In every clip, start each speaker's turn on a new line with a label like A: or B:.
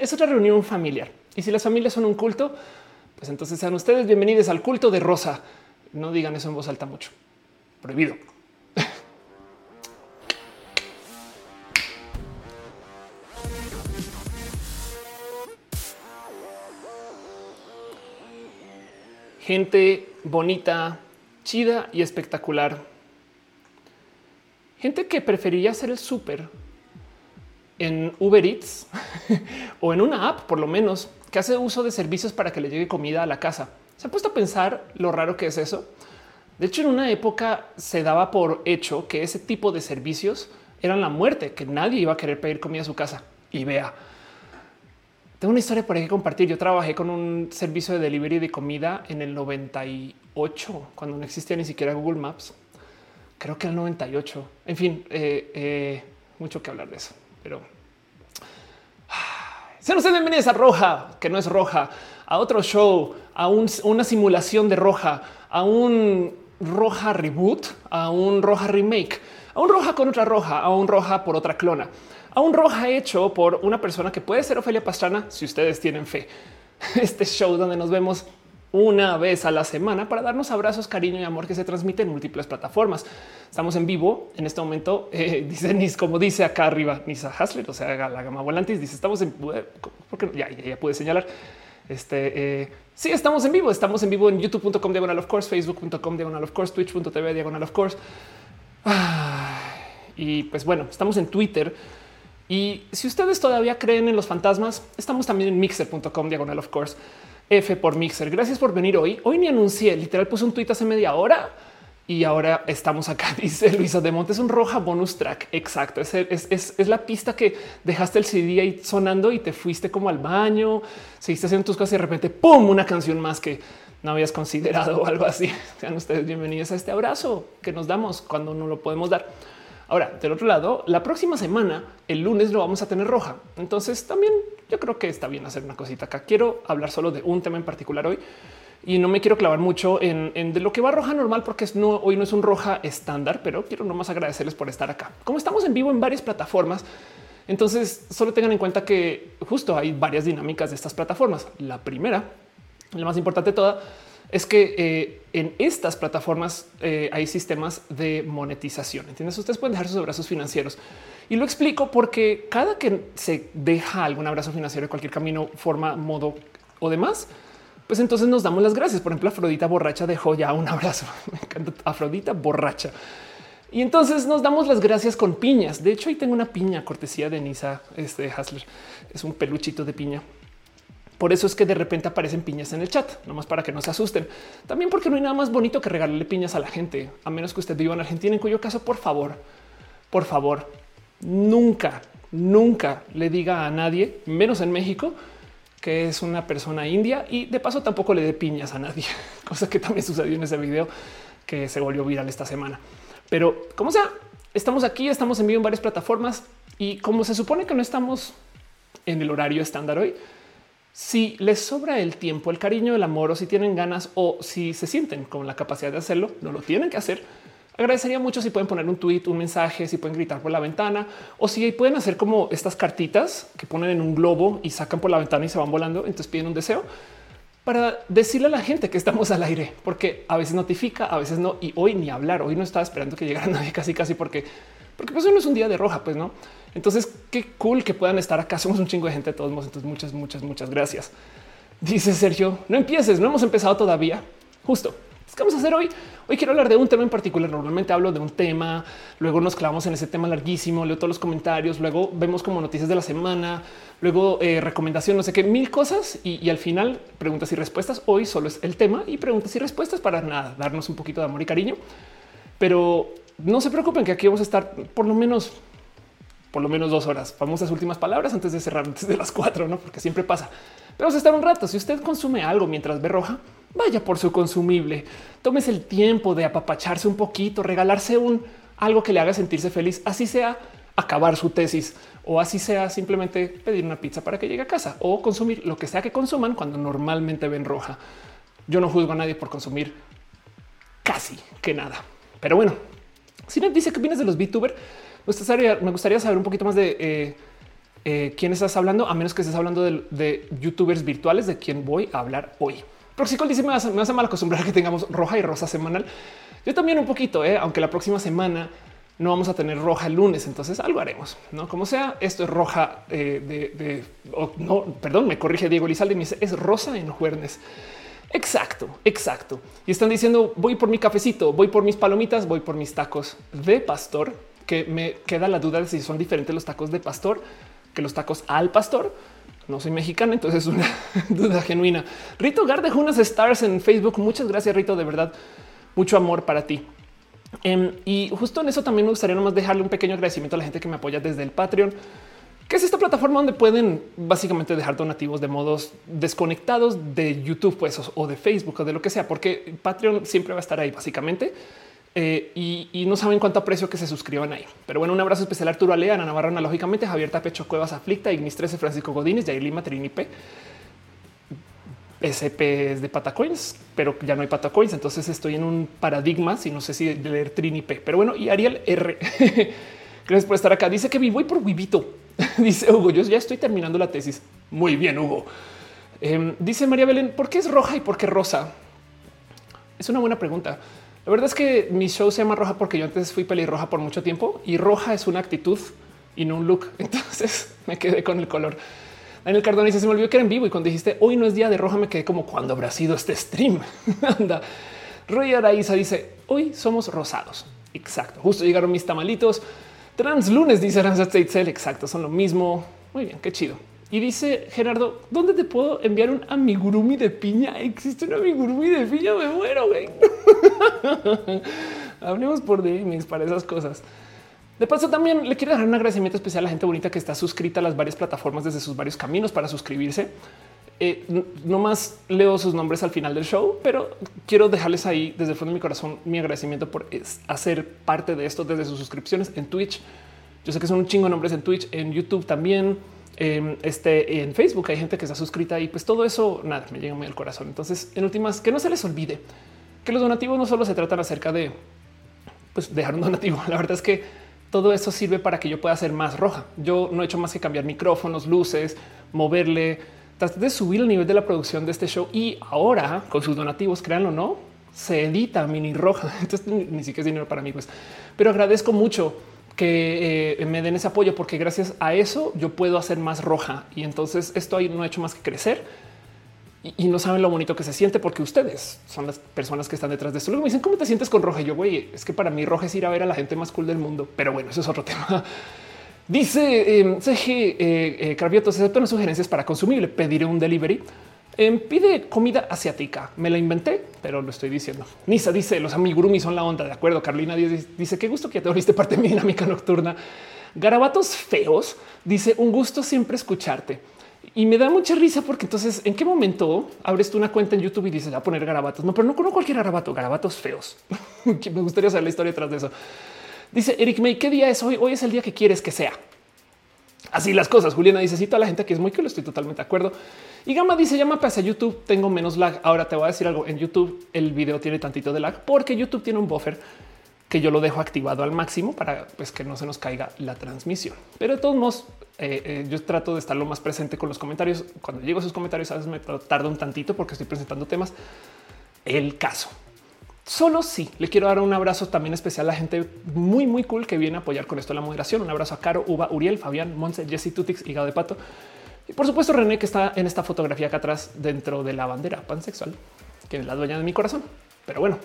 A: es otra reunión familiar. Y si las familias son un culto, pues entonces sean ustedes bienvenidos al culto de Rosa. No digan eso en voz alta mucho. Prohibido. Gente bonita, chida y espectacular. Gente que preferiría hacer el súper en Uber Eats o en una app, por lo menos, que hace uso de servicios para que le llegue comida a la casa. ¿Se ha puesto a pensar lo raro que es eso? De hecho, en una época se daba por hecho que ese tipo de servicios eran la muerte, que nadie iba a querer pedir comida a su casa. Y vea, tengo una historia por ahí que compartir. Yo trabajé con un servicio de delivery de comida en el 98, cuando no existía ni siquiera Google Maps. Creo que el 98. En fin, eh, eh, mucho que hablar de eso, pero sean ustedes bienvenidos a Roja, que no es Roja, a otro show, a una simulación de Roja, a un Roja reboot, a un Roja remake, a un Roja con otra Roja, a un Roja por otra clona, a un Roja hecho por una persona que puede ser Ofelia Pastrana si ustedes tienen fe. Este show donde nos vemos una vez a la semana para darnos abrazos, cariño y amor que se transmite en múltiples plataformas. Estamos en vivo en este momento. Eh, dice Nis, como dice acá arriba, Nisa Hasler, o sea, la gama volantis. Dice estamos en porque ya, ya, puede señalar. Este eh, sí, estamos en vivo. Estamos en vivo en youtube.com diagonal of course, facebook.com diagonal of course, twitch.tv diagonal of course. y pues bueno, estamos en Twitter. Y si ustedes todavía creen en los fantasmas, estamos también en mixer.com diagonal of course. F por Mixer. Gracias por venir hoy. Hoy ni anuncié, literal puse un tweet hace media hora y ahora estamos acá. Dice Luisa de Montes, un roja bonus track. Exacto. Es, es, la pista que dejaste el CD ahí sonando y te fuiste como al baño, seguiste haciendo tus cosas y de repente pum, una canción más que no habías considerado o algo así. Sean ustedes bienvenidos a este abrazo que nos damos cuando no lo podemos dar. Ahora, del otro lado, la próxima semana, el lunes lo vamos a tener roja. Entonces también yo creo que está bien hacer una cosita acá. Quiero hablar solo de un tema en particular hoy y no me quiero clavar mucho en, de lo que va roja normal, porque no, hoy no es un roja estándar, pero quiero nomás agradecerles por estar acá. Como estamos en vivo en varias plataformas, entonces solo tengan en cuenta que justo hay varias dinámicas de estas plataformas. La primera, la más importante de toda, es que eh, en estas plataformas eh, hay sistemas de monetización. Entiendes? Ustedes pueden dejar sus abrazos financieros y lo explico porque cada que se deja algún abrazo financiero de cualquier camino, forma, modo o demás, pues entonces nos damos las gracias. Por ejemplo, Afrodita borracha dejó ya un abrazo. Me encanta Afrodita borracha. Y entonces nos damos las gracias con piñas. De hecho, ahí tengo una piña cortesía de Nisa este Hasler. Es un peluchito de piña. Por eso es que de repente aparecen piñas en el chat, nomás para que no se asusten. También porque no hay nada más bonito que regalarle piñas a la gente, a menos que usted viva en Argentina, en cuyo caso, por favor, por favor, nunca, nunca le diga a nadie, menos en México, que es una persona india y de paso tampoco le dé piñas a nadie, cosa que también sucedió en ese video que se volvió viral esta semana. Pero como sea, estamos aquí, estamos en vivo en varias plataformas y como se supone que no estamos en el horario estándar hoy, si les sobra el tiempo, el cariño, el amor o si tienen ganas o si se sienten con la capacidad de hacerlo, no lo tienen que hacer. Agradecería mucho si pueden poner un tweet, un mensaje, si pueden gritar por la ventana o si pueden hacer como estas cartitas que ponen en un globo y sacan por la ventana y se van volando. Entonces piden un deseo para decirle a la gente que estamos al aire, porque a veces notifica, a veces no. Y hoy ni hablar. Hoy no estaba esperando que llegara nadie casi, casi porque, porque pues no es un día de roja, pues no. Entonces, qué cool que puedan estar acá. Somos un chingo de gente de todos modos. Entonces, muchas, muchas, muchas gracias. Dice Sergio, no empieces, no hemos empezado todavía. Justo. ¿Qué vamos a hacer hoy? Hoy quiero hablar de un tema en particular. Normalmente hablo de un tema, luego nos clavamos en ese tema larguísimo, leo todos los comentarios, luego vemos como noticias de la semana, luego eh, recomendación, no sé qué, mil cosas y, y, al final preguntas y respuestas. Hoy solo es el tema y preguntas y respuestas para nada, darnos un poquito de amor y cariño. Pero no se preocupen que aquí vamos a estar por lo menos por lo menos dos horas. Famosas últimas palabras antes de cerrar, antes de las cuatro, no? Porque siempre pasa. Pero vamos a estar un rato. Si usted consume algo mientras ve roja, vaya por su consumible. Tómese el tiempo de apapacharse un poquito, regalarse un algo que le haga sentirse feliz, así sea acabar su tesis o así sea simplemente pedir una pizza para que llegue a casa o consumir lo que sea que consuman cuando normalmente ven roja. Yo no juzgo a nadie por consumir casi que nada. Pero bueno, si dice que vienes de los VTuber, me gustaría, saber un poquito más de eh, eh, quién estás hablando, a menos que estés hablando de, youtubers virtuales de quien voy a hablar hoy. Proxicol dice me hace, me mal acostumbrar que tengamos roja y rosa semanal. Yo también un poquito, eh, aunque la próxima semana no vamos a tener roja el lunes, entonces algo haremos, no como sea. Esto es roja eh, de, no, perdón, me corrige Diego Lizalde y me dice es rosa en juernes. Exacto, exacto. Y están diciendo voy por mi cafecito, voy por mis palomitas, voy por mis tacos de pastor, que me queda la duda de si son diferentes los tacos de pastor que los tacos al pastor. No soy mexicana, entonces es una duda genuina. Rito Garde unas stars en Facebook. Muchas gracias, Rito. De verdad, mucho amor para ti. Em, y justo en eso también me gustaría nomás dejarle un pequeño agradecimiento a la gente que me apoya desde el Patreon, que es esta plataforma donde pueden básicamente dejar donativos de modos desconectados de YouTube, pues, o de Facebook o de lo que sea, porque Patreon siempre va a estar ahí básicamente. Eh, y, no saben cuánto aprecio que se suscriban ahí. Pero bueno, un abrazo especial a Arturo Alea, Ana Navarro, lógicamente, Javier Tapecho Cuevas Aflicta, Ignis 13, Francisco Godínez, Jair Lima, Trini P. SP es de Patacoins, pero ya no hay Patacoins. Entonces estoy en un paradigma, si no sé si leer Trini P. Pero bueno, y Ariel R. Gracias por estar acá. Dice que voy por Vivito. dice Hugo, yo ya estoy terminando la tesis. Muy bien, Hugo. Em, dice María Belén, ¿por qué es roja y por qué rosa? Es una buena pregunta. La verdad es que mi show se llama roja porque yo antes fui pelirroja por mucho tiempo y roja es una actitud y no un look. Entonces me quedé con el color. Daniel Cardona dice: Se me olvidó que era en vivo y cuando dijiste hoy no es día de roja, me quedé como cuando habrá sido este stream. Anda. Roy Araiza dice: Hoy somos rosados. Exacto. Justo llegaron mis tamalitos. Trans lunes dice Cell. Exacto. Son lo mismo. Muy bien. Qué chido. Y dice Gerardo, ¿dónde te puedo enviar un amigurumi de piña? Existe un amigurumi de piña, me muero, güey. Hablemos por DMs para esas cosas. De paso, también le quiero dar un agradecimiento especial a la gente bonita que está suscrita a las varias plataformas desde sus varios caminos para suscribirse. Eh, no más leo sus nombres al final del show, pero quiero dejarles ahí desde el fondo de mi corazón mi agradecimiento por hacer parte de esto desde sus suscripciones en Twitch. Yo sé que son un chingo de nombres en Twitch, en YouTube también, em, este, en Facebook hay gente que está suscrita y pues todo eso nada me llega muy al corazón. Entonces, en últimas, que no se les olvide que los donativos no solo se tratan acerca de pues, dejar un donativo. La verdad es que todo eso sirve para que yo pueda ser más roja. Yo no he hecho más que cambiar micrófonos, luces, moverle, tratar de subir el nivel de la producción de este show. Y ahora con sus donativos, créanlo o no, se edita mini roja. Entonces ni siquiera es dinero para mí, pues, pero agradezco mucho que eh, me den ese apoyo porque gracias a eso yo puedo hacer más roja. Y entonces esto ahí no ha hecho más que crecer y, no saben lo bonito que se siente porque ustedes son las personas que están detrás de esto. Luego me dicen cómo te sientes con roja. Yo, güey, es que para mí roja es ir a ver a la gente más cool del mundo. Pero bueno, eso es otro tema. Dice eh, CG eh, eh sugerencias para consumible. Pediré un delivery. Em, pide comida asiática. Me la inventé, pero lo estoy diciendo. Nisa dice los amigurumi son la onda. De acuerdo. Carolina dice qué gusto que te volviste parte de mi dinámica nocturna. Garabatos feos dice un gusto siempre escucharte. Y me da mucha risa porque entonces, ¿en qué momento abres tú una cuenta en YouTube y dices a poner garabatos? No, pero no con cualquier garabato, garabatos feos. me gustaría saber la historia detrás de eso. Dice Eric May, ¿qué día es hoy? Hoy es el día que quieres que sea. Así las cosas. Juliana dice, sí, toda la gente que es muy que lo estoy totalmente de acuerdo. Y Gama dice, llama hacia YouTube, tengo menos lag. Ahora te voy a decir algo, en YouTube el video tiene tantito de lag porque YouTube tiene un buffer que yo lo dejo activado al máximo para pues, que no se nos caiga la transmisión. Pero de todos modos, eh, eh, yo trato de estar lo más presente con los comentarios. Cuando llego a esos comentarios, a veces me tarda un tantito porque estoy presentando temas. El caso. Solo sí, le quiero dar un abrazo también especial a la gente muy, muy cool que viene a apoyar con esto la moderación. Un abrazo a Caro, Uva, Uriel, Fabián, Monse, Jesse Tutix, Hígado de Pato. Y por supuesto René, que está en esta fotografía acá atrás dentro de la bandera pansexual, que es la dueña de mi corazón. Pero bueno,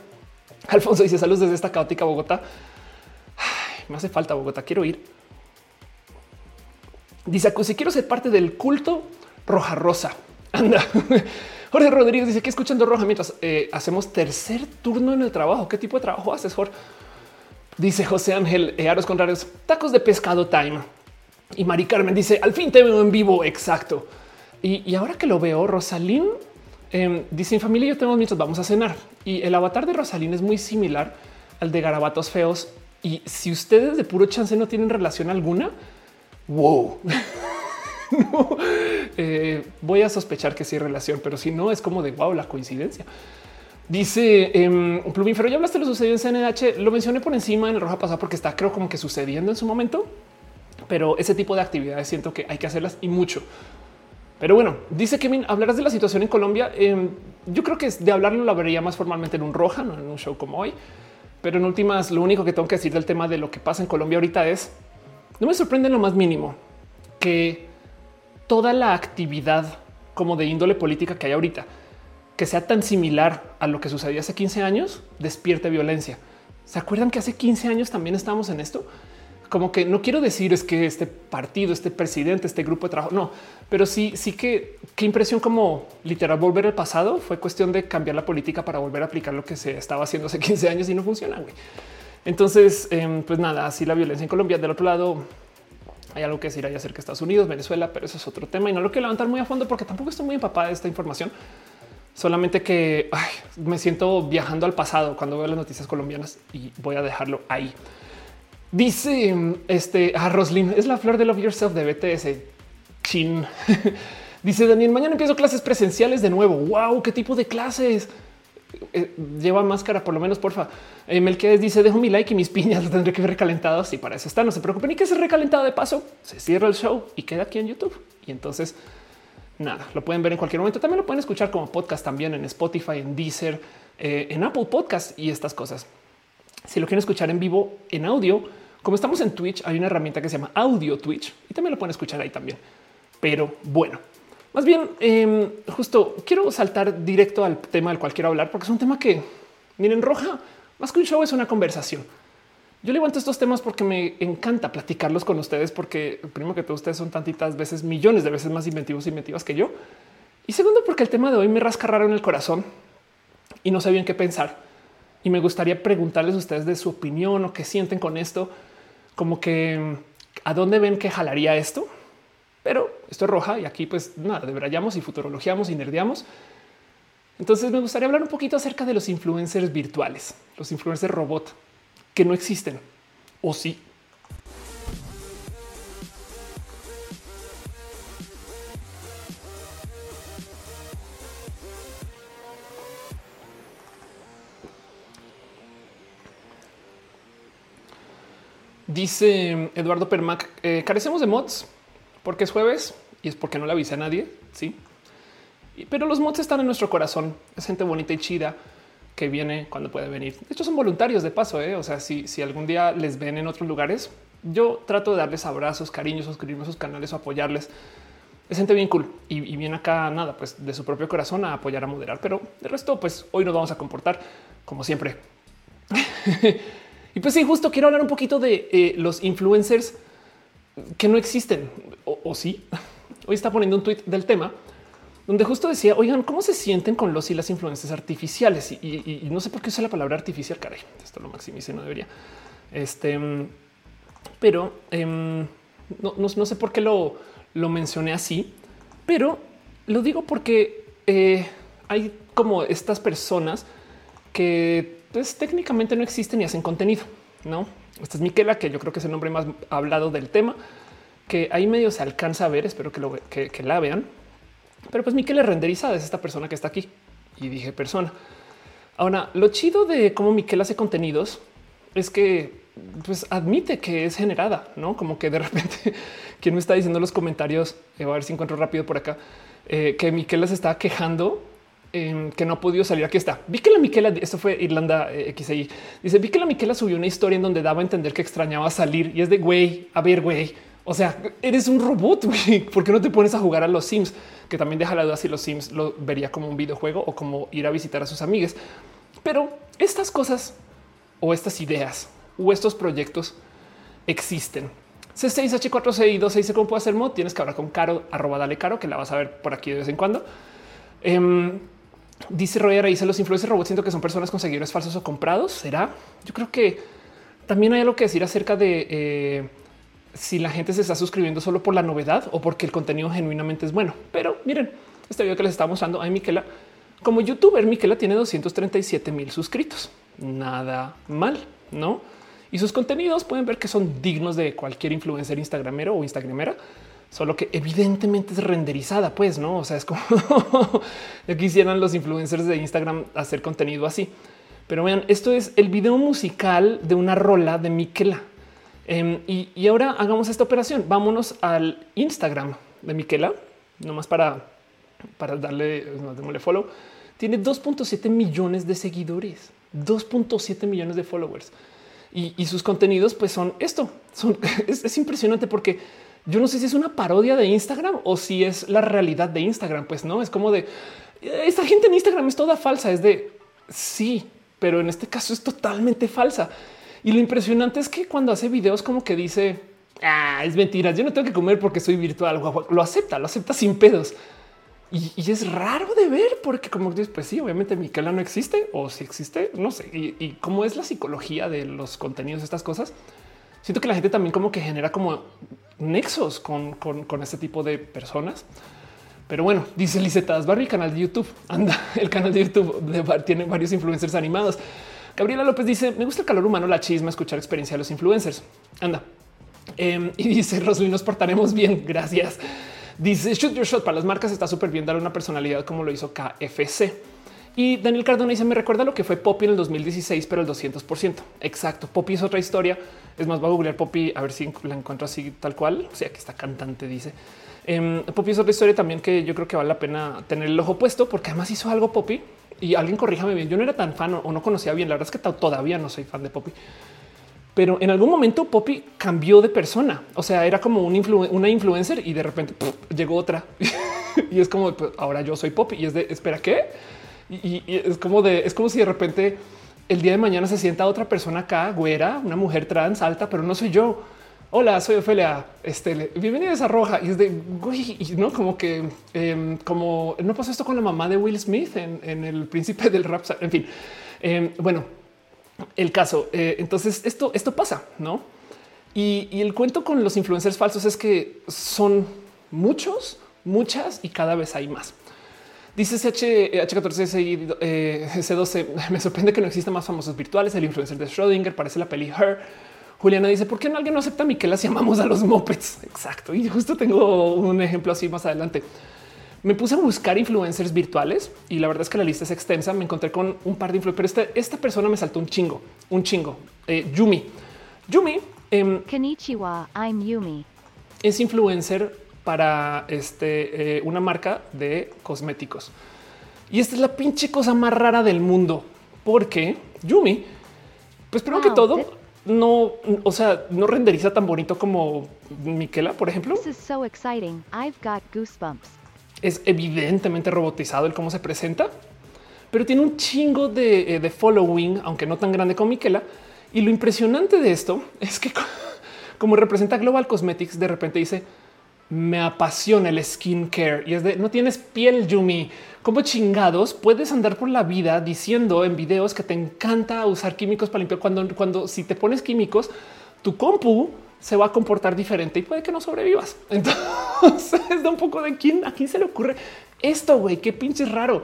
A: Alfonso dice saludos desde esta caótica Bogotá. me hace falta Bogotá, quiero ir. Dice si quiero ser parte del culto roja rosa. Anda. Jorge Rodríguez dice que escuchando roja mientras eh, hacemos tercer turno en el trabajo. ¿Qué tipo de trabajo haces, Jorge? Dice José Ángel eh, Aros Contrarios, tacos de pescado time. Y Mari Carmen dice al fin te veo en vivo. Exacto. Y, y ahora que lo veo, Rosalín Em, dice mi familia yo tenemos mientras vamos a cenar y el avatar de Rosalín es muy similar al de garabatos feos. Y si ustedes de puro chance no tienen relación alguna, wow, eh, voy a sospechar que sí hay relación, pero si no es como de wow, la coincidencia. Dice eh, Plumífero, ya hablaste de lo sucedido en CNH. Lo mencioné por encima en el roja pasada porque está, creo, como que sucediendo en su momento pero ese tipo de actividades siento que hay que hacerlas y mucho. Pero bueno, dice Kevin, hablarás de la situación en Colombia. Em, yo creo que de hablarlo lo vería más formalmente en un roja, no en un show como hoy. Pero en últimas, lo único que tengo que decir del tema de lo que pasa en Colombia ahorita es, no me sorprende lo más mínimo que toda la actividad como de índole política que hay ahorita, que sea tan similar a lo que sucedía hace 15 años, despierte violencia. ¿Se acuerdan que hace 15 años también estábamos en esto? Como que no quiero decir es que este partido, este presidente, este grupo de trabajo, no, pero sí, sí que qué impresión como literal volver al pasado fue cuestión de cambiar la política para volver a aplicar lo que se estaba haciendo hace 15 años y no funciona. Entonces, em, pues nada, así la violencia en Colombia. Del otro lado, hay algo que decir ahí acerca de Estados Unidos, Venezuela, pero eso es otro tema y no lo quiero levantar muy a fondo porque tampoco estoy muy empapada de esta información. Solamente que me siento viajando al pasado cuando veo las noticias colombianas y voy a dejarlo ahí. Dice este a Roslyn es la flor de Love Yourself de BTS. Chin. Dice Daniel, mañana empiezo clases presenciales de nuevo. Wow, qué tipo de clases. Eh, lleva máscara, por lo menos, porfa. Eh, Melquiades dice: Dejo mi like y mis piñas lo tendré que ver recalentado. Si para eso está, no se preocupen. Y que se recalentado de paso, se cierra el show y queda aquí en YouTube. Y entonces, nada, lo pueden ver en cualquier momento. También lo pueden escuchar como podcast también en Spotify, en Deezer, eh, en Apple Podcast y estas cosas. Si lo quieren escuchar en vivo en audio, como estamos en Twitch, hay una herramienta que se llama Audio Twitch y también lo pueden escuchar ahí también. Pero bueno, más bien, em, justo quiero saltar directo al tema del cual quiero hablar, porque es un tema que, miren, Roja, más que un show es una conversación. Yo levanto estos temas porque me encanta platicarlos con ustedes, porque primero que todo ustedes son tantitas veces, millones de veces más inventivos y inventivas que yo. Y segundo, porque el tema de hoy me rasca raro en el corazón y no sé bien qué pensar. Y me gustaría preguntarles a ustedes de su opinión o qué sienten con esto como que a dónde ven que jalaría esto. Pero esto es roja y aquí pues nada, debrayamos y futurologiamos y nerdeamos. Entonces me gustaría hablar un poquito acerca de los influencers virtuales, los influencers robot que no existen o sí. Dice Eduardo Permac, eh, carecemos de mods porque es jueves y es porque no le avisa a nadie. Sí, pero los mods están en nuestro corazón. Es gente bonita y chida que viene cuando puede venir. Hecho, son voluntarios de paso. ¿eh? O sea, si, si algún día les ven en otros lugares, yo trato de darles abrazos, cariños, suscribirme a sus canales o apoyarles. Es gente bien cool y, y viene acá nada, pues de su propio corazón a apoyar, a moderar. Pero de resto, pues hoy nos vamos a comportar como siempre. Y pues sí, justo quiero hablar un poquito de eh, los influencers que no existen o, sí. Hoy está poniendo un tweet del tema donde justo decía, oigan, ¿cómo se sienten con los y las influencias artificiales? Y, no sé por qué usa la palabra artificial, caray, esto lo maximice, no debería. Este, pero em, no, sé por qué lo, lo mencioné así, pero lo digo porque eh, hay como estas personas que pues técnicamente no existen y hacen contenido. No, esta es Miquela, que yo creo que es el nombre más hablado del tema, que ahí medio se alcanza a ver. Espero que, lo, que, la vean. Pero pues Miquela renderizada es esta persona que está aquí y dije persona. Ahora, lo chido de cómo Miquela hace contenidos es que pues admite que es generada, no como que de repente quien me está diciendo los comentarios, eh, a ver si encuentro rápido por acá, eh, que Miquela se está quejando que no ha podido salir. Aquí está. Vi que la Miquela, esto fue Irlanda eh, XI. Dice: Vi que la Miquela subió una historia en donde daba a entender que extrañaba salir y es de güey. A ver, güey. O sea, eres un robot. Güey. ¿Por qué no te pones a jugar a los Sims? Que también deja la duda si los Sims lo vería como un videojuego o como ir a visitar a sus amigas. Pero estas cosas o estas ideas o estos proyectos existen. C6H4C y 26 cómo puedo hacer mod. Tienes que hablar con Caro, arroba dale Caro, que la vas a ver por aquí de vez en cuando. Em, Dice Roger, dice los influencers robots siento que son personas con seguidores falsos o comprados. ¿Será? Yo creo que también hay algo que decir acerca de eh, si la gente se está suscribiendo solo por la novedad o porque el contenido genuinamente es bueno. Pero miren, este video que les estamos mostrando a Miquela, como youtuber, Miquela tiene 237 mil suscritos. Nada mal, ¿no? Y sus contenidos pueden ver que son dignos de cualquier influencer instagramero o instagramera solo que evidentemente es renderizada, pues no? O sea, es como quisieran los influencers de Instagram hacer contenido así. Pero vean, esto es el video musical de una rola de Miquela. Em, y, ahora hagamos esta operación. Vámonos al Instagram de Miquela, nomás para, para darle, démosle follow. Tiene 2.7 millones de seguidores, 2.7 millones de followers. Y, sus contenidos pues son esto. Son, es, impresionante porque yo no sé si es una parodia de Instagram o si es la realidad de Instagram. Pues no, es como de esta gente en Instagram es toda falsa. Es de sí, pero en este caso es totalmente falsa. Y lo impresionante es que cuando hace videos como que dice, ah, es mentira, yo no tengo que comer porque soy virtual, lo acepta, lo acepta sin pedos. Y, es raro de ver porque como dices, pues sí, obviamente Miquela no existe o si existe, no sé. Y, y cómo es la psicología de los contenidos, estas cosas. Siento que la gente también como que genera como nexos con, con, este tipo de personas. Pero bueno, dice Licetas Barry, canal de YouTube. Anda, el canal de YouTube de tiene varios influencers animados. Gabriela López dice: Me gusta el calor humano, la chisma, escuchar experiencia de los influencers. Anda. Em, y dice Rosly, nos portaremos bien. Gracias. Dice shoot your shot para las marcas. Está súper bien dar una personalidad como lo hizo KFC. Y Daniel Cardona dice: Me recuerda lo que fue Poppy en el 2016, pero el 200%. Exacto. Poppy es otra historia. Es más, va a googlear Poppy a ver si la encuentro así tal cual. O sea, que está cantante, dice. Eh, Poppy es otra historia también que yo creo que vale la pena tener el ojo puesto porque además hizo algo Poppy y alguien corríjame bien. Yo no era tan fan o no conocía bien. La verdad es que todavía no soy fan de Poppy, pero en algún momento Poppy cambió de persona. O sea, era como un una influencer y de repente llegó otra y es como pues, ahora yo soy Poppy y es de espera qué? Y, es como de es como si de repente el día de mañana se sienta otra persona acá, güera, una mujer trans alta, pero no soy yo hola, soy Ofelia, este, bienvenida a roja. Y es de, güey, no, como que, em, como, no pasó esto con la mamá de Will Smith en, El Príncipe del Rap, en fin. Em, bueno, el caso, eh, entonces esto, esto pasa, ¿no? Y, el cuento con los influencers falsos es que son muchos, muchas y cada vez hay más. Dice H, 14 c 12 me sorprende que no existan más famosos virtuales. El influencer de Schrödinger parece la peli Her Juliana dice, ¿por qué no alguien no acepta a las llamamos a los mopeds? Exacto. Y justo tengo un ejemplo así más adelante. Me puse a buscar influencers virtuales y la verdad es que la lista es extensa. Me encontré con un par de influencers, pero esta, persona me saltó un chingo, un chingo. Eh, Yumi. Yumi. Eh,
B: Konnichiwa, I'm Yumi.
A: Es influencer para este, eh, una marca de cosméticos. Y esta es la pinche cosa más rara del mundo, porque Yumi, pues primero que todo, no, o sea, no renderiza tan bonito como Miquela, por ejemplo. Es evidentemente robotizado el cómo se presenta, pero tiene un chingo de, eh, following, aunque no tan grande como Miquela. Y lo impresionante de esto es que como representa Global Cosmetics, de repente dice, me apasiona el skincare y es de no tienes piel, Yumi. ¿Cómo chingados puedes andar por la vida diciendo en videos que te encanta usar químicos para limpiar cuando, cuando si te pones químicos, tu compu se va a comportar diferente y puede que no sobrevivas? Entonces da un poco de quién a quién se le ocurre esto, güey, qué pinche raro.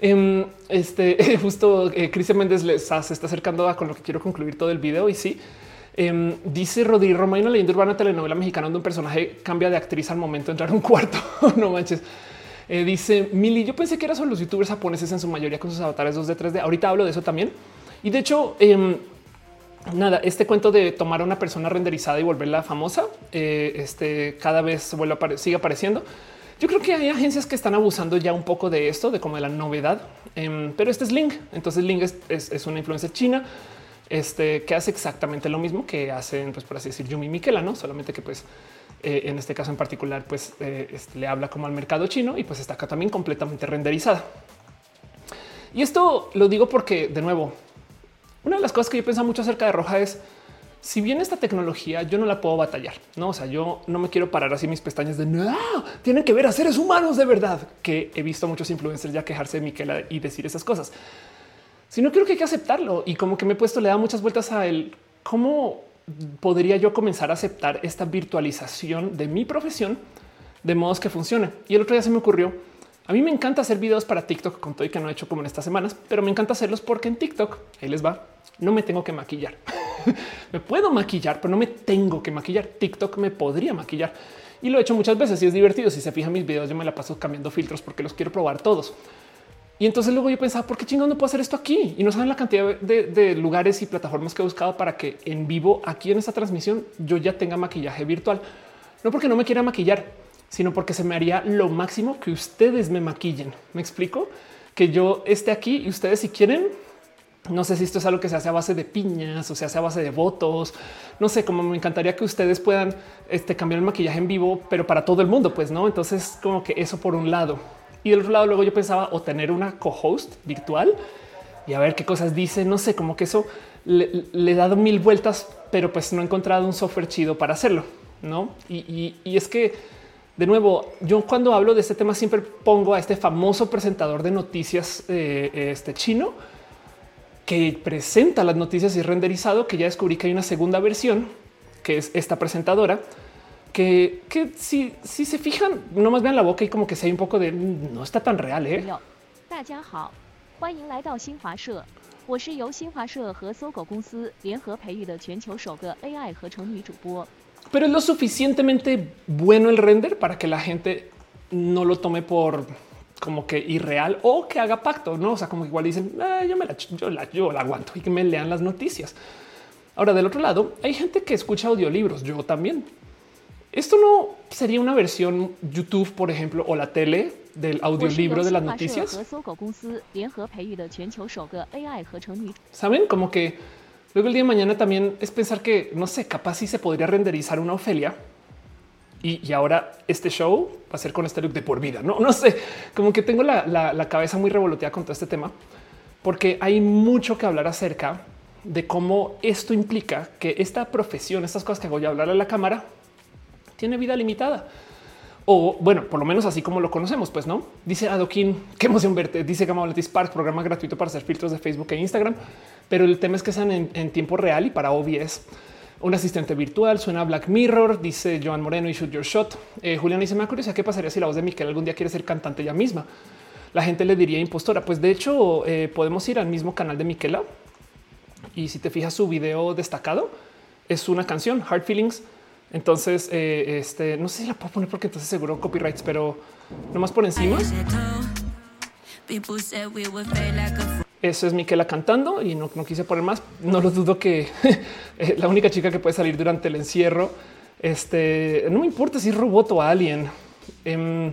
A: Em, este justo eh, Cristian Méndez les está acercando a con lo que quiero concluir todo el video y sí. Em, dice Rodrigo Roma, una leyenda urbana telenovela mexicana donde un personaje cambia de actriz al momento de entrar a un cuarto. no manches. Eh, dice Mili, yo pensé que eran solo los youtubers japoneses en su mayoría con sus avatares 2D, 3D. Ahorita hablo de eso también. Y de hecho, em, nada, este cuento de tomar a una persona renderizada y volverla famosa, eh, este cada vez vuelve a sigue apareciendo. Yo creo que hay agencias que están abusando ya un poco de esto, de como de la novedad, em, pero este es Link. Entonces Link es, una influencia china este, que hace exactamente lo mismo que hacen, pues por así decir, Yumi Miquela, no solamente que pues eh, en este caso en particular, pues eh, este, le habla como al mercado chino y pues está acá también completamente renderizada. Y esto lo digo porque, de nuevo, una de las cosas que yo pienso mucho acerca de Roja es, si bien esta tecnología yo no la puedo batallar, no, o sea, yo no me quiero parar así mis pestañas de no tienen que ver a seres humanos de verdad, que he visto muchos influencers ya quejarse de Miquela y decir esas cosas, sino creo que hay que aceptarlo y como que me he puesto, le da muchas vueltas a él, cómo podría yo comenzar a aceptar esta virtualización de mi profesión de modos que funcione. Y el otro día se me ocurrió, a mí me encanta hacer videos para TikTok con todo y que no he hecho como en estas semanas, pero me encanta hacerlos porque en TikTok, ahí les va, no me tengo que maquillar. me puedo maquillar, pero no me tengo que maquillar. TikTok me podría maquillar. Y lo he hecho muchas veces y es divertido. Si se fijan mis videos, yo me la paso cambiando filtros porque los quiero probar todos. Y entonces luego yo pensaba, ¿por qué chingón no puedo hacer esto aquí? Y no saben la cantidad de, lugares y plataformas que he buscado para que en vivo, aquí en esta transmisión, yo ya tenga maquillaje virtual. No porque no me quiera maquillar, sino porque se me haría lo máximo que ustedes me maquillen. ¿Me explico? Que yo esté aquí y ustedes si quieren, no sé si esto es algo que se hace a base de piñas o se hace a base de votos. No sé cómo me encantaría que ustedes puedan este, cambiar el maquillaje en vivo, pero para todo el mundo, pues no. Entonces, como que eso por un lado. Y del otro lado, luego yo pensaba o tener una co-host virtual y a ver qué cosas dice. No sé, como que eso le, he dado mil vueltas, pero pues no he encontrado un software chido para hacerlo. No, y, es que de nuevo, yo cuando hablo de este tema siempre pongo a este famoso presentador de noticias eh, este chino que presenta las noticias y renderizado, que ya descubrí que hay una segunda versión, que es esta presentadora, que, que si, si se fijan, nomás vean la boca y como que se hay un poco de mm, no está tan real. ¿eh? Pero es lo suficientemente bueno el render para que la gente no lo tome por como que irreal o que haga pacto, no? O sea, como igual dicen ah, yo me la, yo la, yo la aguanto y que me lean las noticias. Ahora, del otro lado, hay gente que escucha audiolibros. Yo también. Esto no sería una versión YouTube, por ejemplo, o la tele del audiolibro de las noticias. Saben como que luego el día de mañana también es pensar que no sé, capaz si se podría renderizar una Ofelia y, ahora este show va a ser con este look de por vida. No, no sé, como que tengo la, la cabeza muy revoloteada con todo este tema, porque hay mucho que hablar acerca de cómo esto implica que esta profesión, estas cosas que voy a hablar a la cámara, tiene vida limitada. O bueno, por lo menos así como lo conocemos, pues no dice Adoquín. Qué emoción verte. Dice Gamma Spark, programa gratuito para hacer filtros de Facebook e Instagram. Pero el tema es que sean en, tiempo real y para OBS. Un asistente virtual suena Black Mirror, dice Joan Moreno y Shoot Your Shot. Eh, Julián dice: Me curiosidad qué pasaría si la voz de Miquel algún día quiere ser cantante ella misma. La gente le diría impostora. Pues de hecho, eh, podemos ir al mismo canal de Miquela y si te fijas, su video destacado es una canción, Hard Feelings entonces, eh, este no sé si la puedo poner porque entonces seguro copyrights, pero nomás por encima. Eso es Miquela cantando y no, quise poner más. No lo dudo que eh, la única chica que puede salir durante el encierro. Este no me importa si es robot o alien. Em,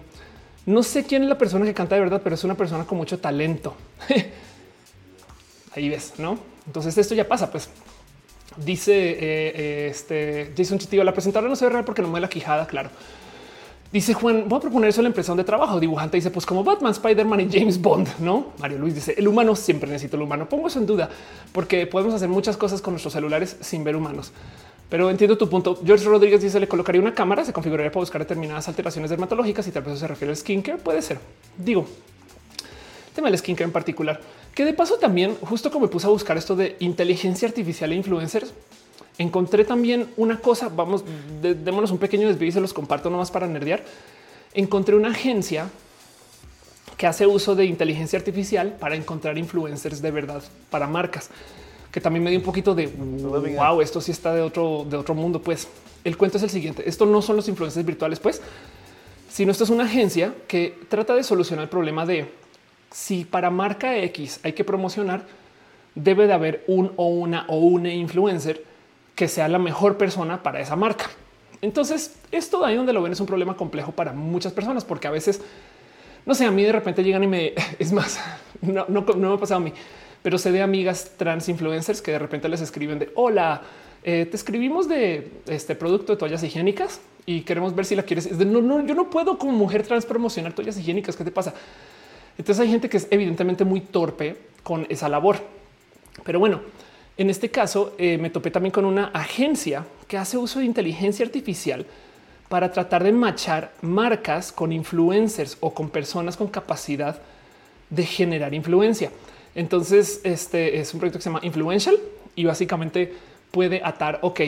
A: no sé quién es la persona que canta de verdad, pero es una persona con mucho talento. Ahí ves, no? Entonces esto ya pasa, pues Dice eh, eh, este Jason Chitivo, la presentadora no se ve real porque no mueve la quijada, claro. Dice Juan, voy a proponer eso a la empresa de trabajo. Dibujante dice, pues como Batman, Spider-Man y James Bond, ¿no? Mario Luis dice, el humano siempre necesita el humano. Pongo eso en duda porque podemos hacer muchas cosas con nuestros celulares sin ver humanos. Pero entiendo tu punto. George Rodríguez dice, le colocaría una cámara, se configuraría para buscar determinadas alteraciones dermatológicas y tal vez se refiere al skincare. Puede ser. Digo, tema del skincare en particular. Que de paso también, justo como me puse a buscar esto de inteligencia artificial e influencers, encontré también una cosa, vamos, démonos un pequeño desvío y se los comparto nomás para nerdear. Encontré una agencia que hace uso de inteligencia artificial para encontrar influencers de verdad para marcas, que también me dio un poquito de wow, esto sí está de otro, de otro mundo. Pues el cuento es el siguiente. Esto no son los influencers virtuales, pues, sino esto es una agencia que trata de solucionar el problema de si para marca X hay que promocionar, debe de haber un o una o una influencer que sea la mejor persona para esa marca. Entonces, esto ahí donde lo ven es un problema complejo para muchas personas, porque a veces, no sé, a mí de repente llegan y me, es más, no, no, me ha pasado a mí, pero sé de amigas trans influencers que de repente les escriben de hola, eh, te escribimos de este producto de toallas higiénicas y queremos ver si la quieres. no, no, yo no puedo como mujer trans promocionar toallas higiénicas. ¿Qué te pasa? Entonces hay gente que es evidentemente muy torpe con esa labor. Pero bueno, en este caso eh, me topé también con una agencia que hace uso de inteligencia artificial para tratar de machar marcas con influencers o con personas con capacidad de generar influencia. Entonces, este es un proyecto que se llama Influential y básicamente puede atar, ok,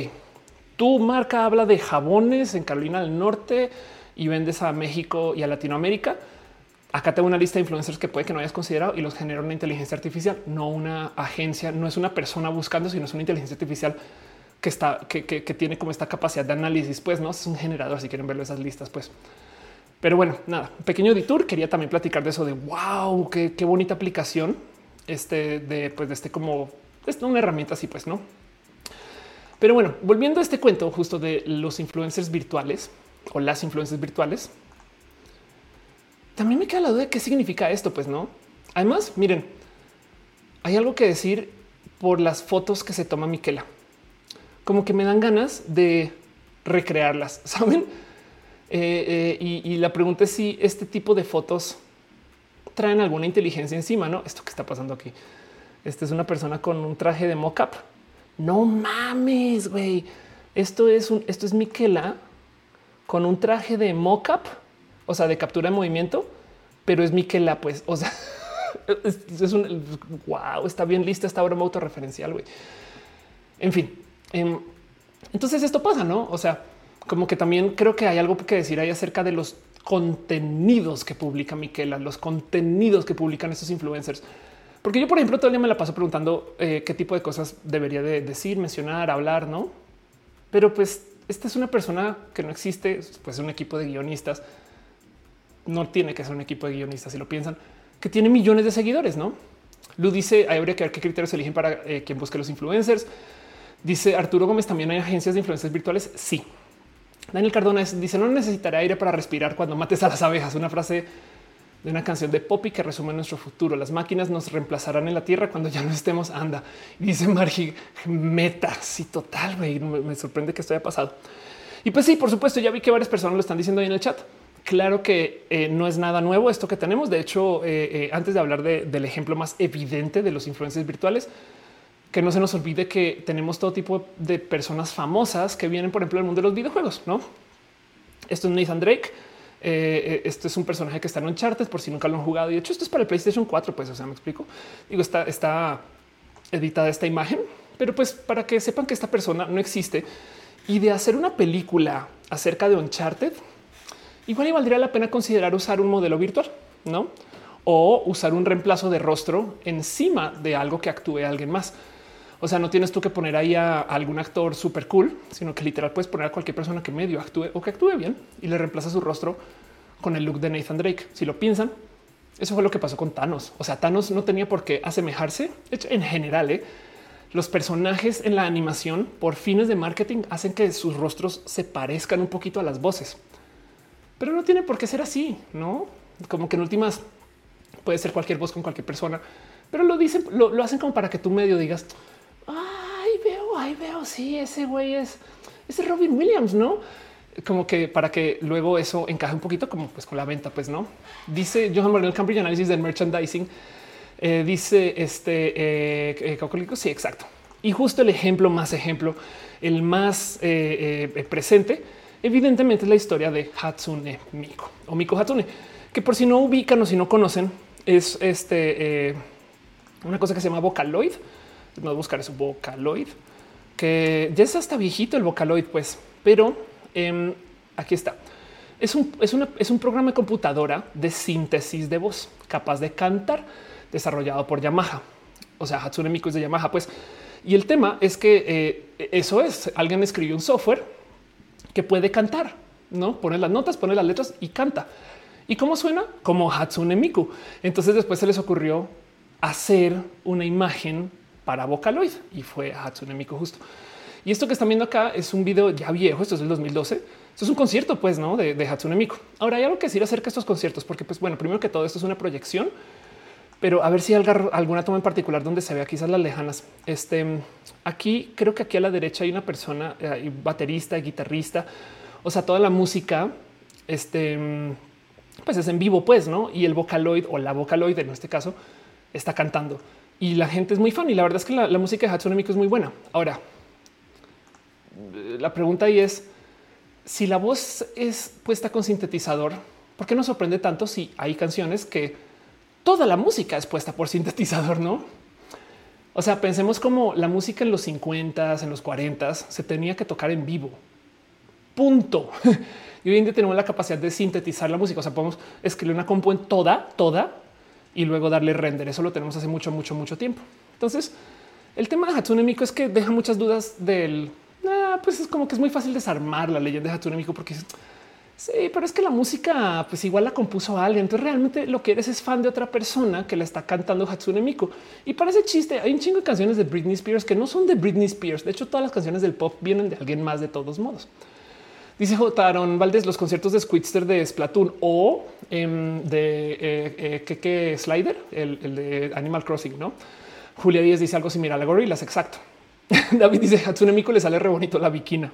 A: tu marca habla de jabones en Carolina del Norte y vendes a México y a Latinoamérica acá tengo una lista de influencers que puede que no hayas considerado y los genera una inteligencia artificial, no una agencia, no es una persona buscando, sino es una inteligencia artificial que está, que, tiene como esta capacidad de análisis. Pues no es un generador. Si quieren verlo esas listas, pues Pero bueno, nada, pequeño detour. Quería también platicar de eso de wow, qué, qué bonita aplicación. Este de pues de este como es una herramienta así, pues no. Pero bueno, volviendo a este cuento justo de los influencers virtuales o las influencers virtuales, también me queda la duda de qué significa esto, pues no. Además, miren, hay algo que decir por las fotos que se toma Miquela. Como que me dan ganas de recrearlas, ¿saben? Eh, eh, y, la pregunta es si este tipo de fotos traen alguna inteligencia encima, ¿no? Esto que está pasando aquí. Esta es una persona con un traje de mockup. No mames, güey. Esto es un, esto es Miquela con un traje de mockup, o sea, de captura de movimiento, pero es Miquela, pues, o sea, es, un wow, está bien lista esta broma autorreferencial. güey. En fin, em, entonces esto pasa, no? O sea, como que también creo que hay algo que decir ahí acerca de los contenidos que publica Miquela, los contenidos que publican estos influencers. Porque yo, por ejemplo, día me la paso preguntando eh, qué tipo de cosas debería de decir, mencionar, hablar, no? Pero pues esta es una persona que no existe, pues un equipo de guionistas. No tiene que ser un equipo de guionistas si lo piensan que tiene millones de seguidores, ¿no? Lu dice, habría que ver qué criterios eligen para eh, quien busque los influencers. Dice Arturo Gómez, también hay agencias de influencers virtuales. Sí. Daniel Cardona dice, no necesitaré aire para respirar cuando mates a las abejas. Una frase de una canción de Poppy que resume nuestro futuro. Las máquinas nos reemplazarán en la tierra cuando ya no estemos. Anda. dice Margie, meta. Sí, total. Me, me sorprende que esto haya pasado. Y pues sí, por supuesto, ya vi que varias personas lo están diciendo ahí en el chat. Claro que eh, no es nada nuevo esto que tenemos. De hecho, eh, eh, antes de hablar del ejemplo más evidente de los influencers virtuales, que no se nos olvide que tenemos todo tipo de personas famosas que vienen, por ejemplo, del mundo de los videojuegos. No, esto es Nathan Drake. esto es un personaje que está en Uncharted por si nunca lo han jugado. Y de hecho, esto es para el PlayStation 4. Pues, o sea, me explico. Digo, está, está editada esta imagen, pero pues para que sepan que esta persona no existe y de hacer una película acerca de Uncharted igual y valdría la pena considerar usar un modelo virtual, no? O usar un reemplazo de rostro encima de algo que actúe alguien más. O sea, no tienes tú que poner ahí a algún actor súper cool, sino que literal puedes poner a cualquier persona que medio actúe o que actúe bien y le reemplaza su rostro con el look de Nathan Drake. Si lo piensan, eso fue lo que pasó con Thanos. O sea, Thanos no tenía por qué asemejarse. en general, ¿eh? los personajes en la animación por fines de marketing hacen que sus rostros se parezcan un poquito a las voces pero no tiene por qué ser así, no? Como que en últimas puede ser cualquier voz con cualquier persona, pero lo dicen, lo, hacen como para que tú medio digas, ay, veo, ay, veo. Sí, ese güey es, ese Robin Williams, no? Como que para que luego eso encaje un poquito como pues con la venta, pues no dice Johan Manuel Cambridge Análisis del Merchandising. Eh, dice este eh, eh Sí, exacto. Y justo el ejemplo más ejemplo, el más eh, presente evidentemente es la historia de Hatsune Miko o Miko Hatsune, que por si no ubican o si no conocen, es este eh, una cosa que se llama Vocaloid. A buscar eso, Vocaloid, que ya es hasta viejito el Vocaloid, pues, pero em, aquí está. Es un, es, es un programa de computadora de síntesis de voz capaz de cantar, desarrollado por Yamaha. O sea, Hatsune Miko es de Yamaha, pues. Y el tema es que eh, eso es, alguien escribió un software que puede cantar, no pone las notas, pone las letras y canta. ¿Y cómo suena? Como Hatsune Miku. Entonces después se les ocurrió hacer una imagen para Vocaloid y fue Hatsune Miku justo. Y esto que están viendo acá es un video ya viejo, esto es del 2012. Esto es un concierto, pues, ¿no? De, de Hatsune Miku. Ahora hay algo que decir acerca de estos conciertos, porque, pues, bueno, primero que todo, esto es una proyección, pero a ver si hay alguna toma en particular donde se vea quizás las lejanas. Este aquí creo que aquí a la derecha hay una persona, eh, baterista, guitarrista, o sea, toda la música, este pues es en vivo, pues no? Y el vocaloid o la vocaloid en este caso está cantando y la gente es muy fan. Y la verdad es que la, música de Hatsune Miku es muy buena. Ahora, la pregunta ahí es si la voz es puesta con sintetizador, ¿por qué nos sorprende tanto si hay canciones que toda la música es puesta por sintetizador, ¿no? O sea, pensemos como la música en los 50, en los 40 se tenía que tocar en vivo. Punto. Y hoy en día tenemos la capacidad de sintetizar la música. O sea, podemos escribir una compu en toda, toda y luego darle render. Eso lo tenemos hace mucho, mucho, mucho tiempo. Entonces, el tema de Hatsune Miku es que deja muchas dudas del. Ah, pues es como que es muy fácil desarmar la leyenda de Hatsune Miku porque Sí, pero es que la música, pues igual la compuso alguien. Entonces realmente lo que eres es fan de otra persona que le está cantando Hatsune Miku. Y para ese chiste hay un chingo de canciones de Britney Spears que no son de Britney Spears. De hecho, todas las canciones del pop vienen de alguien más de todos modos. Dice J. Aaron Valdés, los conciertos de Squidster de Splatoon o em, de eh, eh, Slider, el, el, de Animal Crossing, ¿no? Julia Díaz dice algo similar a Gorilas, exacto. David dice Hatsune Miku le sale re bonito la viquina.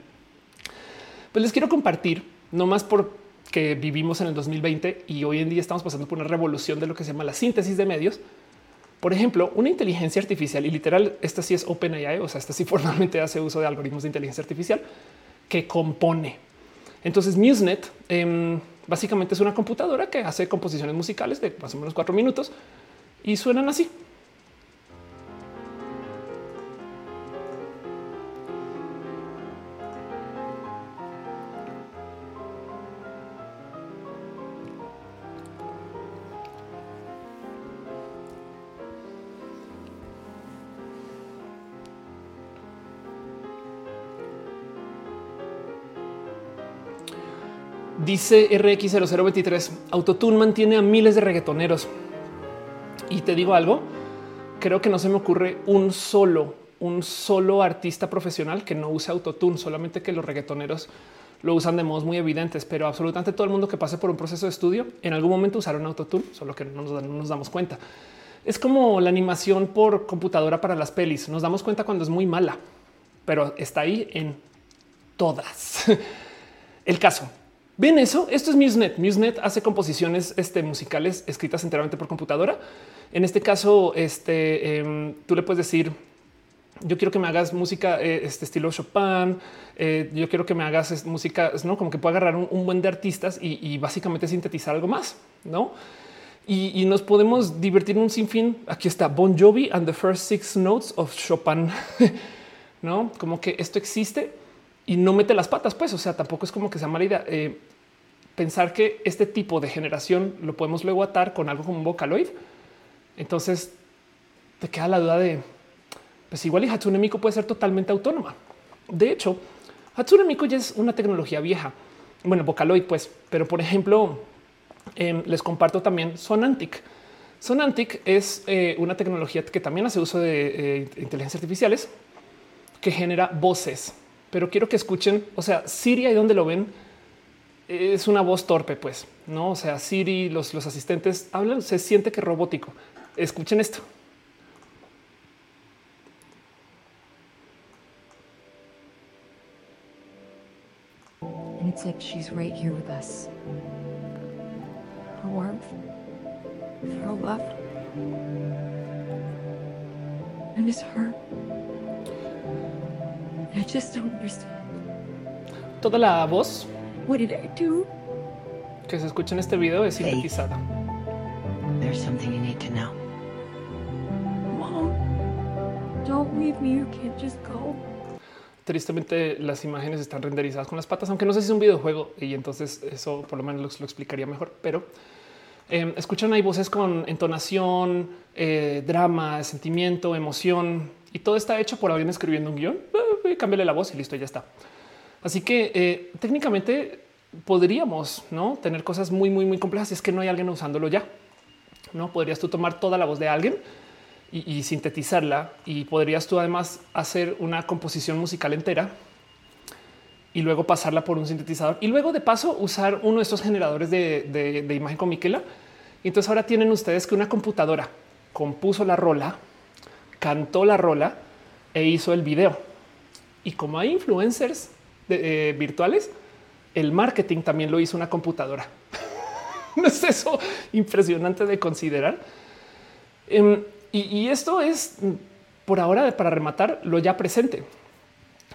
A: Pues les quiero compartir, no más porque vivimos en el 2020 y hoy en día estamos pasando por una revolución de lo que se llama la síntesis de medios. Por ejemplo, una inteligencia artificial y literal, esta sí es OpenAI, o sea, esta sí formalmente hace uso de algoritmos de inteligencia artificial que compone entonces MuseNet em, básicamente es una computadora que hace composiciones musicales de más o menos cuatro minutos y suenan así. Dice RX0023, Autotune mantiene a miles de reggaetoneros. Y te digo algo, creo que no se me ocurre un solo, un solo artista profesional que no use Autotune, solamente que los reggaetoneros lo usan de modos muy evidentes, pero absolutamente todo el mundo que pase por un proceso de estudio en algún momento usaron Autotune, solo que no nos, no nos damos cuenta. Es como la animación por computadora para las pelis. Nos damos cuenta cuando es muy mala, pero está ahí en todas. El caso Ven eso. Esto es MuseNet. MuseNet hace composiciones este, musicales escritas enteramente por computadora. En este caso, este, em, tú le puedes decir, yo quiero que me hagas música eh, este estilo Chopin. Eh, yo quiero que me hagas música, no como que pueda agarrar un, buen de artistas y, básicamente sintetizar algo más, no? Y, nos podemos divertir un sinfín. Aquí está Bon Jovi and the first six notes of Chopin, no como que esto existe y no mete las patas, pues, o sea, tampoco es como que sea mala idea. Eh, pensar que este tipo de generación lo podemos luego atar con algo como un Vocaloid. Entonces te queda la duda de, pues igual y Hatsune Miku puede ser totalmente autónoma. De hecho, Hatsune Miku ya es una tecnología vieja. Bueno, Vocaloid, pues, pero por ejemplo, em, les comparto también Sonantic. Sonantic es eh, una tecnología que también hace uso de eh, inteligencia artificiales que genera voces pero quiero que escuchen, o sea, Siri, ahí donde lo ven, es una voz torpe, pues, ¿no? O sea, Siri, los, los asistentes hablan, se siente que robótico. Escuchen esto.
C: And it's like she's right here with us. Her warmth, her love. And it's her. I just don't understand.
A: Toda la voz
C: What did I do?
A: que se escucha en este video es sintetizada.
C: There's something you need to know. Mom, don't leave me. You can't just go.
A: Tristemente las imágenes están renderizadas con las patas, aunque no sé si es un videojuego y entonces eso por lo menos lo, lo explicaría mejor, pero eh, escuchan ahí voces con entonación, eh, drama, sentimiento, emoción y todo está hecho por alguien escribiendo un guion. Eh, cámbiale la voz y listo, ya está. Así que eh, técnicamente podríamos ¿no? tener cosas muy, muy, muy complejas si es que no hay alguien usándolo ya. No podrías tú tomar toda la voz de alguien y, sintetizarla y podrías tú además hacer una composición musical entera y luego pasarla por un sintetizador y luego de paso usar uno de estos generadores de, de imagen con Miquela. Y entonces ahora tienen ustedes que una computadora compuso la rola, cantó la rola e hizo el video. Y como hay influencers eh, virtuales, el marketing también lo hizo una computadora. ¿No es eso impresionante de considerar? Em, y, esto es por ahora para rematar lo ya presente.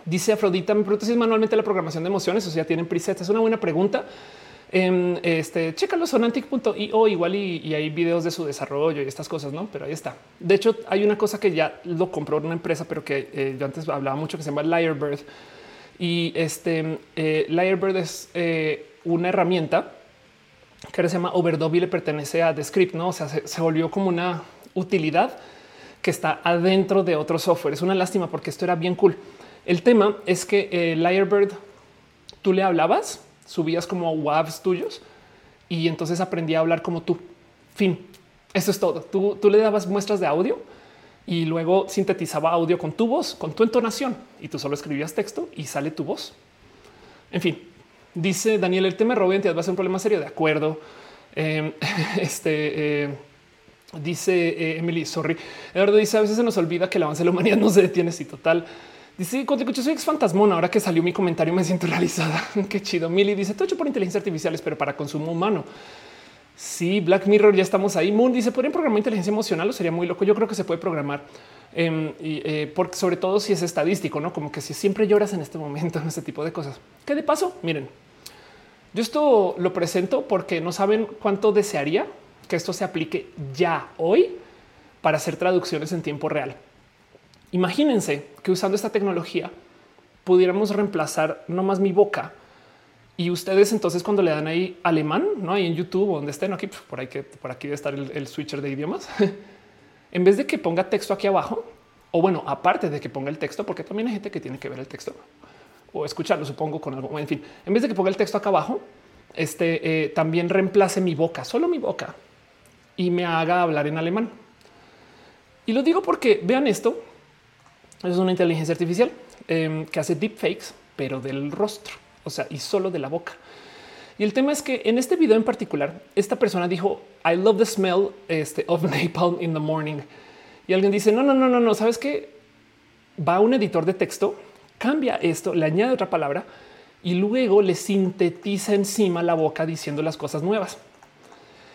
A: Dice Afrodita, me pregunta si es manualmente la programación de emociones o si ya tienen presets. Es una buena pregunta. En este chécalo sonantic.io igual y, hay videos de su desarrollo y estas cosas, no? Pero ahí está. De hecho, hay una cosa que ya lo compró una empresa, pero que eh, yo antes hablaba mucho que se llama Lyrebird y este eh, Lyrebird es eh, una herramienta que ahora se llama Overdub y le pertenece a Descript, no? O sea, se, volvió como una utilidad que está adentro de otro software. Es una lástima porque esto era bien cool. El tema es que eh, Lyrebird tú le hablabas subías como WAVs tuyos y entonces aprendí a hablar como tú. Fin. Eso es todo. Tú, tú le dabas muestras de audio y luego sintetizaba audio con tu voz, con tu entonación y tú solo escribías texto y sale tu voz. En fin, dice Daniel, el tema de robo va a ser un problema serio. De acuerdo. Eh, este eh, dice eh, Emily, sorry. Eduardo dice a veces se nos olvida que el avance de la humanidad no se detiene. Si total, dice cuando escucho soy ex fantasmón. Ahora que salió mi comentario, me siento realizada. Qué chido. Milly dice todo hecho por inteligencia artificial, pero para consumo humano. Sí, Black Mirror, ya estamos ahí. Moon dice, ¿podrían programar inteligencia emocional o sería muy loco? Yo creo que se puede programar, em, y, eh, porque sobre todo si es estadístico, ¿no? Como que si siempre lloras en este momento, en este tipo de cosas. Que de paso, miren, yo esto lo presento porque no saben cuánto desearía que esto se aplique ya hoy para hacer traducciones en tiempo real. Imagínense que usando esta tecnología pudiéramos reemplazar no más mi boca, y ustedes entonces cuando le dan ahí alemán, no hay en YouTube o donde estén aquí, por ahí que por aquí debe estar el, switcher de idiomas. en vez de que ponga texto aquí abajo, o bueno, aparte de que ponga el texto, porque también hay gente que tiene que ver el texto o escucharlo, supongo con algo. En fin, en vez de que ponga el texto acá abajo, este eh, también reemplace mi boca, solo mi boca y me haga hablar en alemán. Y lo digo porque vean esto. Es una inteligencia artificial em, que hace deepfakes, pero del rostro o sea, y solo de la boca. Y el tema es que en este video en particular, esta persona dijo, I love the smell este, of napalm in the morning. Y alguien dice, no, no, no, no, no, sabes que va a un editor de texto, cambia esto, le añade otra palabra y luego le sintetiza encima la boca diciendo las cosas nuevas.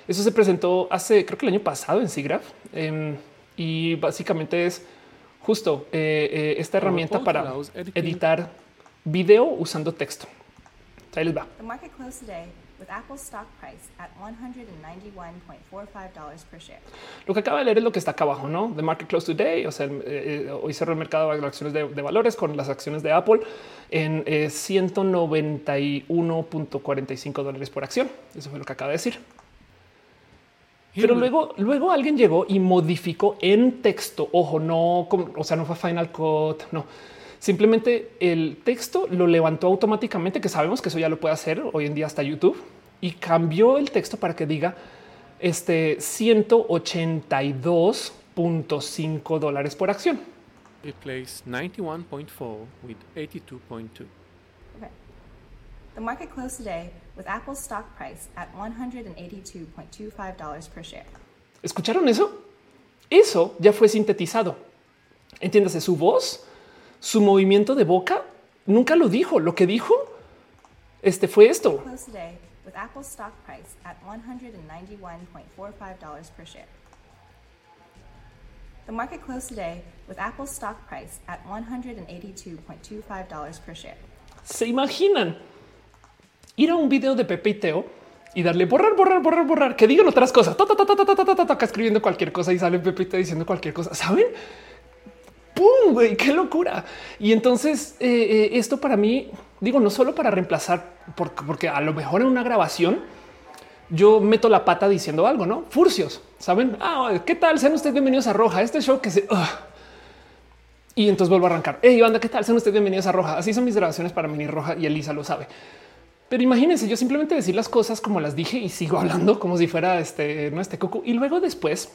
A: Eso se presentó hace, creo que el año pasado en SIGGRAPH em, y básicamente es justo eh, eh, esta herramienta para editar video usando texto. Ahí les va. The market closed today with Apple's stock price at $191.45 per share. Lo que acaba de leer es lo que está acá abajo, ¿no? The market closed today, o sea, eh, eh, hoy cerró el mercado de acciones de, de, valores con las acciones de Apple en eh, 191.45 dólares por acción. Eso fue lo que acaba de decir. Pero luego, luego alguien llegó y modificó en texto. Ojo, no, o sea, no fue Final Cut, no Simplemente el texto lo levantó automáticamente, que sabemos que eso ya lo puede hacer hoy en día hasta YouTube y cambió el texto para que diga este 182.5 dólares por acción. Replace 91.4 with 82.2. The market closed today with Apple's stock price at $182.25 per share. ¿Escucharon eso? Eso ya fue sintetizado. Entiéndase, su voz su movimiento de boca nunca lo dijo. Lo que dijo este fue esto. With Apple stock price at $191.45 per share. The market closed today with Apple stock price at $182.25 per share. ¿Se imaginan ir a un video de Pepe y Teo y darle borrar, borrar, borrar, borrar, que digan otras cosas, escribiendo cualquier cosa y sale Pepe y Teo diciendo cualquier cosa? ¿Saben? ¡Pum! Güey, ¡Qué locura! Y entonces eh, eh, esto para mí, digo, no solo para reemplazar, porque, a lo mejor en una grabación yo meto la pata diciendo algo, ¿no? Furcios, ¿saben? Ah, ¿qué tal? Sean ustedes bienvenidos a Roja, este show que se... Y entonces vuelvo a arrancar. Hey, banda, ¿qué tal? Sean ustedes bienvenidos a Roja. Así son mis grabaciones para Mini Roja y Elisa lo sabe. Pero imagínense, yo simplemente decir las cosas como las dije y sigo hablando como si fuera este, no este coco. Y luego después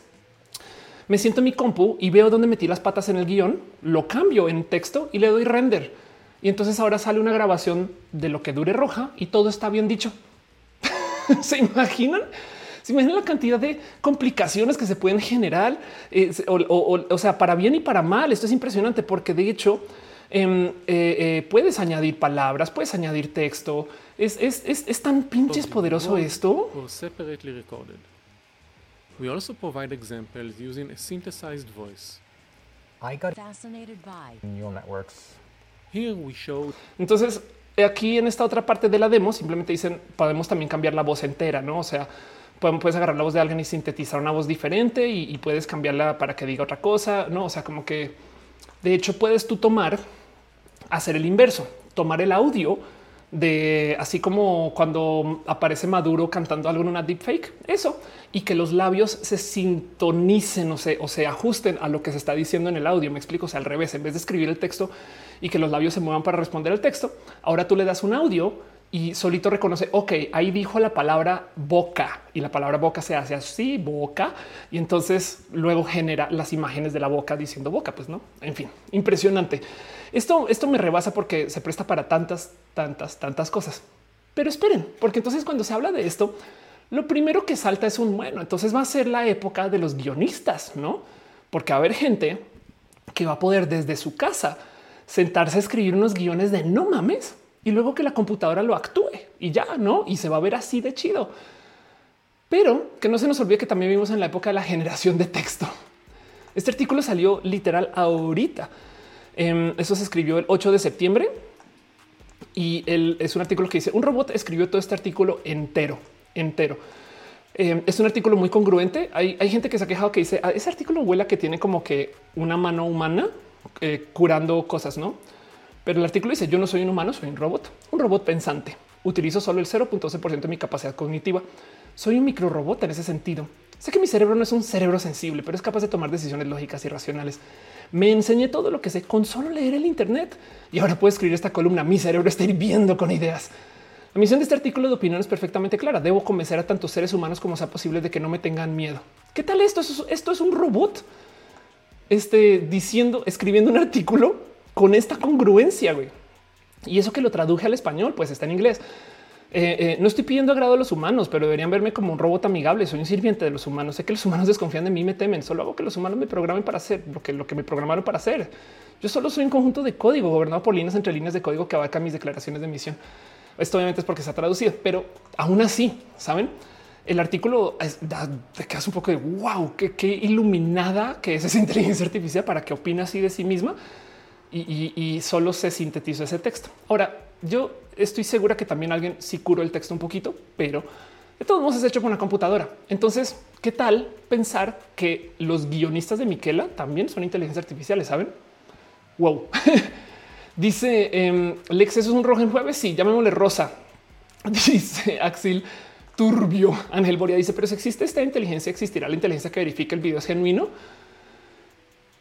A: me siento en mi compu y veo dónde metí las patas en el guion, lo cambio en texto y le doy render. Y entonces ahora sale una grabación de lo que dure roja y todo está bien dicho. ¿Se imaginan? ¿Se imaginan la cantidad de complicaciones que se pueden generar? Eh, o, sea, para bien y para mal. Esto es impresionante porque de hecho eh, eh, puedes añadir palabras, puedes añadir texto. Es, es, es tan pinches poderoso esto. We also provide examples using a synthesized voice. I got fascinated by neural networks. Here we show. Entonces, aquí en esta otra parte de la demo simplemente dicen podemos también cambiar la voz entera, no? O sea, puedes agarrar la voz de alguien y sintetizar una voz diferente y, y, puedes cambiarla para que diga otra cosa, no? O sea, como que de hecho puedes tú tomar, hacer el inverso, tomar el audio de así como cuando aparece Maduro cantando algo en una deepfake, eso y que los labios se sintonicen o se, o se ajusten a lo que se está diciendo en el audio. Me explico, o sea, al revés, en vez de escribir el texto y que los labios se muevan para responder al texto, ahora tú le das un audio y solito reconoce, ok, ahí dijo la palabra boca y la palabra boca se hace así, boca, y entonces luego genera las imágenes de la boca diciendo boca, pues no, en fin, impresionante. Esto, esto me rebasa porque se presta para tantas, tantas, tantas cosas. Pero esperen, porque entonces cuando se habla de esto, lo primero que salta es un bueno, entonces va a ser la época de los guionistas, ¿no? Porque va a haber gente que va a poder desde su casa sentarse a escribir unos guiones de no mames y luego que la computadora lo actúe y ya no, y se va a ver así de chido. Pero que no se nos olvide que también vivimos en la época de la generación de texto. Este artículo salió literal ahorita. Em, eso se escribió el 8 de septiembre y es un artículo que dice un robot escribió todo este artículo entero, entero. Em, es un artículo muy congruente. Hay, gente que se ha quejado que dice ah, ese artículo huele que tiene como que una mano humana eh, curando cosas, no? Pero el artículo dice yo no soy un humano, soy un robot, un robot pensante. Utilizo solo el 0.12% de mi capacidad cognitiva. Soy un micro robot en ese sentido. Sé que mi cerebro no es un cerebro sensible, pero es capaz de tomar decisiones lógicas y racionales. Me enseñé todo lo que sé con solo leer el Internet y ahora puedo escribir esta columna. Mi cerebro está hirviendo con ideas. La misión de este artículo de opinión es perfectamente clara. Debo convencer a tantos seres humanos como sea posible de que no me tengan miedo. ¿Qué tal esto? Esto es un robot este, diciendo, escribiendo un artículo con esta congruencia, güey. Y eso que lo traduje al español, pues está en inglés. Eh, eh, no estoy pidiendo agrado a los humanos, pero deberían verme como un robot amigable. Soy un sirviente de los humanos. Sé que los humanos desconfían de mí, me temen. Solo hago que los humanos me programen para hacer lo que, me programaron para hacer. Yo solo soy un conjunto de código gobernado por líneas entre líneas de código que abarca mis declaraciones de misión. Esto obviamente es porque se ha traducido, pero aún así, saben, el artículo te quedas un poco de wow, qué, qué iluminada que es esa inteligencia artificial para que opine así de sí misma y, solo se sintetizó ese texto. Ahora, yo estoy segura que también alguien sí curó el texto un poquito, pero de todos modos es hecho con una computadora. Entonces, ¿qué tal pensar que los guionistas de Miquela también son inteligencias artificiales? Saben? Wow. Dice em, Lex, eso es un rojo en jueves. Sí, llamémosle rosa. Dice Axel Turbio. Ángel Boria dice, pero si existe esta inteligencia, existirá la inteligencia que verifica el video es genuino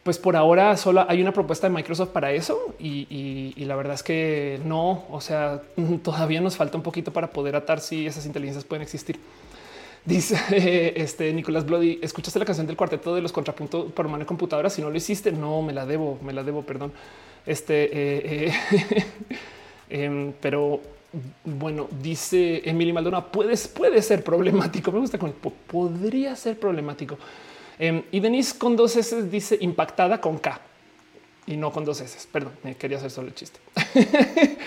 A: pues por ahora solo hay una propuesta de Microsoft para eso y, la verdad es que no, o sea, todavía nos falta un poquito para poder atar si esas inteligencias pueden existir. Dice este Nicolás Bloody, escuchaste la canción del cuarteto de los contrapuntos por mano de computadora. Si no lo hiciste, no me la debo, me la debo, perdón. Este, eh, eh, em, pero bueno, dice Emily Maldonado, puedes, puede ser problemático. Me gusta con podría ser problemático. Em, y Denise con dos S dice impactada con K y no con dos S. Perdón, me quería hacer solo el chiste.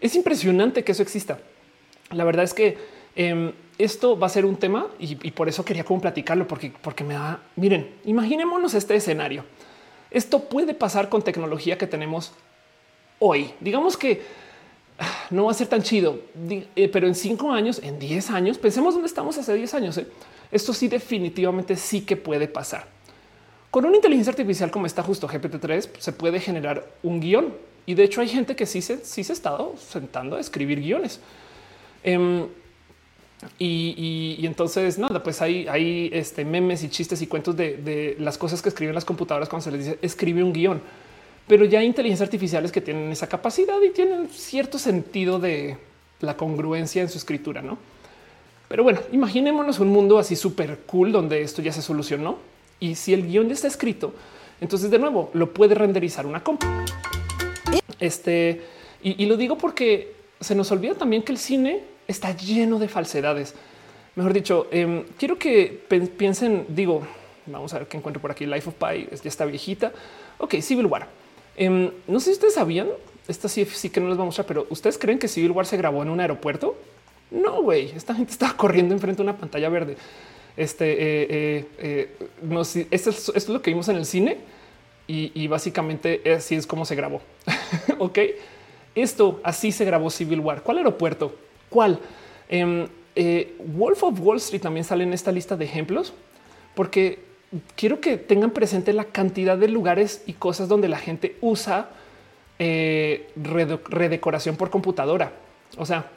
A: es impresionante que eso exista. La verdad es que em, esto va a ser un tema y, por eso quería como platicarlo, porque, porque me da. Miren, imaginémonos este escenario. Esto puede pasar con tecnología que tenemos hoy. Digamos que ah, no va a ser tan chido, eh, pero en cinco años, en diez años, pensemos dónde estamos hace diez años. ¿eh? Esto sí definitivamente sí que puede pasar. Con una inteligencia artificial como esta justo GPT-3 se puede generar un guion y de hecho hay gente que sí se, sí se ha estado sentando a escribir guiones. Em, y, entonces nada, pues hay, hay este, memes y chistes y cuentos de, las cosas que escriben las computadoras cuando se les dice escribe un guion. Pero ya hay inteligencias artificiales que tienen esa capacidad y tienen cierto sentido de la congruencia en su escritura, ¿no? Pero bueno, imaginémonos un mundo así súper cool donde esto ya se solucionó. Y si el guion ya está escrito, entonces de nuevo lo puede renderizar una compu. Este y, lo digo porque se nos olvida también que el cine está lleno de falsedades. Mejor dicho, em, quiero que piensen, digo, vamos a ver qué encuentro por aquí. Life of Pi ya está viejita. Ok, Civil War. Em, no sé si ustedes sabían, esta sí, sí que no les vamos a mostrar, pero ustedes creen que Civil War se grabó en un aeropuerto? No, güey, esta gente estaba corriendo enfrente de una pantalla verde. Este, eh, eh, eh no, esto, es, lo que vimos en el cine y, básicamente así es como se grabó. ok, esto así se grabó Civil War. ¿Cuál aeropuerto? ¿Cuál? Em, Wolf of Wall Street también sale en esta lista de ejemplos porque quiero que tengan presente la cantidad de lugares y cosas donde la gente usa redecoración por computadora. O sea,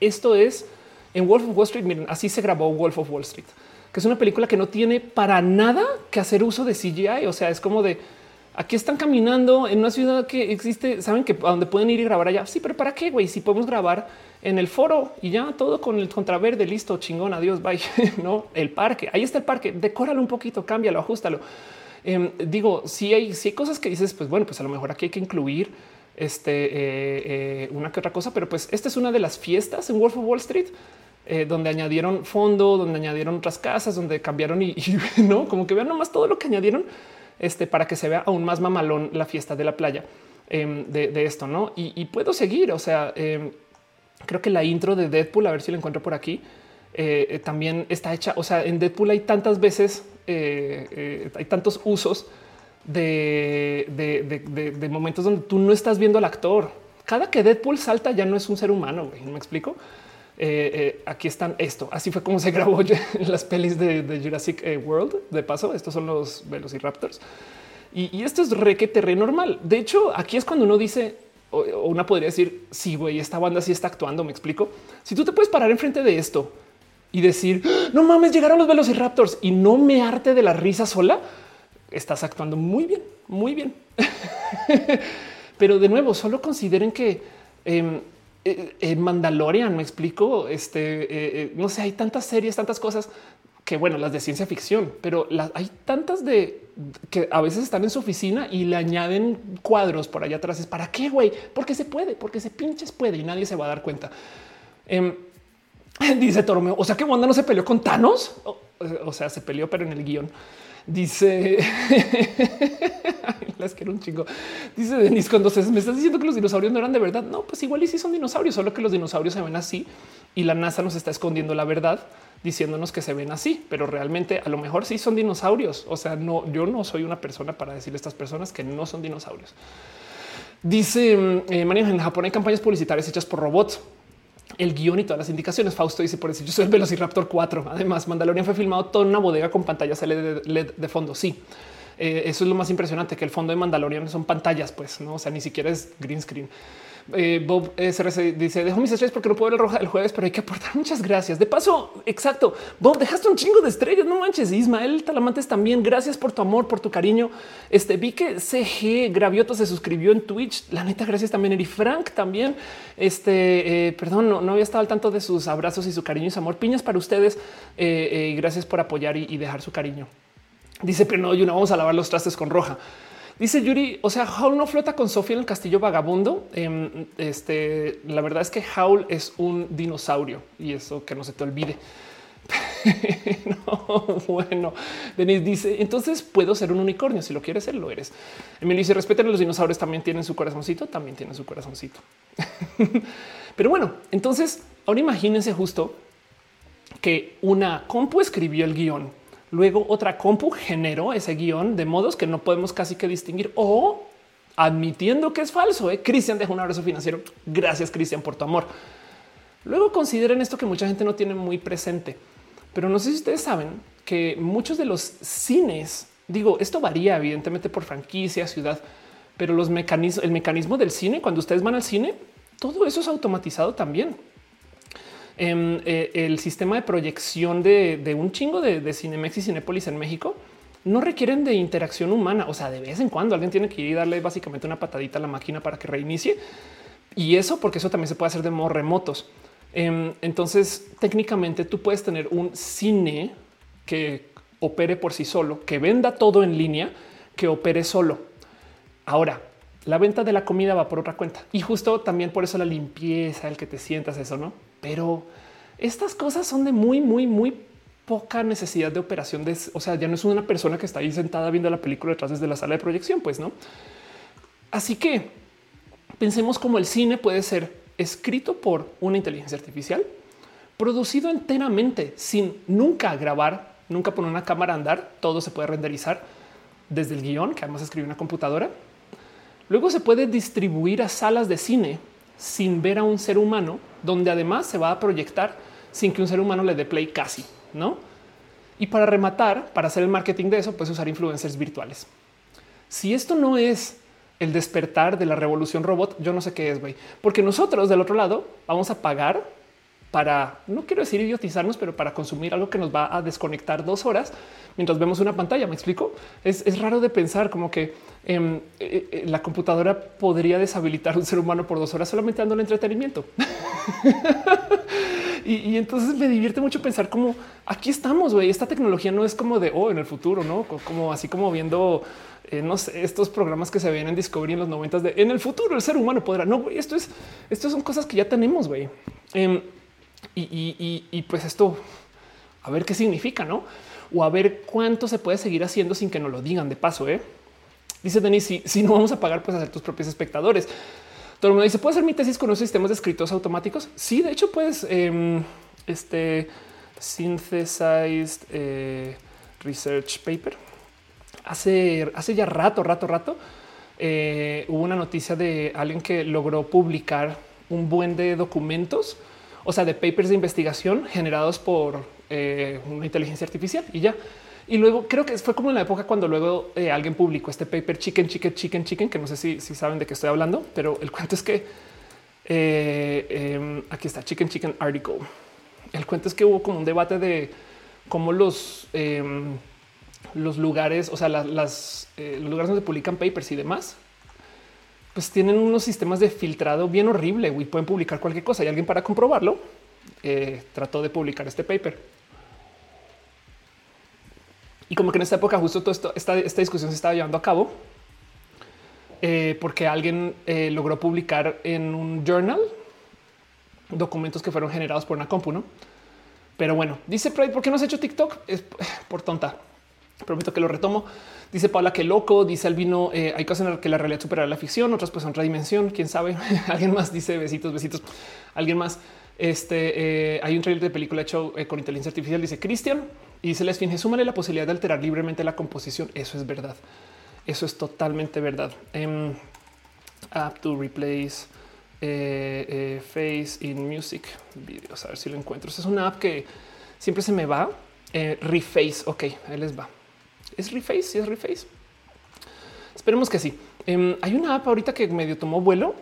A: esto es en Wolf of Wall Street. Miren, así se grabó Wolf of Wall Street, que es una película que no tiene para nada que hacer uso de CGI. O sea, es como de Aquí están caminando en una ciudad que existe. Saben que a donde pueden ir y grabar allá. Sí, pero para qué, güey? Si podemos grabar en el foro y ya todo con el contraverde, listo, chingón, adiós, bye. no, el parque. Ahí está el parque. Decóralo un poquito, cámbialo, ajustalo. Em, digo, si hay, si hay cosas que dices, pues bueno, pues a lo mejor aquí hay que incluir este, eh, eh, una que otra cosa, pero pues esta es una de las fiestas en Wolf of Wall Street. Eh, donde añadieron fondo, donde añadieron otras casas, donde cambiaron y, no como que vean nomás todo lo que añadieron este, para que se vea aún más mamalón la fiesta de la playa em, de, esto, no? Y, puedo seguir. O sea, em, creo que la intro de Deadpool, a ver si la encuentro por aquí, también está hecha. O sea, en Deadpool hay tantas veces, hay tantos usos de, de, momentos donde tú no estás viendo al actor. Cada que Deadpool salta ya no es un ser humano. ¿Me explico? Eh, eh, aquí están esto. Así fue como se grabó en las pelis de, Jurassic eh, World. De paso, estos son los Velociraptors. Y, y esto es requete re normal. De hecho, aquí es cuando uno dice, o, una podría decir, sí, güey, esta banda sí está actuando. Me explico. Si tú te puedes parar enfrente de esto y decir, no mames, llegaron los Velociraptors y no me arte de la risa sola, estás actuando muy bien, muy bien. Pero de nuevo, solo consideren que em, en eh, Mandalorian, me explico, este, eh, eh, no sé, hay tantas series, tantas cosas que bueno, las de ciencia ficción, pero hay tantas de que a veces están en su oficina y le añaden cuadros por allá atrás. Es para qué, güey? Porque se puede, porque se pinches puede y nadie se va a dar cuenta. Em, dice Toromeo, o sea que Wanda no se peleó con Thanos, o sea, se peleó, pero en el guion. Dice, las quiero un chingo. Dice Denis, cuando se me estás diciendo que los dinosaurios no eran de verdad. No, pues igual y sí son dinosaurios, solo que los dinosaurios se ven así y la NASA nos está escondiendo la verdad diciéndonos que se ven así, pero realmente a lo mejor sí son dinosaurios. O sea, no, yo no soy una persona para decirle a estas personas que no son dinosaurios. Dice eh, en Japón hay campañas publicitarias hechas por robots el guion y todas las indicaciones. Fausto dice por decir yo soy el Velociraptor 4. Además, Mandalorian fue filmado toda una bodega con pantallas LED de, fondo. Sí, eh, eso es lo más impresionante que el fondo de Mandalorian son pantallas, pues no, o sea, ni siquiera es green screen. Eh, Bob SRC dice: Dejo mis estrellas porque no puedo ver el roja el jueves, pero hay que aportar. Muchas gracias. De paso, exacto. Bob, dejaste un chingo de estrellas. No manches. Ismael Talamantes también. Gracias por tu amor, por tu cariño. Este vi que CG Gravioto se suscribió en Twitch. La neta, gracias también. Eri Frank también. Este, eh, perdón, no, había estado al tanto de sus abrazos y su cariño y su amor. Piñas para ustedes. Eh, gracias por apoyar y, y, dejar su cariño. Dice, pero no, Yuna, vamos a lavar los trastes con roja. Dice Yuri, o sea, Howl no flota con Sofía en el castillo vagabundo. Em, este, la verdad es que Howl es un dinosaurio y eso que no se te olvide. no, bueno, Denise dice entonces puedo ser un unicornio. Si lo quieres ser, lo eres. Emilio dice respeten los dinosaurios. También tienen su corazoncito, también tienen su corazoncito. Pero bueno, entonces ahora imagínense justo que una compu escribió el guion Luego otra compu generó ese guion de modos que no podemos casi que distinguir o admitiendo que es falso. ¿eh? Cristian deja un abrazo financiero. Gracias, Cristian, por tu amor. Luego consideren esto que mucha gente no tiene muy presente, pero no sé si ustedes saben que muchos de los cines, digo, esto varía evidentemente por franquicia, ciudad, pero los mecanismos, el mecanismo del cine, cuando ustedes van al cine, todo eso es automatizado también. Em, eh, el sistema de proyección de, un chingo de, Cinemex y Cinépolis en México no requieren de interacción humana. O sea, de vez en cuando alguien tiene que ir y darle básicamente una patadita a la máquina para que reinicie. Y eso porque eso también se puede hacer de modo remotos. Em, entonces, técnicamente tú puedes tener un cine que opere por sí solo, que venda todo en línea, que opere solo. Ahora, la venta de la comida va por otra cuenta y justo también por eso la limpieza, el que te sientas, eso no pero estas cosas son de muy, muy, muy poca necesidad de operación. O sea, ya no es una persona que está ahí sentada viendo la película detrás desde la sala de proyección, pues no. Así que pensemos cómo el cine puede ser escrito por una inteligencia artificial, producido enteramente sin nunca grabar, nunca poner una cámara a andar. Todo se puede renderizar desde el guion, que además escribe una computadora. Luego se puede distribuir a salas de cine sin ver a un ser humano, donde además se va a proyectar sin que un ser humano le dé play casi, ¿no? Y para rematar, para hacer el marketing de eso, puedes usar influencers virtuales. Si esto no es el despertar de la revolución robot, yo no sé qué es, güey. Porque nosotros del otro lado vamos a pagar para, no quiero decir idiotizarnos, pero para consumir algo que nos va a desconectar dos horas mientras vemos una pantalla. Me explico. Es, es raro de pensar como que em, eh, eh, la computadora podría deshabilitar un ser humano por dos horas solamente dándole entretenimiento. y, entonces me divierte mucho pensar como aquí estamos. güey. Esta tecnología no es como de oh, en el futuro, no como así como viendo eh, estos programas que se ven en Discovery en los noventas de en el futuro el ser humano podrá. No, güey, esto es, esto son cosas que ya tenemos, güey. Y, pues esto, a ver qué significa, no? O a ver cuánto se puede seguir haciendo sin que nos lo digan de paso. ¿eh? Dice Denis, si, si no vamos a pagar, pues hacer tus propios espectadores. Todo el mundo dice, ¿puedo hacer mi tesis con unos sistemas de escritos automáticos? Sí, de hecho, pues, este synthesized eh, research paper hace, hace ya rato, rato, rato, eh, hubo una noticia de alguien que logró publicar un buen de documentos, o sea, de papers de investigación generados por eh, una inteligencia artificial y ya. Y luego creo que fue como en la época cuando luego eh, alguien publicó este paper Chicken, Chicken, Chicken, Chicken, que no sé si, si saben de qué estoy hablando, pero el cuento es que em, aquí está Chicken, Chicken article. El cuento es que hubo como un debate de cómo los em, los lugares, o sea, las, eh, los lugares donde publican papers y demás, pues tienen unos sistemas de filtrado bien horrible y pueden publicar cualquier cosa. Y alguien para comprobarlo eh, trató de publicar este paper. Y como que en esta época justo toda esta, discusión se estaba llevando a cabo eh, porque alguien logró publicar en un journal documentos que fueron generados por una compu, ¿no? Pero bueno, dice Pride, ¿por qué no has hecho TikTok? Es por tonta. Prometo que lo retomo. Dice Paula que loco. Dice Albino, eh, hay cosas en las que la realidad supera la ficción, otras pues en otra dimensión. Quién sabe. Alguien más dice besitos, besitos. Alguien más. Este eh, hay un trailer de película hecho eh, con inteligencia artificial. Dice Cristian y dice la esfinge. Súmale la posibilidad de alterar libremente la composición. Eso es verdad. Eso es totalmente verdad. Um, app to replace face in music videos. A ver si lo encuentro. Es una app que siempre se me va. reface. Ok, ahí les va. ¿Es Reface? ¿Sí es Reface? Esperemos que sí. Em, hay una app ahorita que medio tomó vuelo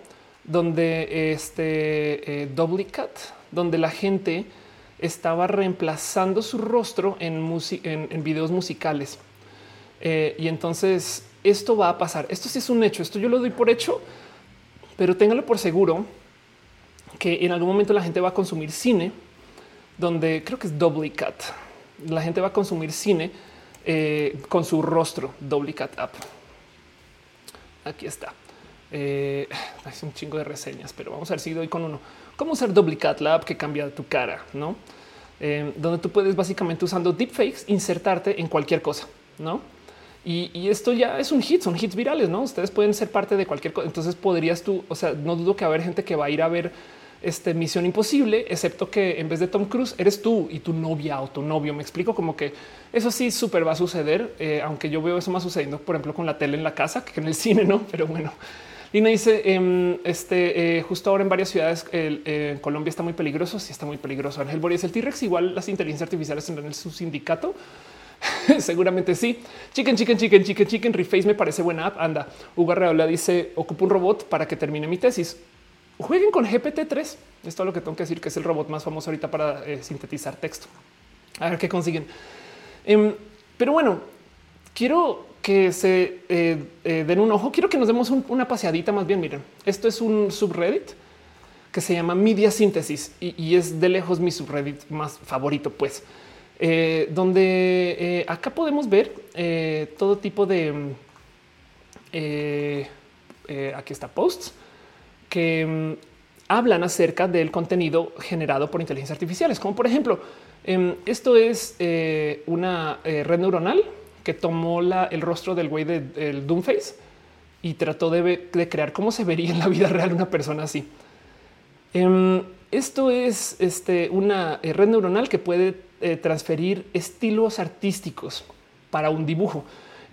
A: donde este eh, Cat, donde la gente estaba reemplazando su rostro en, en, videos musicales. Eh, y entonces esto va a pasar. Esto sí es un hecho. Esto yo lo doy por hecho, pero téngalo por seguro que en algún momento la gente va a consumir cine, donde creo que es Cat. La gente va a consumir cine eh, con su rostro Cat App. Aquí está. Eh, es un chingo de reseñas, pero vamos a ver si doy con uno. ¿Cómo usar Cat la app que cambia tu cara? No, eh, donde tú puedes básicamente usando deepfakes insertarte en cualquier cosa, no? Y, y, esto ya es un hit, son hits virales, no? Ustedes pueden ser parte de cualquier cosa. Entonces podrías tú, o sea, no dudo que haber gente que va a ir a ver este Misión Imposible, excepto que en vez de Tom Cruise eres tú y tu novia o tu novio. Me explico como que eso sí súper va a suceder, eh, aunque yo veo eso más sucediendo, por ejemplo, con la tele en la casa que en el cine, no? Pero bueno, Lina dice em, este eh, justo ahora en varias ciudades eh, Colombia está muy peligroso. Sí, está muy peligroso. Ángel Boris, el T-Rex, igual las inteligencias artificiales tendrán su sindicato. Seguramente sí. Chicken, chicken, chicken, chicken, chicken. Reface me parece buena app. Anda. Hugo Reola dice ocupo un robot para que termine mi tesis jueguen con GPT-3. Esto es lo que tengo que decir, que es el robot más famoso ahorita para eh, sintetizar texto. A ver qué consiguen. Em, pero bueno, quiero que se eh, eh, den un ojo. Quiero que nos demos una paseadita más bien. Miren, esto es un subreddit que se llama Media Síntesis y, es de lejos mi subreddit más favorito, pues, donde acá podemos ver todo tipo de aquí está posts que mm, hablan acerca del contenido generado por inteligencia artificiales, como por ejemplo, em, esto es eh, una eh, red neuronal que tomó el rostro del güey del Doomface y trató de, crear cómo se vería en la vida real una persona así. Em, esto es este, una eh, red neuronal que puede transferir estilos artísticos para un dibujo.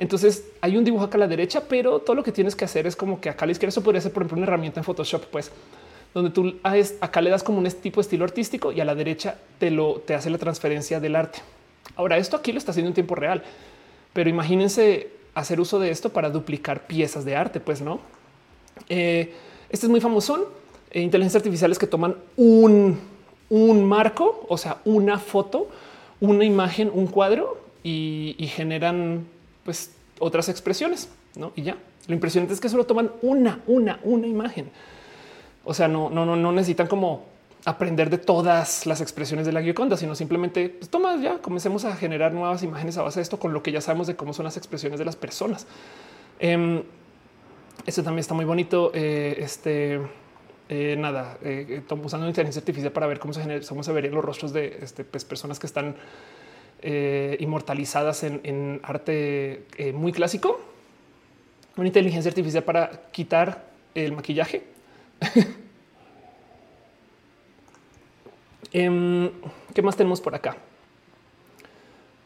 A: Entonces hay un dibujo acá a la derecha, pero todo lo que tienes que hacer es como que acá a la izquierda eso podría ser, por ejemplo, una herramienta en Photoshop, pues donde tú acá le das como un tipo de estilo artístico y a la derecha te lo te hace la transferencia del arte. Ahora, esto aquí lo está haciendo en tiempo real, pero imagínense hacer uso de esto para duplicar piezas de arte, pues no. Eh, este es muy famoso. Eh, inteligencias artificiales que toman un, un marco, o sea, una foto, una imagen, un cuadro y, y generan pues otras expresiones, ¿no? Y ya. Lo impresionante es que solo toman una, una, una imagen. O sea, no, no, no, no necesitan como aprender de todas las expresiones de la Gioconda, sino simplemente pues, toma ya, comencemos a generar nuevas imágenes a base de esto con lo que ya sabemos de cómo son las expresiones de las personas. Eh, esto también está muy bonito. Eh, este eh, nada, eh, estamos usando inteligencia artificial para ver cómo se, genera, cómo se verían los rostros de este, pues, personas que están eh, inmortalizadas en, arte eh, muy clásico. Una inteligencia artificial para quitar el maquillaje. Em, ¿Qué más tenemos por acá?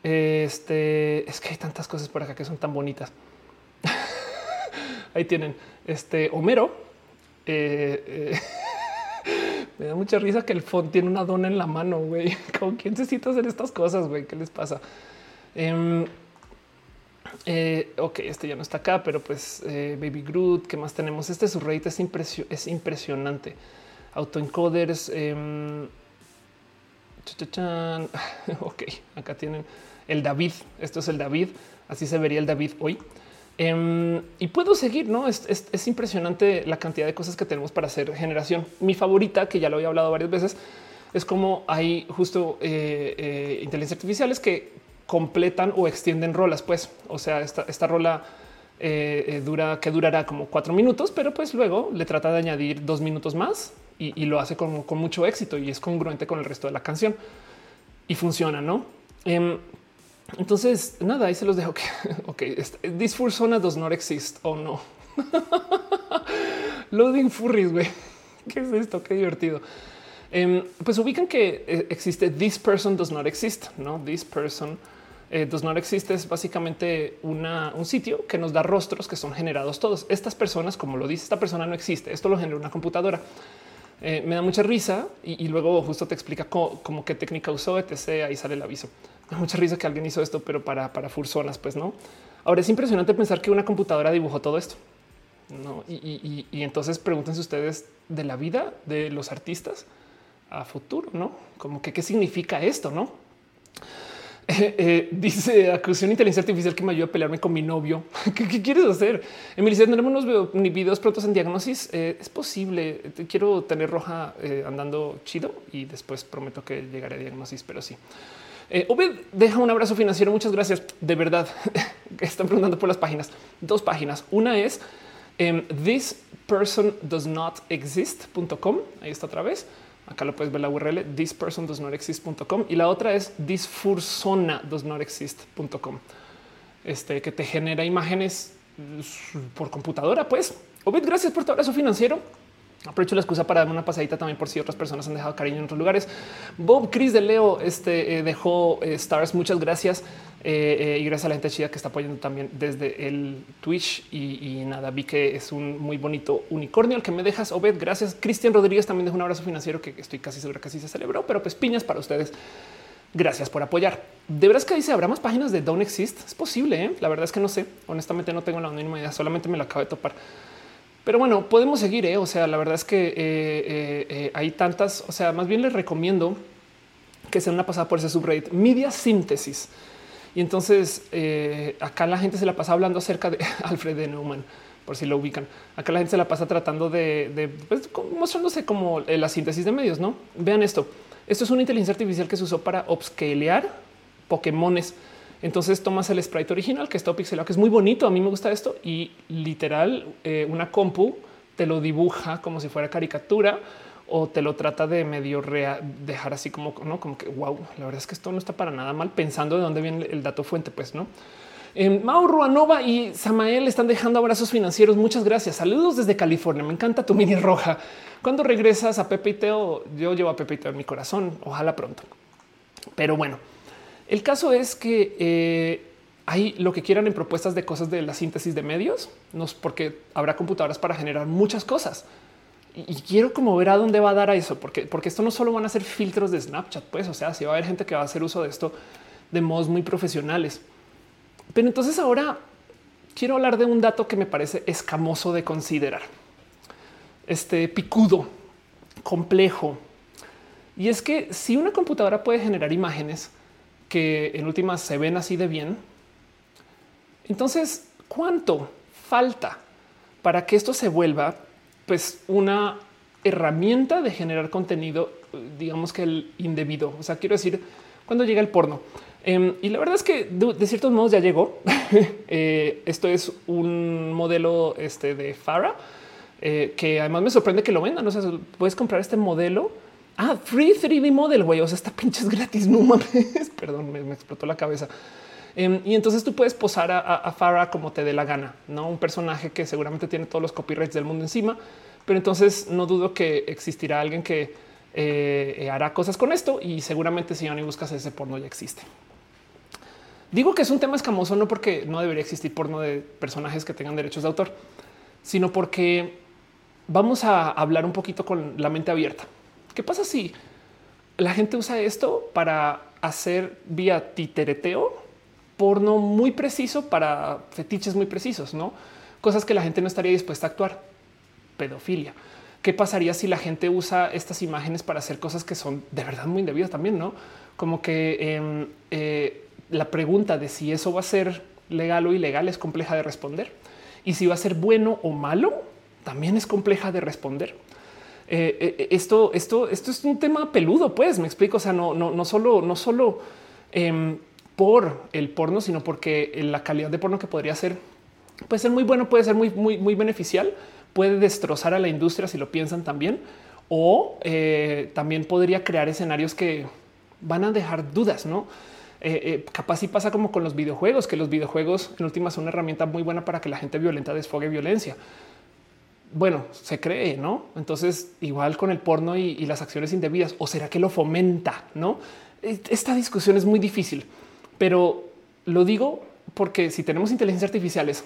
A: Este es que hay tantas cosas por acá que son tan bonitas. Ahí tienen este Homero. Eh, eh, me da mucha risa que el font tiene una dona en la mano, güey. ¿Con quién se cita hacer estas cosas, güey? ¿Qué les pasa? Eh, ok, este ya no está acá, pero pues eh, Baby Groot, ¿qué más tenemos? Este su rate es, es impresionante. Autoencoders. Eh, ok, acá tienen el David. Esto es el David. Así se vería el David hoy. Um, y puedo seguir, no es, es, es, impresionante la cantidad de cosas que tenemos para hacer generación. Mi favorita, que ya lo había hablado varias veces, es como hay justo eh, eh, inteligencias artificiales que completan o extienden rolas. Pues, o sea, esta, esta rola eh, eh, dura que durará como cuatro minutos, pero pues luego le trata de añadir dos minutos más y, lo hace con, mucho éxito y es congruente con el resto de la canción y funciona, no? Um, entonces, nada, ahí se los dejo. Que, ok, this fursona does not exist o oh, no. Loading furries, güey. ¿Qué es esto? Qué divertido. Um, pues ubican que eh, existe this person does not exist, no? This person eh, does not exist es básicamente una, un sitio que nos da rostros que son generados todos. Estas personas, como lo dice, esta persona no existe. Esto lo genera una computadora. Eh, me da mucha risa y, luego justo te explica cómo qué técnica usó, etc. Ahí sale el aviso. Mucha risa que alguien hizo esto, pero para, para fursonas, pues no. Ahora es impresionante pensar que una computadora dibujó todo esto. No, y, entonces pregúntense ustedes de la vida de los artistas a futuro, no como que qué significa esto, no? Eh, eh, dice acusación inteligencia artificial que me ayuda a pelearme con mi novio. ¿Qué, quieres hacer? Emilia, tenemos unos videos prontos en diagnosis. Eh, es posible. Quiero tener roja andando chido y después prometo que llegaré a diagnosis, pero sí. Eh, Obed deja un abrazo financiero. Muchas gracias. De verdad, están preguntando por las páginas. Dos páginas. Una es um, this person does not exist.com. Ahí está otra vez. Acá lo puedes ver la URL this person does not exist.com y la otra es this fursona does not exist.com. Este que te genera imágenes por computadora. Pues Obed, gracias por tu abrazo financiero. Aprovecho la excusa para darme una pasadita también por si otras personas han dejado cariño en otros lugares. Bob Chris de Leo este, eh, dejó eh, stars. Muchas gracias. Eh, y gracias a la gente chida que está apoyando también desde el Twitch. Y, nada, vi que es un muy bonito unicornio el que me dejas. Obed, gracias. Cristian Rodríguez también dejó un abrazo financiero que estoy casi segura que así se celebró, pero pues piñas para ustedes. Gracias por apoyar. De veras que dice habrá más páginas de Don't Exist. Es posible. La verdad es que no sé. Honestamente, no tengo la mínima idea. Solamente me lo acabo de topar. Pero bueno, podemos seguir. ¿eh? O sea, la verdad es que eh, eh, eh, hay tantas. O sea, más bien les recomiendo que sea una pasada por ese subreddit media síntesis. Y entonces acá la gente se la pasa hablando acerca de Alfred de Neumann, por si lo ubican. Acá la gente se la pasa tratando de, pues, mostrándose como la síntesis de medios. No vean esto. Esto es una inteligencia artificial que se usó para upscalear Pokémones. Entonces tomas el sprite original que está pixelado, que es muy bonito. A mí me gusta esto y literal eh, una compu te lo dibuja como si fuera caricatura o te lo trata de medio real, dejar así como no, como que wow, la verdad es que esto no está para nada mal pensando de dónde viene el dato fuente, pues no. Eh, Mau Ruanova y Samael están dejando abrazos financieros. Muchas gracias. Saludos desde California. Me encanta tu mini roja. Cuando regresas a Pepe y Teo, yo llevo a Pepe y Teo en mi corazón. Ojalá pronto. Pero bueno, el caso es que eh, hay lo que quieran en propuestas de cosas de la síntesis de medios, no es porque habrá computadoras para generar muchas cosas. Y, y quiero como ver a dónde va a dar a eso, porque, porque esto no solo van a ser filtros de Snapchat, pues, o sea, si va a haber gente que va a hacer uso de esto de modos muy profesionales. Pero entonces ahora quiero hablar de un dato que me parece escamoso de considerar. Este picudo, complejo. Y es que si una computadora puede generar imágenes, que en últimas se ven así de bien. Entonces, ¿cuánto falta para que esto se vuelva pues una herramienta de generar contenido, digamos que el indebido? O sea, quiero decir, cuando llega el porno. Em, y la verdad es que de, ciertos modos ya llegó. Eh, esto es un modelo este, de Farah eh, que además me sorprende que lo vendan. O sea, puedes comprar este modelo. Ah, free 3D model, güey. O sea, esta pinche es gratis. No mames. Perdón, me, explotó la cabeza. Em, y entonces tú puedes posar a, Farah como te dé la gana, no un personaje que seguramente tiene todos los copyrights del mundo encima, pero entonces no dudo que existirá alguien que eh, hará cosas con esto y seguramente si van y buscas ese porno ya existe. Digo que es un tema escamoso no porque no debería existir porno de personajes que tengan derechos de autor, sino porque vamos a hablar un poquito con la mente abierta. ¿Qué pasa si la gente usa esto para hacer vía titereteo porno muy preciso para fetiches muy precisos, no cosas que la gente no estaría dispuesta a actuar? Pedofilia. ¿Qué pasaría si la gente usa estas imágenes para hacer cosas que son de verdad muy indebidas también? No como que em, eh, la pregunta de si eso va a ser legal o ilegal es compleja de responder y si va a ser bueno o malo también es compleja de responder. Eh, eh, esto, esto, esto es un tema peludo, pues me explico. O sea, no, no, no solo, no solo em, por el porno, sino porque la calidad de porno que podría ser puede ser muy bueno, puede ser muy, muy, muy beneficial, puede destrozar a la industria si lo piensan también, o eh, también podría crear escenarios que van a dejar dudas, no? capaz si pasa como con los videojuegos, que los videojuegos en última son una herramienta muy buena para que la gente violenta desfogue violencia bueno, se cree, ¿no? Entonces, igual con el porno y, las acciones indebidas, ¿o será que lo fomenta? ¿No? Esta discusión es muy difícil, pero lo digo porque si tenemos inteligencias artificiales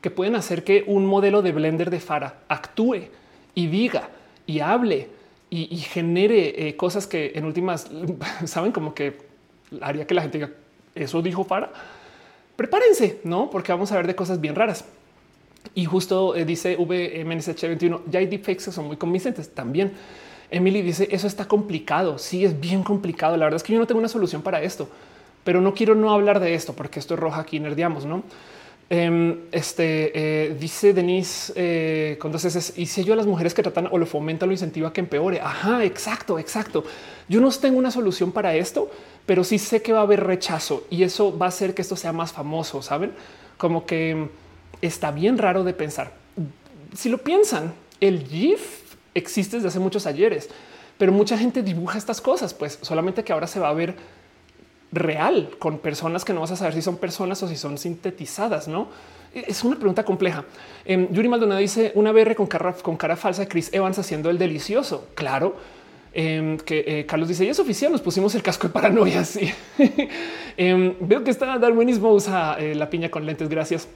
A: que pueden hacer que un modelo de Blender de Fara actúe y diga y hable y, genere eh, cosas que en últimas saben como que haría que la gente diga eso dijo Fara. Prepárense, no? Porque vamos a ver de cosas bien raras. Y justo eh, dice VMNSH21, ya hay deepfakes que son muy convincentes también. Emily dice eso está complicado. Sí, es bien complicado. La verdad es que yo no tengo una solución para esto, pero no quiero no hablar de esto porque esto es roja aquí nerdiamos, no? Em, este eh, dice Denise eh, entonces y si yo a las mujeres que tratan o lo fomentan lo incentiva que empeore. Ajá, exacto, exacto. Yo no tengo una solución para esto, pero sí sé que va a haber rechazo y eso va a hacer que esto sea más famoso. Saben como que está bien raro de pensar. Si lo piensan, el GIF existe desde hace muchos ayeres, pero mucha gente dibuja estas cosas, pues solamente que ahora se va a ver real con personas que no vas a saber si son personas o si son sintetizadas, no? Es una pregunta compleja. Eh, Yuri Maldonado dice una BR con cara, con cara falsa, Chris Evans haciendo el delicioso. Claro, em, que eh, Carlos dice, y es oficial, nos pusimos el casco de paranoia. Sí. Em, veo que está Darwinismo usa eh, la piña con lentes. Gracias.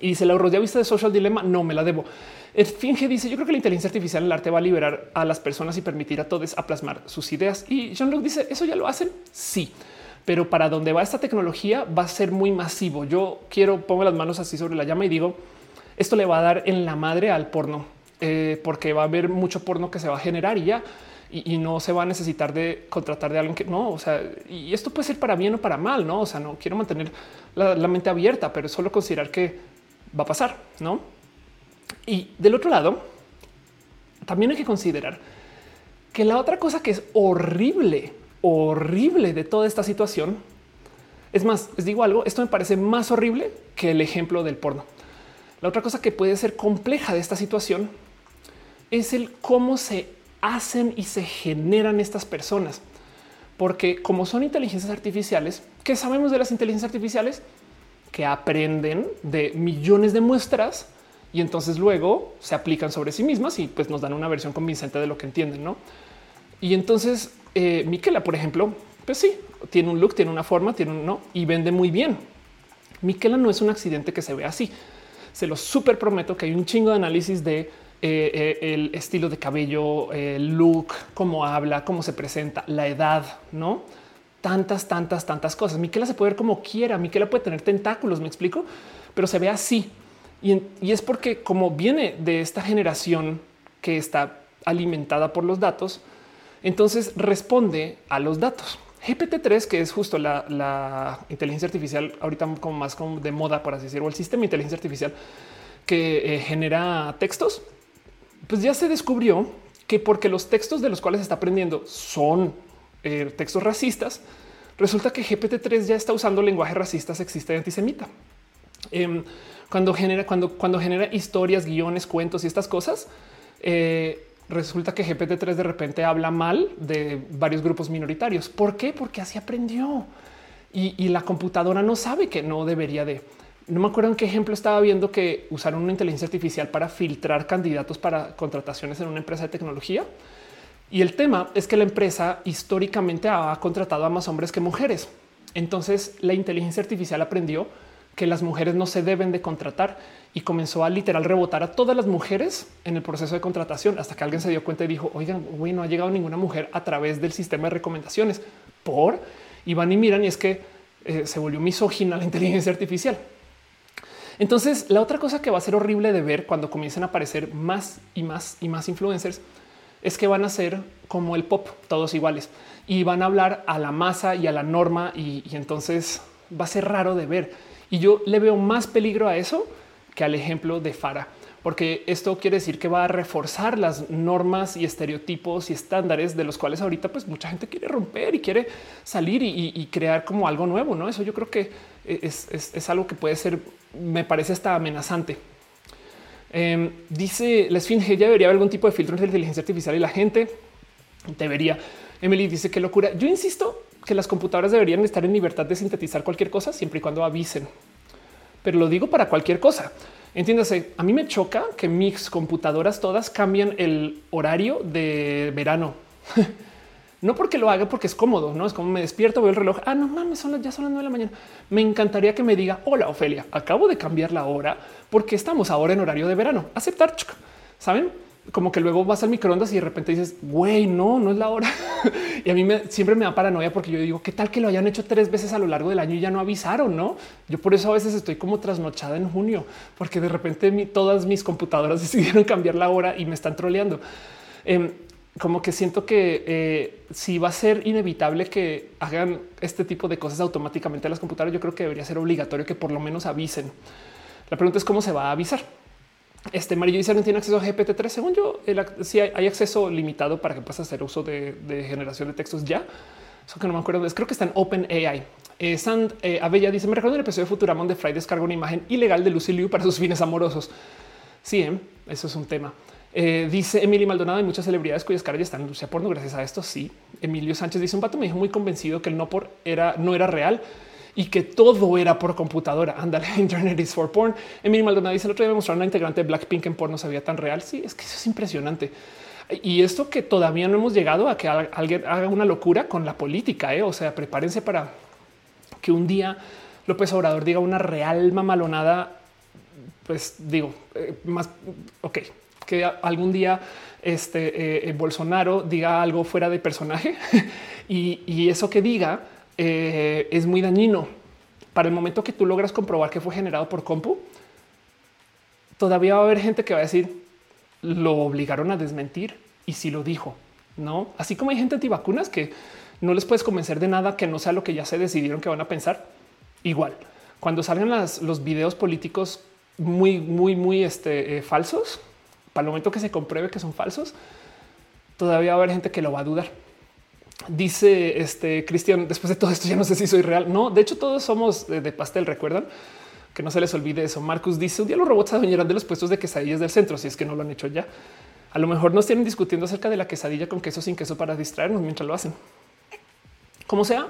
A: Y dice Lauro, ¿ya viste de Social Dilemma? No me la debo. El Finge dice: Yo creo que la inteligencia artificial en el arte va a liberar a las personas y permitir a todos a plasmar sus ideas. Y Jean-Luc dice: Eso ya lo hacen. Sí, pero para dónde va esta tecnología va a ser muy masivo. Yo quiero pongo las manos así sobre la llama y digo: Esto le va a dar en la madre al porno, eh, porque va a haber mucho porno que se va a generar y ya. Y, no se va a necesitar de contratar de alguien que no, o sea, y esto puede ser para bien o para mal, no? O sea, no quiero mantener la mente abierta, pero solo considerar que va a pasar, ¿no? Y del otro lado, también hay que considerar que la otra cosa que es horrible, horrible de toda esta situación, es más, les digo algo, esto me parece más horrible que el ejemplo del porno. La otra cosa que puede ser compleja de esta situación es el cómo se hacen y se generan estas personas. Porque como son inteligencias artificiales, ¿qué sabemos de las inteligencias artificiales? Que aprenden de millones de muestras y entonces luego se aplican sobre sí mismas y pues nos dan una versión convincente de lo que entienden, ¿no? Y entonces eh, Miquela, por ejemplo, pues sí, tiene un look, tiene una forma, tiene un no y vende muy bien. Miquela no es un accidente que se ve así. Se lo súper prometo que hay un chingo de análisis de eh, eh, el estilo de cabello, el look, cómo habla, cómo se presenta, la edad, no? Tantas, tantas, tantas cosas. Miquela se puede ver como quiera. Miquela puede tener tentáculos, me explico, pero se ve así. Y, es porque como viene de esta generación que está alimentada por los datos, entonces responde a los datos. GPT-3, que es justo la, inteligencia artificial ahorita como más de moda, por así decirlo, el sistema de inteligencia artificial que eh, genera textos, pues ya se descubrió que porque los textos de los cuales está aprendiendo son eh, textos racistas, resulta que GPT-3 ya está usando lenguaje racista, sexista y antisemita. Em, cuando genera, cuando, cuando genera historias, guiones, cuentos y estas cosas, eh, resulta que GPT-3 de repente habla mal de varios grupos minoritarios. ¿Por qué? Porque así aprendió. Y, la computadora no sabe que no debería de. No me acuerdo en qué ejemplo estaba viendo que usaron una inteligencia artificial para filtrar candidatos para contrataciones en una empresa de tecnología. Y el tema es que la empresa históricamente ha contratado a más hombres que mujeres. Entonces la inteligencia artificial aprendió que las mujeres no se deben de contratar y comenzó a literal rebotar a todas las mujeres en el proceso de contratación hasta que alguien se dio cuenta y dijo, oigan, güey, no ha llegado ninguna mujer a través del sistema de recomendaciones por y van y miran y es que eh, se volvió misógina la inteligencia artificial. Entonces, la otra cosa que va a ser horrible de ver cuando comiencen a aparecer más y más y más influencers es que van a ser como el pop, todos iguales y van a hablar a la masa y a la norma y, entonces va a ser raro de ver. Y yo le veo más peligro a eso que al ejemplo de Fara, porque esto quiere decir que va a reforzar las normas y estereotipos y estándares de los cuales ahorita pues mucha gente quiere romper y quiere salir y, crear como algo nuevo. No, eso yo creo que es, algo que puede ser, me parece hasta amenazante. Em, dice la esfinge, ya debería haber algún tipo de filtro entre inteligencia artificial y la gente. Debería. Emily dice que locura. Yo insisto que las computadoras deberían estar en libertad de sintetizar cualquier cosa siempre y cuando avisen. Pero lo digo para cualquier cosa. Entiéndase, a mí me choca que mis computadoras todas cambian el horario de verano. no porque lo haga porque es cómodo, no es como me despierto, veo el reloj. Ah, no mames, son ya son las nueve de la mañana. Me encantaría que me diga hola, Ofelia. Acabo de cambiar la hora porque estamos ahora en horario de verano. Aceptar, saben? como que luego vas al microondas y de repente dices, güey, no, no es la hora. y a mí siempre me da paranoia porque yo digo, ¿qué tal que lo hayan hecho tres veces a lo largo del año y ya no avisaron? No, yo por eso a veces estoy como trasnochada en junio, porque de repente todas mis computadoras decidieron cambiar la hora y me están troleando. Em, como que siento que eh, si va a ser inevitable que hagan este tipo de cosas automáticamente a las computadoras, yo creo que debería ser obligatorio que por lo menos avisen. La pregunta es cómo se va a avisar. Este Marillo dice no tiene acceso a GPT-3. Según yo, si hay, acceso limitado para que puedas hacer uso de, generación de textos ya. Eso que no me acuerdo, creo que está en Open AI. Eh, Sand eh, Abella dice: Me recuerdo el episodio de Futurama donde Fry descarga una imagen ilegal de Lucy Liu para sus fines amorosos. Sí, eso es un tema. Eh, dice Emily Maldonado, hay muchas celebridades cuyas caras ya están en Lucia porno. Gracias a esto. Sí, Emilio Sánchez dice: Un pato me dijo muy convencido que el no por era no era real y que todo era por computadora. Ándale, Internet is for porn. Emily Maldonado dice el otro día me mostraron una integrante de Blackpink en porno se veía tan real. Sí, es que eso es impresionante. Y esto que todavía no hemos llegado a que alguien haga una locura con la política. ¿eh? O sea, prepárense para que un día López Obrador diga una real mamalonada. Pues digo eh, más. Ok, que algún día este eh, Bolsonaro diga algo fuera de personaje y, y eso que diga eh, es muy dañino. Para el momento que tú logras comprobar que fue generado por compu, todavía va a haber gente que va a decir lo obligaron a desmentir y si lo dijo, no? Así como hay gente antivacunas que no les puedes convencer de nada que no sea lo que ya se decidieron que van a pensar. Igual, cuando salgan los videos políticos muy, muy, muy este, eh, falsos, para el momento que se compruebe que son falsos, todavía va a haber gente que lo va a dudar. Dice este Cristian, después de todo esto ya no sé si soy real. No, de hecho todos somos de, pastel, recuerdan que no se les olvide eso. Marcus dice un día los robots adueñarán de los puestos de quesadillas del centro, si es que no lo han hecho ya. A lo mejor nos tienen discutiendo acerca de la quesadilla con queso sin queso para distraernos mientras lo hacen. Como sea,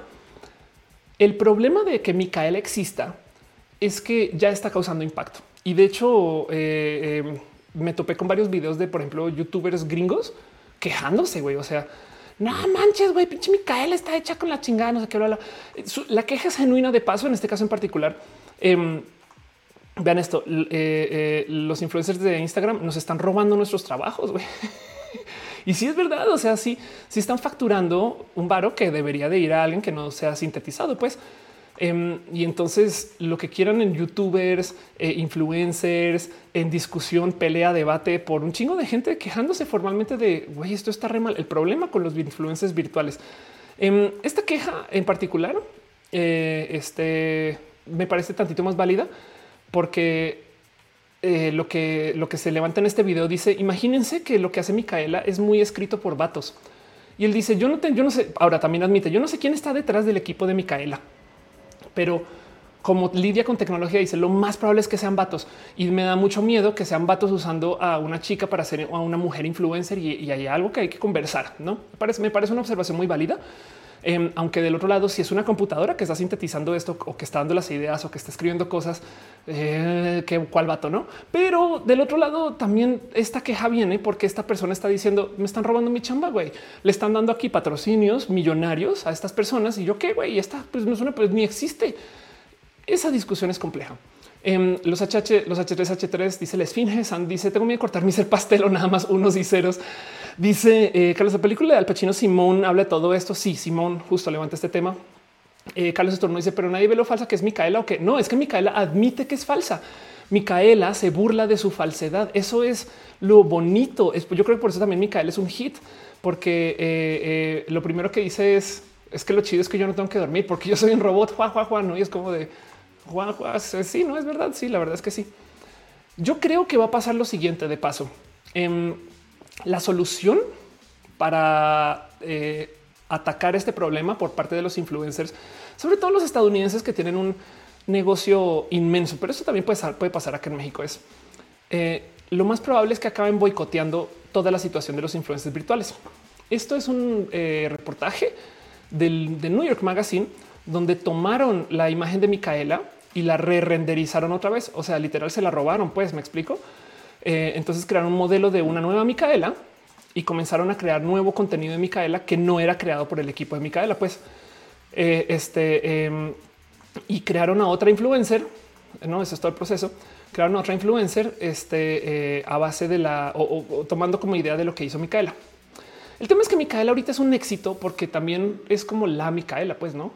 A: el problema de que Micael exista es que ya está causando impacto. Y de hecho, eh, eh, me topé con varios videos de, por ejemplo, youtubers gringos quejándose, güey. O sea, no manches, güey, pinche Micaela está hecha con la chingada, no sé qué. La, la queja es genuina de paso, en este caso en particular. Em, vean esto, eh, eh, los influencers de Instagram nos están robando nuestros trabajos, güey. y si es verdad, o sea, sí, sí están facturando un varo que debería de ir a alguien que no sea sintetizado, pues. Em, y entonces lo que quieran en youtubers, eh, influencers, en discusión, pelea, debate por un chingo de gente quejándose formalmente de güey, esto está re mal. El problema con los influencers virtuales Em, esta queja en particular eh, este, me parece tantito más válida porque eh, lo, que, lo que se levanta en este video dice, imagínense que lo que hace Micaela es muy escrito por vatos. Y él dice, yo no, yo no sé, ahora también admite, yo no sé quién está detrás del equipo de Micaela, pero como lidia con tecnología, dice lo más probable es que sean vatos y me da mucho miedo que sean vatos usando a una chica para ser a una mujer influencer y, hay algo que hay que conversar. No me parece, me parece una observación muy válida. Em, aunque del otro lado, si es una computadora que está sintetizando esto o que está dando las ideas o que está escribiendo cosas, eh, que cuál vato, no? Pero del otro lado también esta queja viene porque esta persona está diciendo me están robando mi chamba, güey. Le están dando aquí patrocinios millonarios a estas personas y yo qué, güey, esta suena, pues ni existe. Esa discusión es compleja. Em, los HH, los H3, H3 dice la esfinge. San dice tengo miedo de cortar mi ser pastel o nada más unos y ceros. Dice eh, Carlos, la película de Al Pacino Simón habla de todo esto. Sí, Simón justo levanta este tema. Eh, Carlos Estorno dice, pero nadie ve lo falsa que es Micaela o que no es que Micaela admite que es falsa. Micaela se burla de su falsedad. Eso es lo bonito. yo creo que por eso también Micaela es un hit, porque eh, lo primero que dice es es que lo chido es que yo no tengo que dormir porque yo soy un robot. Juan, Juan, Juan, no? Y es como de Juan, Juan. Sí, no es verdad. Sí, la verdad es que sí. Yo creo que va a pasar lo siguiente de paso. Em, la solución para eh, atacar este problema por parte de los influencers, sobre todo los estadounidenses que tienen un negocio inmenso, pero eso también puede, puede pasar acá en México. Es eh, lo más probable es que acaben boicoteando toda la situación de los influencers virtuales. Esto es un eh, reportaje del, New York Magazine, donde tomaron la imagen de Micaela y la re-renderizaron otra vez. O sea, literal se la robaron, pues me explico. Eh, entonces crearon un modelo de una nueva Micaela y comenzaron a crear nuevo contenido de Micaela que no era creado por el equipo de Micaela. Pues eh, este em, y crearon a otra influencer. No, eso es todo el proceso. Crearon a otra influencer este, eh, a base de la o tomando como idea de lo que hizo Micaela. El tema es que Micaela ahorita es un éxito porque también es como la Micaela, pues no.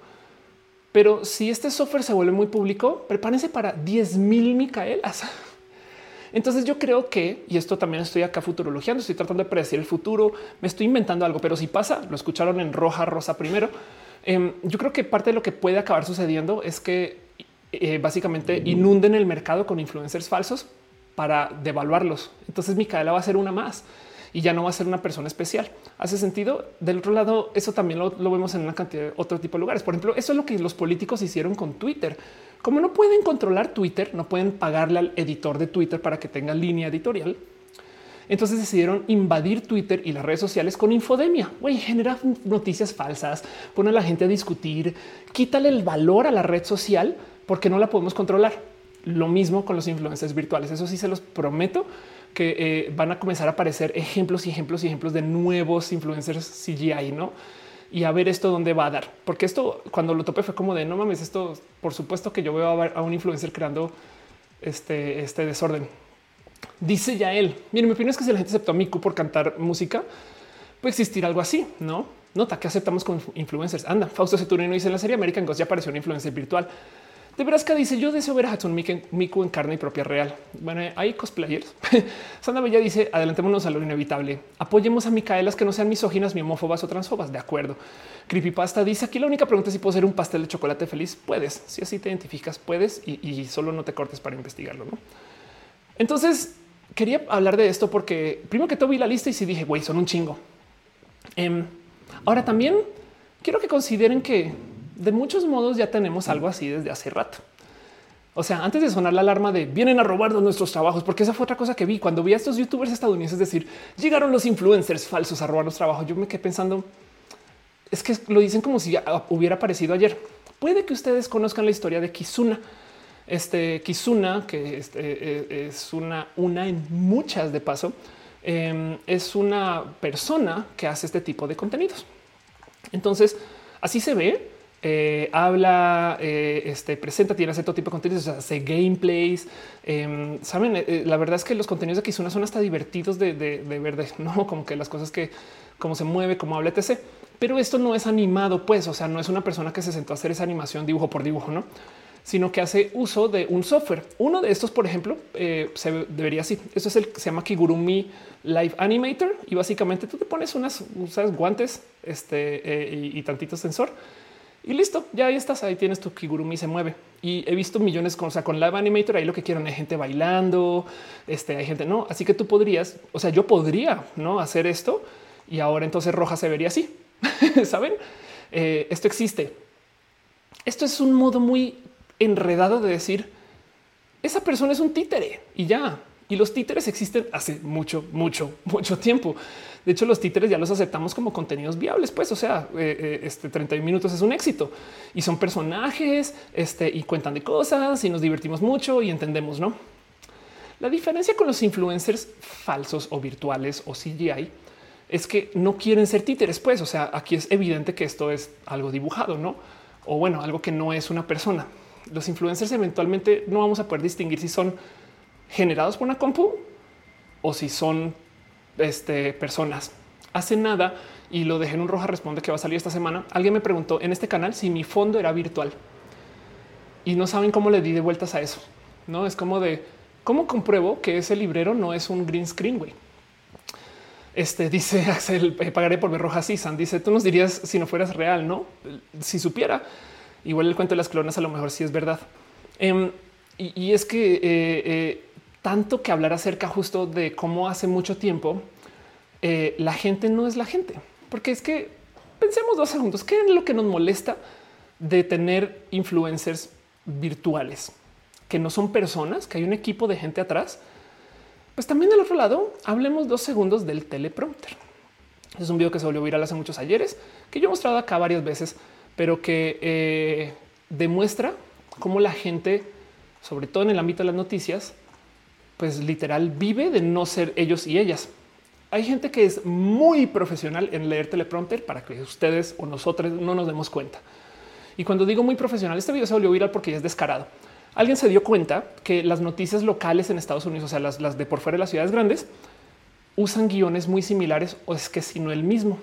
A: Pero si este software se vuelve muy público, prepárense para 10 mil Micaelas. Entonces yo creo que, y esto también estoy acá futurologiando, estoy tratando de predecir el futuro, me estoy inventando algo, pero si pasa, lo escucharon en roja, rosa primero. Em, yo creo que parte de lo que puede acabar sucediendo es que eh, básicamente inunden el mercado con influencers falsos para devaluarlos. Entonces Micaela va a ser una más y ya no va a ser una persona especial. Hace sentido. Del otro lado, eso también lo, vemos en una cantidad de otro tipo de lugares. Por ejemplo, eso es lo que los políticos hicieron con Twitter. Como no pueden controlar Twitter, no pueden pagarle al editor de Twitter para que tenga línea editorial. Entonces decidieron invadir Twitter y las redes sociales con infodemia. Güey, genera noticias falsas, pone a la gente a discutir, quítale el valor a la red social porque no la podemos controlar. Lo mismo con los influencers virtuales. Eso sí se los prometo que eh, van a comenzar a aparecer ejemplos y ejemplos y ejemplos de nuevos influencers CGI, ¿no? Y a ver esto dónde va a dar. Porque esto, cuando lo topé fue como de, no mames, esto, por supuesto que yo veo a, un influencer creando este, este desorden. Dice ya él, miren, mi opinión es que si la gente aceptó a Miku por cantar música, puede existir algo así, ¿no? Nota que aceptamos con influencers. Anda, Fausto Ceturino dice en la serie American Ghost ya apareció un influencer virtual. De veras que dice yo deseo ver a Hatsune Miku en carne y propia real. Bueno, hay cosplayers. Sandra Bella dice adelantémonos a lo inevitable. Apoyemos a Micaelas que no sean misóginas, ni homófobas o transfobas. De acuerdo. Creepypasta dice aquí la única pregunta es si puedo ser un pastel de chocolate feliz. Puedes, si así te identificas, puedes y, solo no te cortes para investigarlo. ¿no? Entonces quería hablar de esto porque primero que todo vi la lista y sí dije, güey, son un chingo. Em, ahora también quiero que consideren que de muchos modos ya tenemos algo así desde hace rato. O sea, antes de sonar la alarma de vienen a robarnos nuestros trabajos, porque esa fue otra cosa que vi cuando vi a estos youtubers estadounidenses decir llegaron los influencers falsos a robar los trabajos. Yo me quedé pensando, es que lo dicen como si hubiera aparecido ayer. Puede que ustedes conozcan la historia de Kizuna. Este Kizuna, que este, eh, es una, una en muchas de paso, em, es una persona que hace este tipo de contenidos. Entonces, así se ve eh, habla, eh, este, presenta, tiene todo tipo de contenidos, hace gameplays. Em, Saben, eh, la verdad es que los contenidos de Kizuna son hasta divertidos de, de, ver, no como que las cosas que, cómo se mueve, cómo habla, etc. Pero esto no es animado, pues, o sea, no es una persona que se sentó a hacer esa animación dibujo por dibujo, no? sino que hace uso de un software. Uno de estos, por ejemplo, se debería así. Esto es el que se llama Kigurumi Live Animator y básicamente tú te pones unas, usas guantes este y, y tantito sensor y listo. Ya ahí estás. Ahí tienes tu Kigurumi se mueve y he visto millones con, o sea, con Live Animator. Ahí lo que quieran hay gente bailando, este, hay gente no. Así que tú podrías, o sea, yo podría no hacer esto y ahora entonces roja se vería así. Saben, Eh, esto existe. Esto es un modo muy enredado de decir esa persona es un títere y ya. Y los títeres existen hace mucho, mucho, mucho tiempo. De hecho, los títeres ya los aceptamos como contenidos viables. Pues, o sea, eh, eh, este 31 minutos es un éxito y son personajes este, y cuentan de cosas y nos divertimos mucho y entendemos, no? La diferencia con los influencers falsos o virtuales o CGI es que no quieren ser títeres. Pues, o sea, aquí es evidente que esto es algo dibujado, no? O bueno, algo que no es una persona. Los influencers eventualmente no vamos a poder distinguir si son generados por una compu o si son este, personas. Hace nada y lo dejé en un roja responde que va a salir esta semana. Alguien me preguntó en este canal si mi fondo era virtual y no saben cómo le di de vueltas a eso. No es como de cómo compruebo que ese librero no es un green screen. güey. Este dice Axel, eh, pagaré por ver roja San. Dice tú nos dirías si no fueras real, no? Si supiera, igual el cuento de las clonas a lo mejor sí es verdad. Em, y, y es que eh, eh, tanto que hablar acerca justo de cómo hace mucho tiempo eh, la gente no es la gente, porque es que pensemos dos segundos. ¿Qué es lo que nos molesta de tener influencers virtuales que no son personas, que hay un equipo de gente atrás? Pues también del otro lado, hablemos dos segundos del teleprompter. Es un video que se volvió viral hace muchos ayeres, que yo he mostrado acá varias veces, pero que eh, demuestra cómo la gente, sobre todo en el ámbito de las noticias, pues literal vive de no ser ellos y ellas. Hay gente que es muy profesional en leer teleprompter para que ustedes o nosotros no nos demos cuenta. Y cuando digo muy profesional, este video se volvió viral porque es descarado. Alguien se dio cuenta que las noticias locales en Estados Unidos, o sea, las, las de por fuera de las ciudades grandes, usan guiones muy similares o es que si no el mismo.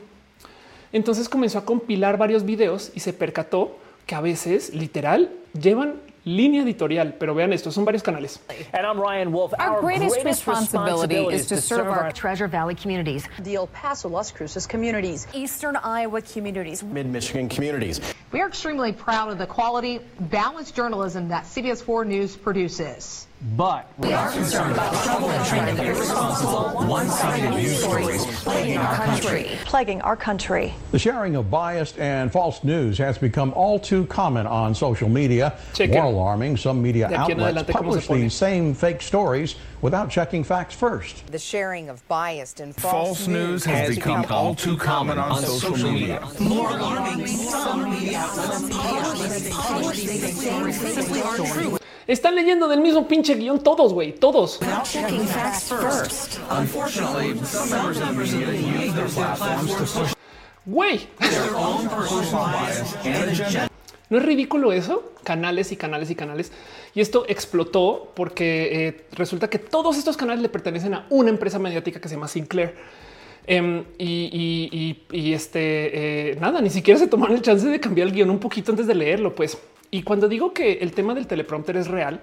A: Entonces comenzó a compilar varios videos y se percató que a veces literal llevan línea editorial, pero vean esto, son varios canales.
D: And I'm Ryan Wolf.
E: Our, greatest, responsibility, is to serve our
C: Treasure Valley communities.
F: the El Paso, Las Cruces communities.
E: eastern Iowa communities.
D: mid Michigan communities.
F: We are extremely proud of the quality, balanced journalism that CBS 4 News produces.
D: But we are concerned about the trouble and trend of irresponsible, one-sided news stories plaguing our country.
G: plaguing our country.
H: The sharing of biased and false news has become all too common on social media.
A: Check
H: More alarming, some media
A: De
H: outlets
A: adelante, ¿cómo se
H: publish
A: pone?
H: these same fake stories without checking facts first.
I: The sharing of biased and false,
J: False news has become all too common on social media.
A: Están leyendo del mismo pinche guión todos, güey, todos.
E: Checking facts first.
J: Unfortunately, some members of the media use their platforms to push
A: Güey,
J: and agenda.
A: ¿No es ridículo eso? Canales y canales y canales. Y esto explotó porque eh, resulta que todos estos canales le pertenecen a una empresa mediática que se llama Sinclair. Em, y, y- y- este, eh, nada, ni siquiera se tomaron el chance de cambiar el guion un poquito antes de leerlo, pues. Y cuando digo que el tema del teleprompter es real,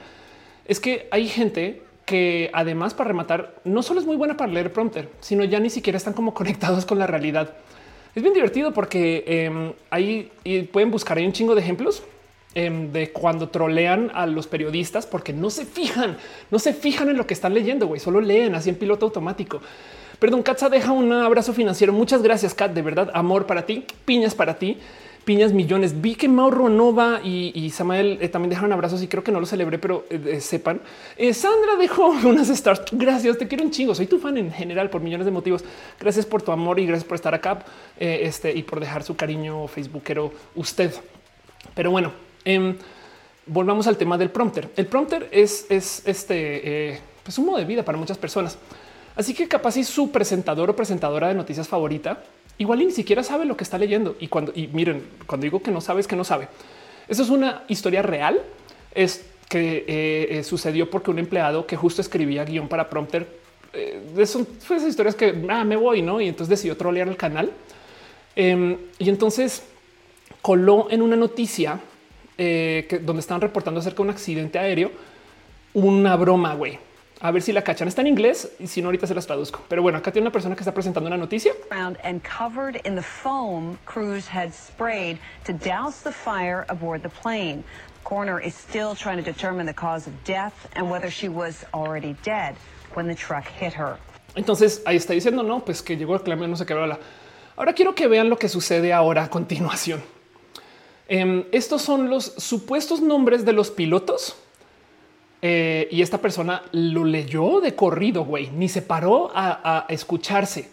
A: es que hay gente que además para rematar no solo es muy buena para leer prompter, sino ya ni siquiera están como conectados con la realidad. Es bien divertido porque em, ahí y pueden buscar ahí un chingo de ejemplos em, de cuando trolean a los periodistas porque no se fijan, no se fijan en lo que están leyendo, güey, solo leen así en piloto automático. Perdón, Katza deja un abrazo financiero. Muchas gracias, Kat. De verdad, amor para ti, piñas para ti, piñas millones. Vi que Mauro Nova y, y Samael eh, también dejaron abrazos y creo que no lo celebré, pero eh, eh, sepan. Eh, Sandra dejó unas stars. Gracias, te quiero un chingo. Soy tu fan en general por millones de motivos. Gracias por tu amor y gracias por estar acá este, y por dejar su cariño facebookero usted. Pero bueno, em, volvamos al tema del prompter. El prompter es, es este, pues un modo de vida para muchas personas. Así que capaz si su presentador o presentadora de noticias favorita igual y ni siquiera sabe lo que está leyendo. Y cuando y miren, cuando digo que no sabes que no sabe, eso es una historia real. Es que eh, eh, sucedió porque un empleado que justo escribía guion para prompter eh, son fue esas historias que ah, me voy, no? Y entonces decidió trolear el canal. Em, y entonces coló en una noticia eh, que, donde estaban reportando acerca de un accidente aéreo una broma, güey. A ver si la cachan. Está en inglés y si no, ahorita se las traduzco. Pero bueno, acá tiene una persona que está presentando una noticia.
G: And covered in the foam crews had sprayed to douse the fire aboard the plane. Coroner is still trying to determine the cause of death and whether she was already dead when the truck hit her.
A: Entonces ahí está diciendo no, pues que llegó el clame, no sé qué habla. Ahora quiero que vean lo que sucede ahora a continuación. Eh, estos son los supuestos nombres de los pilotos. Eh, y esta persona lo leyó de corrido, güey, ni se paró a, a escucharse.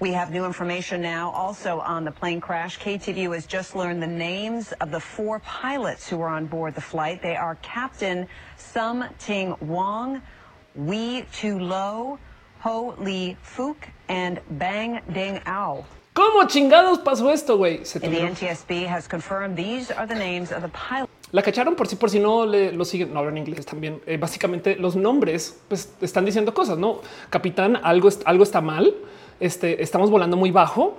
G: We have new information now also on the plane crash. KTVU has just learned the names of the four pilots who were on board the flight. They are Captain Sum Ting Wong, Wee Tu Lo, Ho Lee Fook, and Bang Ding Ao.
A: ¿Cómo chingados pasó esto, güey? Se
G: And the NTSB has confirmed these are the names of the pilots.
A: La cacharon por si por si no le, lo siguen, no hablan inglés también. Eh, básicamente los nombres pues están diciendo cosas, no? Capitán, algo, algo está mal. Este estamos volando muy bajo.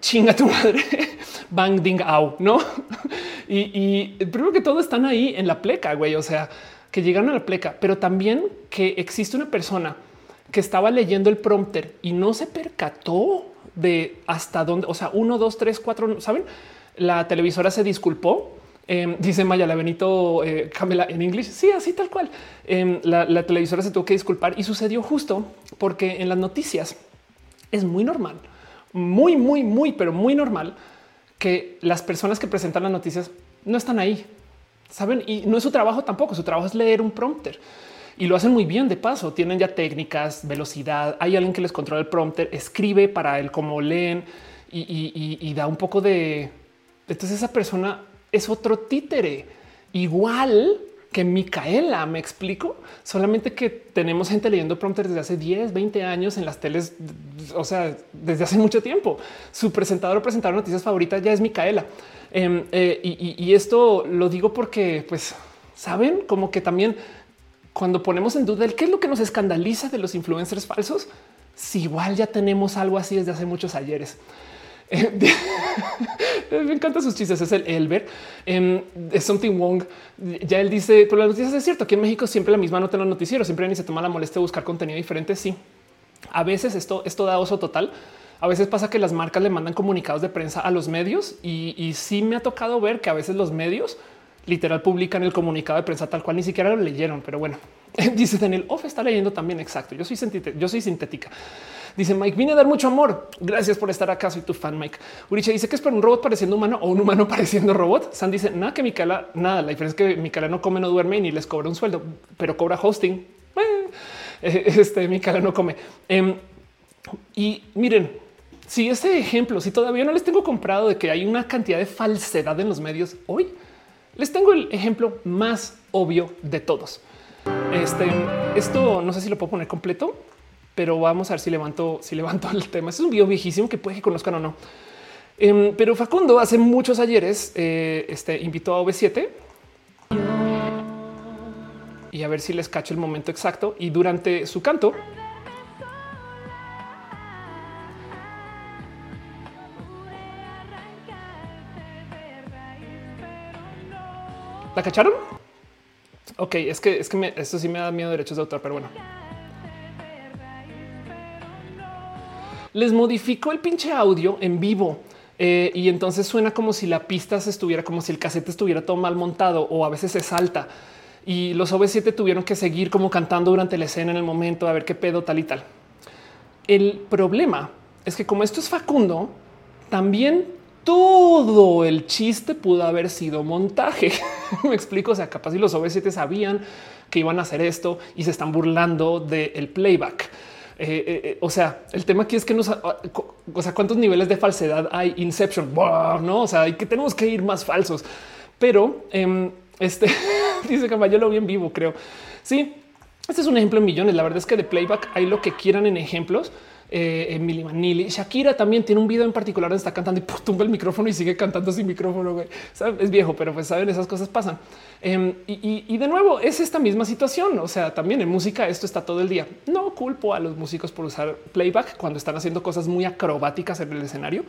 A: Chinga tu madre. Bang ding au, no? Y, y primero que todo están ahí en la pleca, güey. O sea, que llegaron a la pleca, pero también que existe una persona que estaba leyendo el prompter y no se percató de hasta dónde, o sea, uno, dos, tres, cuatro, saben? La televisora se disculpó. Eh, dice Maya la Benito eh, Camela en inglés. Sí, así tal cual. Eh, la, la televisora se tuvo que disculpar y sucedió justo porque en las noticias es muy normal, muy, muy, muy, pero muy normal que las personas que presentan las noticias no están ahí, saben? Y no es su trabajo tampoco. Su trabajo es leer un prompter y lo hacen muy bien. De paso, tienen ya técnicas, velocidad. Hay alguien que les controla el prompter, escribe para él cómo leen y- y- y da un poco de. Entonces, esa persona es otro títere igual que Micaela. Me explico solamente que tenemos gente leyendo prompters desde hace 10, 20 años en las teles, o sea, desde hace mucho tiempo. Su presentador o presentadora de noticias favorita ya es Micaela. Em, eh, y- y esto lo digo porque, pues, saben, como que también cuando ponemos en duda el qué es lo que nos escandaliza de los influencers falsos, si igual ya tenemos algo así desde hace muchos ayeres. Me encantan sus chistes. Es el Elber. Em, es something Wong. Ya él dice, pero las noticias es cierto. Aquí en México siempre la misma nota en los noticieros. Siempre ni se toma la molestia de buscar contenido diferente. Sí, a veces esto, esto da oso total. A veces pasa que las marcas le mandan comunicados de prensa a los medios y, sí me ha tocado ver que a veces los medios literal publican el comunicado de prensa tal cual ni siquiera lo leyeron. Pero bueno, dice Daniel Off está leyendo también. Exacto. Yo soy, yo soy sintética. Dice Mike, vine a dar mucho amor. Gracias por estar acá. Soy tu fan, Mike. Uriche dice que es para un robot pareciendo humano o un humano pareciendo robot. San dice nada que Micaela, nada. La diferencia es que Micaela no come, no duerme ni les cobra un sueldo, pero cobra hosting. Eh, Este Micaela no come. Em, y miren, si ese ejemplo, si todavía no les tengo comprado de que hay una cantidad de falsedad en los medios hoy, les tengo el ejemplo más obvio de todos. Este, esto no sé si lo puedo poner completo, pero vamos a ver si levanto, si levanto el tema. Este es un video viejísimo que puede que conozcan o no. Em, pero Facundo hace muchos ayeres eh, este, invitó a OV7 y a ver si les cacho el momento exacto. Y durante su canto, ¿la cacharon? Ok, es que es que me- esto sí me da miedo de derechos de autor, pero bueno. Les modificó el pinche audio en vivo eh, y entonces suena como si la pista se estuviera, como si el casete estuviera todo mal montado o a veces se salta. Y los OV7 tuvieron que seguir como cantando durante la escena en el momento a ver qué pedo tal y tal. El problema es que como esto es Facundo, también todo el chiste pudo haber sido montaje. Me explico. O sea, capaz si los OV7 sabían que iban a hacer esto y se están burlando del playback. Eh, eh, eh, o sea, el tema aquí es que nos, ah, o sea, cuántos niveles de falsedad hay Inception, no? O sea, hay que tenemos que ir más falsos, pero em, este dice que yo lo vi en vivo, creo. Sí, este es un ejemplo en millones. La verdad es que de playback hay lo que quieran en ejemplos. Eh, Emily Vanilli, Shakira también tiene un video en particular donde está cantando y tumba el micrófono y sigue cantando sin micrófono. Es viejo, pero pues saben, esas cosas pasan. Em, y de nuevo es esta misma situación. O sea, también en música esto está todo el día. No culpo a los músicos por usar playback cuando están haciendo cosas muy acrobáticas en el escenario.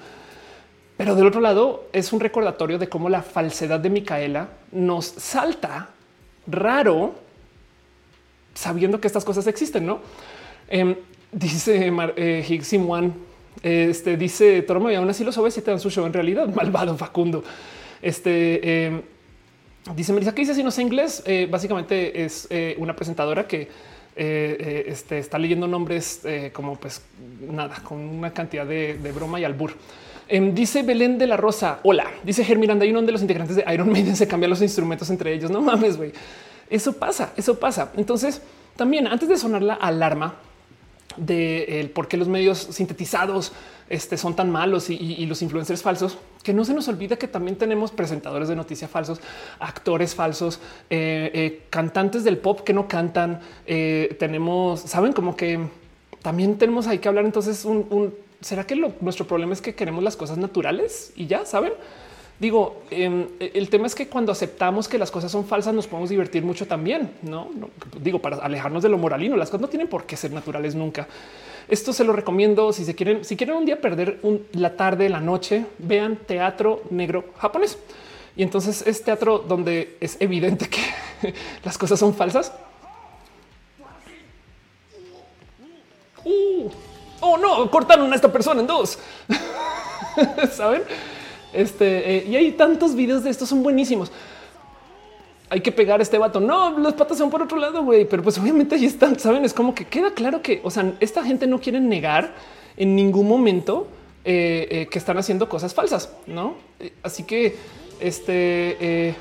A: Pero del otro lado es un recordatorio de cómo la falsedad de Micaela nos salta raro sabiendo que estas cosas existen, ¿no? Em, dice eh, Higsim One, este dice Toromo y aún así los OVs te dan su show en realidad. Malvado Facundo. Este em, dice Melissa que dice si no sé inglés. Eh, básicamente es eh, una presentadora que este, está leyendo nombres como pues nada, con una cantidad de, broma y albur. Em, dice Belén de la Rosa. Hola, dice Germiranda. Hay uno de los integrantes de Iron Maiden se cambian los instrumentos entre ellos. No mames, güey. Eso pasa, eso pasa. Entonces, también antes de sonar la alarma de el por qué los medios sintetizados este, son tan malos y, los influencers falsos, que no se nos olvida que también tenemos presentadores de noticias falsos, actores falsos, eh, eh, cantantes del pop que no cantan. Eh, tenemos, saben, como que también tenemos ahí que hablar. Entonces, un, será que nuestro problema es que queremos las cosas naturales y ya saben. Digo, em, el tema es que cuando aceptamos que las cosas son falsas, nos podemos divertir mucho también. No, digo, para alejarnos de lo moralino, las cosas no tienen por qué ser naturales nunca. Esto se lo recomiendo si se quieren, si quieren un día perder la tarde, la noche, vean teatro negro japonés. Y entonces es teatro donde es evidente que las cosas son falsas. Uh, oh no, cortaron a esta persona en dos. Saben? Este eh, y hay tantos videos de estos, son buenísimos. Hay que pegar este vato. No, las patas son por otro lado, güey. Pero pues obviamente ahí están. Saben, es como que queda claro que, o sea, esta gente no quiere negar en ningún momento eh, eh, que están haciendo cosas falsas, no? Así que este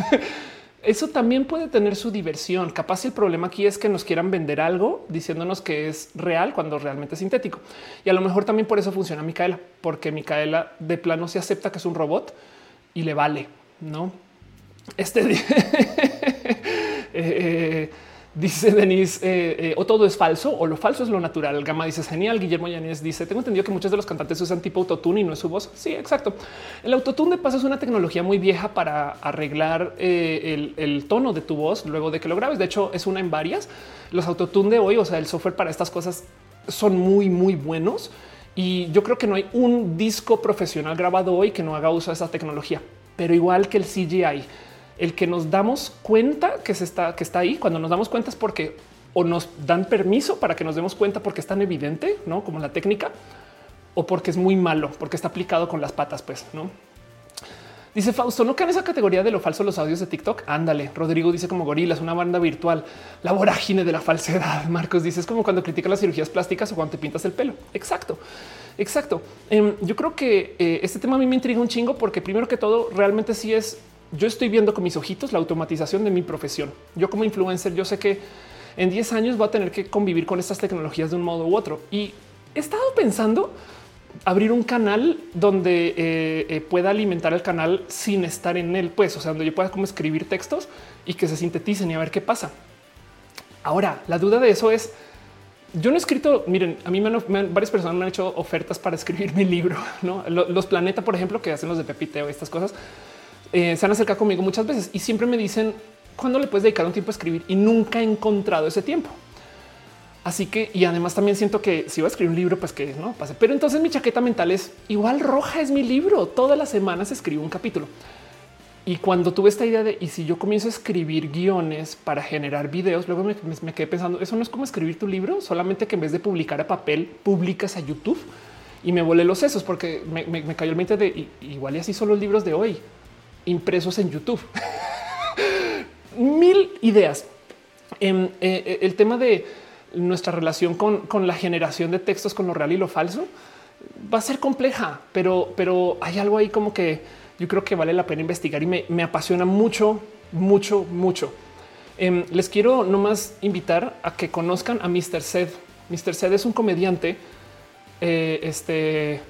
A: eso también puede tener su diversión. Capaz el problema aquí es que nos quieran vender algo diciéndonos que es real cuando realmente es sintético. Y a lo mejor también por eso funciona Micaela, porque Micaela de plano se acepta que es un robot y le vale, ¿no? Este eh, eh, Dice Denise, eh, eh, o todo es falso o lo falso es lo natural. Gama dice genial. Guillermo Yanes dice, tengo entendido que muchos de los cantantes usan tipo autotune y no es su voz. Sí, exacto. El autotune de paso es una tecnología muy vieja para arreglar eh, el, tono de tu voz luego de que lo grabes. De hecho, es una en varias. Los autotune de hoy, o sea, el software para estas cosas son muy, muy buenos. Y yo creo que no hay un disco profesional grabado hoy que no haga uso de esa tecnología. Pero igual que el CGI, el que nos damos cuenta que se está, que está ahí, cuando nos damos cuenta es porque o nos dan permiso para que nos demos cuenta porque es tan evidente, no como la técnica, o porque es muy malo, porque está aplicado con las patas, pues no. Dice Fausto, no cae en esa categoría de lo falso los audios de TikTok. Ándale. Rodrigo dice como gorilas, una banda virtual, la vorágine de la falsedad. Marcos dice es como cuando critica las cirugías plásticas o cuando te pintas el pelo. Exacto, exacto. Em, yo creo que eh, este tema a mí me intriga un chingo porque primero que todo realmente sí es yo estoy viendo con mis ojitos la automatización de mi profesión. Yo como influencer, yo sé que en 10 años voy a tener que convivir con estas tecnologías de un modo u otro. Y he estado pensando abrir un canal donde eh, eh, pueda alimentar el canal sin estar en él, pues, o sea, donde yo pueda como escribir textos y que se sinteticen y a ver qué pasa. Ahora, la duda de eso es, yo no he escrito, miren, a mí me varias personas me han hecho ofertas para escribir mi libro, ¿no? Los Planeta, por ejemplo, que hacen los de Pepiteo, estas cosas eh, se han acercado conmigo muchas veces y siempre me dicen cuándo le puedes dedicar un tiempo a escribir y nunca he encontrado ese tiempo. Así que, y además también siento que si voy a escribir un libro, pues que no pase. Pero entonces mi chaqueta mental es igual roja es mi libro. Todas las semanas escribo un capítulo. Y cuando tuve esta idea de y si yo comienzo a escribir guiones para generar videos, luego me, quedé pensando, eso no es como escribir tu libro, solamente que en vez de publicar a papel, publicas a YouTube y me volé los sesos porque me, cayó el mente de igual y así son los libros de hoy impresos en YouTube. Mil ideas. Em, eh, eh, el tema de nuestra relación con, la generación de textos con lo real y lo falso va a ser compleja, pero, pero hay algo ahí como que yo creo que vale la pena investigar y me, apasiona mucho, mucho, mucho. Em, les quiero nomás invitar a que conozcan a Mr. Sed. Mr. Sed es un comediante. Eh, este.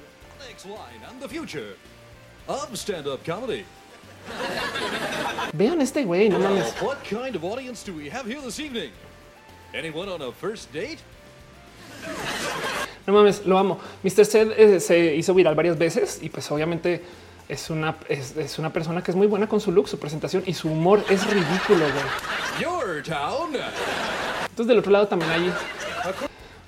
A: Vean este güey, no mames.
K: What kind of audience do we have here this evening? Anyone on a first date?
A: No mames, lo amo. Mr. Sed eh, se hizo viral varias veces y pues obviamente es una, es, es, una persona que es muy buena con su look, su presentación y su humor es ridículo. Güey.
K: Your town.
A: Entonces del otro lado también hay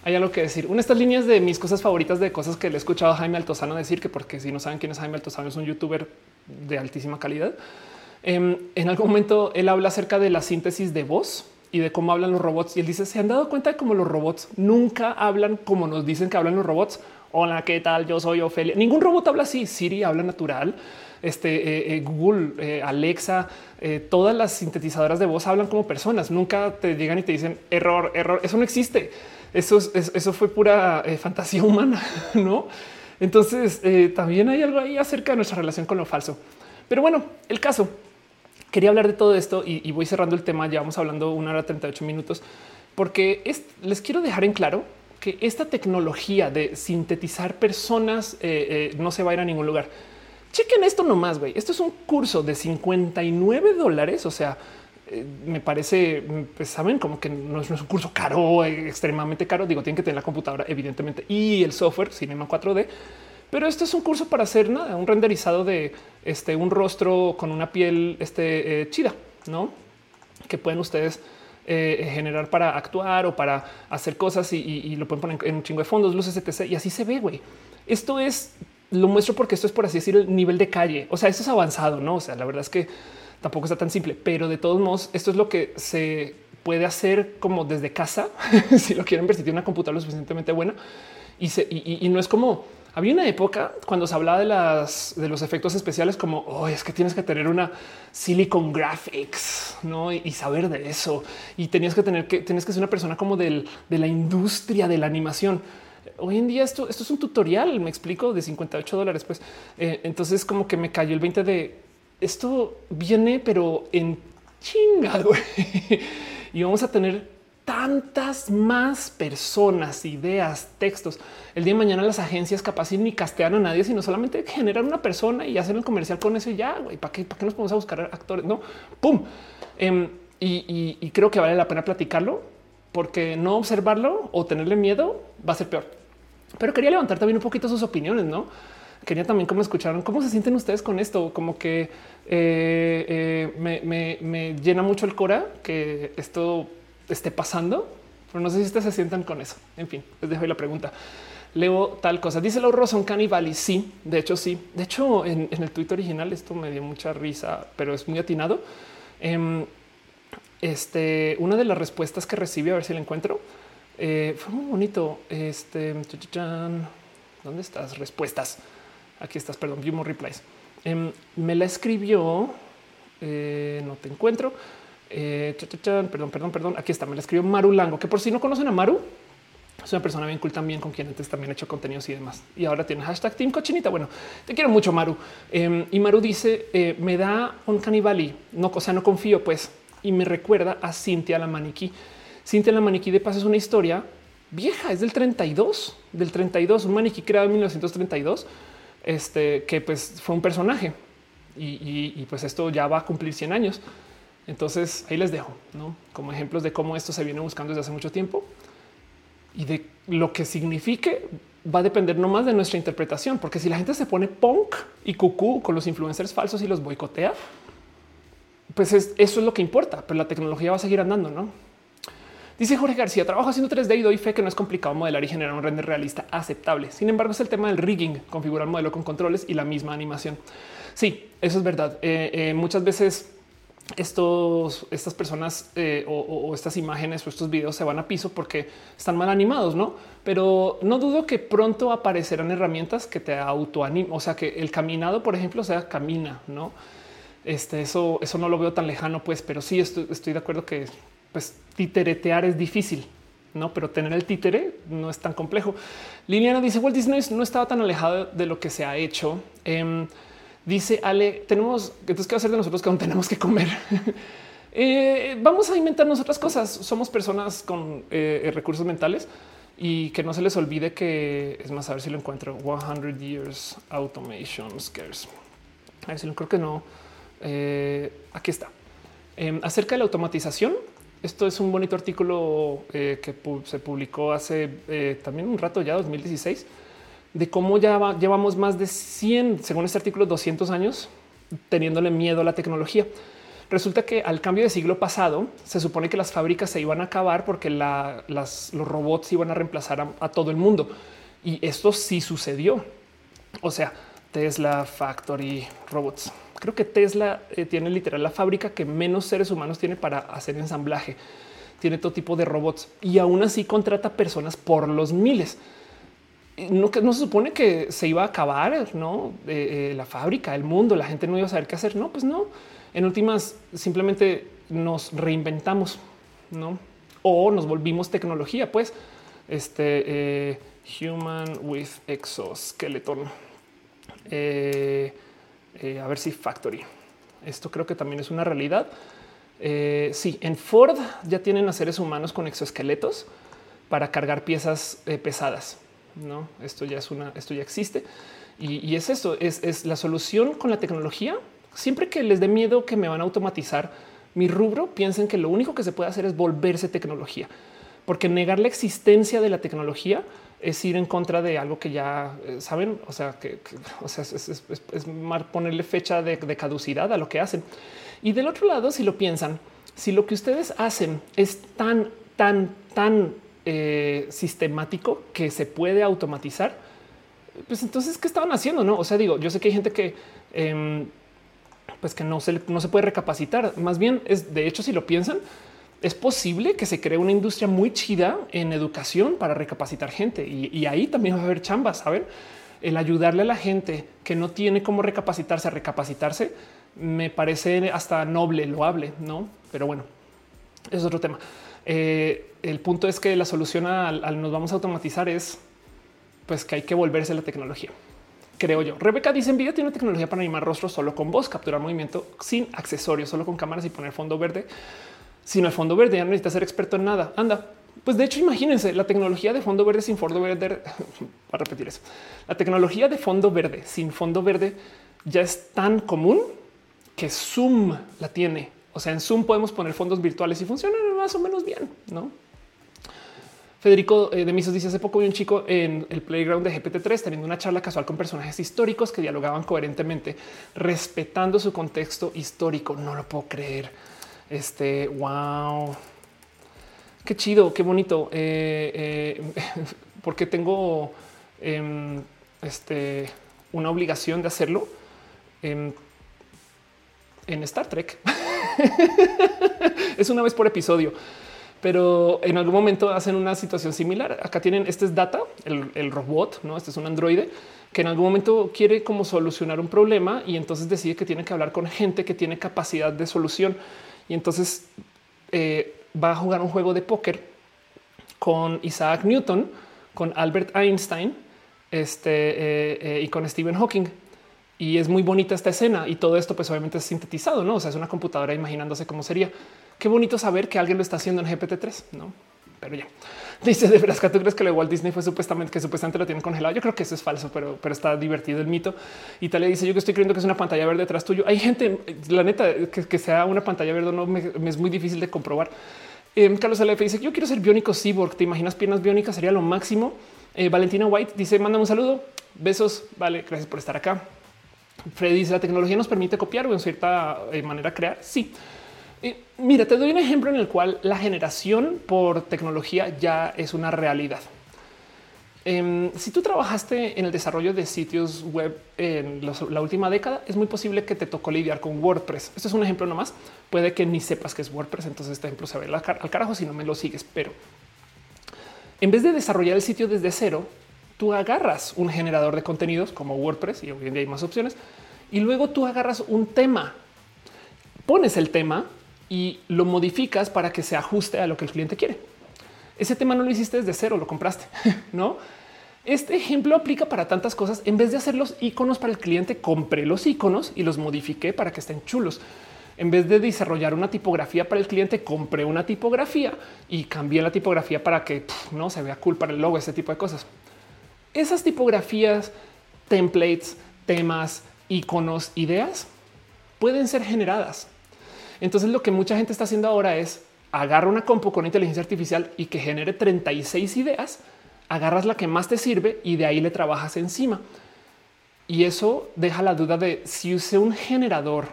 A: hay algo que decir. Una de estas líneas de mis cosas favoritas de cosas que le he escuchado a Jaime Altozano decir, que porque si no saben quién es Jaime Altozano, es un youtuber de altísima calidad. Em, en algún momento él habla acerca de la síntesis de voz y de cómo hablan los robots. Y él dice, ¿se han dado cuenta de cómo los robots nunca hablan como nos dicen que hablan los robots? Hola, ¿qué tal? Yo soy Ofelia. Ningún robot habla así. Siri habla natural. Este eh, eh, Google, eh, Alexa, todas las sintetizadoras de voz hablan como personas. Nunca te llegan y te dicen error, error. Eso no existe. Eso, eso fue pura fantasía humana, no? Entonces también hay algo ahí acerca de nuestra relación con lo falso. Pero bueno, el caso quería hablar de todo esto y, voy cerrando el tema. Ya vamos hablando una hora 38 minutos, porque les quiero dejar en claro que esta tecnología de sintetizar personas eh, eh, no se va a ir a ningún lugar. Chequen esto nomás, güey. Esto es un curso de 59 dólares. O sea, eh, me parece, pues saben, como que no es, un curso caro, extremadamente caro. Digo, tienen que tener la computadora, evidentemente, y el software Cinema 4D. Pero esto es un curso para hacer nada, un renderizado de este, un rostro con una piel este, chida, no? Que pueden ustedes eh, generar para actuar o para hacer cosas y, lo pueden poner en un chingo de fondos, luces, etc. Y así se ve, güey. Esto es, lo muestro porque esto es por así decir el nivel de calle. O sea, esto es avanzado, ¿no? O sea, la verdad es que tampoco está tan simple, pero de todos modos, esto es lo que se puede hacer como desde casa, si lo quieren ver, si tiene una computadora lo suficientemente buena. Y, no es como había una época cuando se hablaba de las de los efectos especiales como oh, es que tienes que tener una Silicon Graphics ¿no? y, saber de eso. Y tenías que tener que tienes que ser una persona como del, de la industria de la animación. Hoy en día esto, esto es un tutorial, me explico, de 58 dólares. Pues eh, entonces como que me cayó el 20 de esto viene, pero en chinga. y vamos a tener tantas más personas, ideas, textos. El día de mañana las agencias capaz ni castean a nadie, sino solamente generar una persona y hacer el comercial con eso y ya, güey, ¿para qué, ¿para qué nos podemos a buscar actores? No, pum. Em, y, creo que vale la pena platicarlo porque no observarlo o tenerle miedo va a ser peor. Pero quería levantar también un poquito sus opiniones, ¿no? Quería también cómo escucharon, cómo se sienten ustedes con esto, como que eh, eh, me, llena mucho el cora que esto esté pasando, pero no sé si ustedes se sientan con eso. En fin, les dejo la pregunta. Leo tal cosa. Dice Laura son Cannibal sí, de hecho sí. De hecho, en, el tuit original esto me dio mucha risa, pero es muy atinado. Em, este, una de las respuestas que recibí, a ver si la encuentro, eh, fue muy bonito. Este, ¿dónde estás? Respuestas. Aquí estás, perdón, view more replies. Em, me la escribió, eh, no te encuentro, eh, perdón, perdón, perdón. Aquí está. Me la escribió Maru Lango, que por si no conocen a Maru, es una persona bien cool también con quien antes también he hecho contenidos y demás. Y ahora tiene hashtag Team Cochinita. Bueno, te quiero mucho, Maru. Em, y Maru dice: eh, Me da un canibali. No, o sea, no confío, pues. Y me recuerda a Cintia la maniquí. Cintia la maniquí de paso es una historia vieja, es del 32, del 32, un maniquí creado en 1932, este que pues fue un personaje. Y, pues esto ya va a cumplir 100 años. Entonces ahí les dejo ¿no? como ejemplos de cómo esto se viene buscando desde hace mucho tiempo y de lo que signifique va a depender no más de nuestra interpretación, porque si la gente se pone punk y cucú con los influencers falsos y los boicotea, pues eso es lo que importa, pero la tecnología va a seguir andando, ¿no? Dice Jorge García, trabajo haciendo 3D y doy fe que no es complicado modelar y generar un render realista aceptable. Sin embargo, es el tema del rigging, configurar un modelo con controles y la misma animación. Sí, eso es verdad. Eh, eh, muchas veces estos, estas personas eh, o, estas imágenes o estos videos se van a piso porque están mal animados, no? Pero no dudo que pronto aparecerán herramientas que te autoanimen, o sea, que el caminado, por ejemplo, sea camina, no? Este, eso, eso no lo veo tan lejano, pues, pero sí estoy, de acuerdo que pues titeretear es difícil, no? Pero tener el títere no es tan complejo. Liliana dice Walt Disney no estaba tan alejado de lo que se ha hecho. Em, Dice Ale, tenemos, entonces, ¿qué hacer de nosotros que aún tenemos que comer? Eh, vamos a inventarnos otras cosas. Somos personas con eh, recursos mentales y que no se les olvide que es más, a ver si lo encuentro. 100 years automation scares. A ver si lo creo que no. Eh, aquí está. Em, acerca de la automatización. Esto es un bonito artículo que se publicó hace también un rato ya, 2016 de cómo ya llevamos más de 100, según este artículo, 200 años teniéndole miedo a la tecnología. Resulta que al cambio de siglo pasado se supone que las fábricas se iban a acabar porque los robots iban a reemplazar a, todo el mundo. Y esto sí sucedió. O sea, Tesla Factory Robots. Creo que Tesla eh, tiene literal la fábrica que menos seres humanos tiene para hacer ensamblaje. tiene todo tipo de robots y aún así contrata personas por los miles. No, se supone que se iba a acabar ¿no? Eh, eh, la fábrica, el mundo, la gente no iba a saber qué hacer. No, pues no. En últimas, simplemente nos reinventamos, no? O nos volvimos tecnología, pues este human with exoskeleton. A ver si factory. Esto creo que también es una realidad. Eh, sí, en Ford ya tienen a seres humanos con exoesqueletos para cargar piezas eh, pesadas. No, esto ya es una, esto ya existe y, es eso, es, la solución con la tecnología. Siempre que les dé miedo que me van a automatizar mi rubro, piensen que lo único que se puede hacer es volverse tecnología, porque negar la existencia de la tecnología es ir en contra de algo que ya eh, saben. O sea, que, o sea, es, ponerle fecha de caducidad a lo que hacen. Y del otro lado, si lo piensan, si lo que ustedes hacen es tan, tan, tan eh, sistemático que se puede automatizar, pues entonces, ¿qué estaban haciendo? No, o sea, digo, yo sé que hay gente que, em, pues que no se, no se puede recapacitar. Más bien es, de hecho, si lo piensan, es posible que se cree una industria muy chida en educación para recapacitar gente y, ahí también va a haber chambas, saben? El ayudarle a la gente que no tiene cómo recapacitarse a recapacitarse me parece hasta noble, loable, no? Pero bueno, es otro tema. Eh, el punto es que la solución al, nos vamos a automatizar es pues que hay que volverse la tecnología. Creo yo. Rebeca dice: Nvidia tiene tecnología para animar rostros solo con voz, capturar movimiento sin accesorios, solo con cámaras y poner fondo verde. Sin el fondo verde ya no necesita ser experto en nada. Anda. Pues de hecho, imagínense la tecnología de fondo verde sin fondo verde. Para repetir eso, la tecnología de fondo verde sin fondo verde ya es tan común que Zoom la tiene. O sea, en Zoom podemos poner fondos virtuales y funcionan más o menos bien, ¿no? Federico eh, de Misos dice hace poco vi un chico en el playground de GPT-3 teniendo una charla casual con personajes históricos que dialogaban coherentemente, respetando su contexto histórico. No lo puedo creer. Este, wow. Qué chido, qué bonito. Eh, eh, porque tengo em, este, una obligación de hacerlo. En Star Trek. es una vez por episodio, pero en algún momento hacen una situación similar. Acá tienen este es Data, el, robot, no? Este es un androide que en algún momento quiere como solucionar un problema y entonces decide que tiene que hablar con gente que tiene capacidad de solución y entonces eh, va a jugar un juego de póker con Isaac Newton, con Albert Einstein este, eh, eh, y con Stephen Hawking y es muy bonita esta escena y todo esto pues obviamente es sintetizado, no? O sea, es una computadora imaginándose cómo sería. Qué bonito saber que alguien lo está haciendo en GPT-3, no? Pero ya dice de verdad, ¿tú crees que lo de Walt Disney fue supuestamente que supuestamente lo tienen congelado? Yo creo que eso es falso, pero, pero está divertido el mito. Y tal dice yo que estoy creyendo que es una pantalla verde detrás tuyo. Hay gente, la neta, que, sea una pantalla verde no me, es muy difícil de comprobar. Eh, Carlos Alefe dice yo quiero ser biónico cyborg. Te imaginas piernas biónicas sería lo máximo. Eh, Valentina White dice manda un saludo, besos. Vale, gracias por estar acá. Freddy dice la tecnología nos permite copiar o en cierta eh, manera crear. Sí. Eh, mira, te doy un ejemplo en el cual la generación por tecnología ya es una realidad. Em, si tú trabajaste en el desarrollo de sitios web en la última década, es muy posible que te tocó lidiar con WordPress. Este es un ejemplo nomás. Puede que ni sepas que es WordPress, entonces este ejemplo se ve al carajo si no me lo sigues. Pero en vez de desarrollar el sitio desde cero, tú agarras un generador de contenidos como WordPress y hoy en día hay más opciones y luego tú agarras un tema, pones el tema y lo modificas para que se ajuste a lo que el cliente quiere. Ese tema no lo hiciste desde cero, lo compraste, no? Este ejemplo aplica para tantas cosas. En vez de hacer los iconos para el cliente, compré los iconos y los modifiqué para que estén chulos. En vez de desarrollar una tipografía para el cliente, compré una tipografía y cambié la tipografía para que no se vea cool para el logo, ese tipo de cosas. Esas tipografías, templates, temas, iconos, ideas pueden ser generadas. Entonces lo que mucha gente está haciendo ahora es agarra una compu con inteligencia artificial y que genere 36 ideas, agarras la que más te sirve y de ahí le trabajas encima. Y eso deja la duda de si usé un generador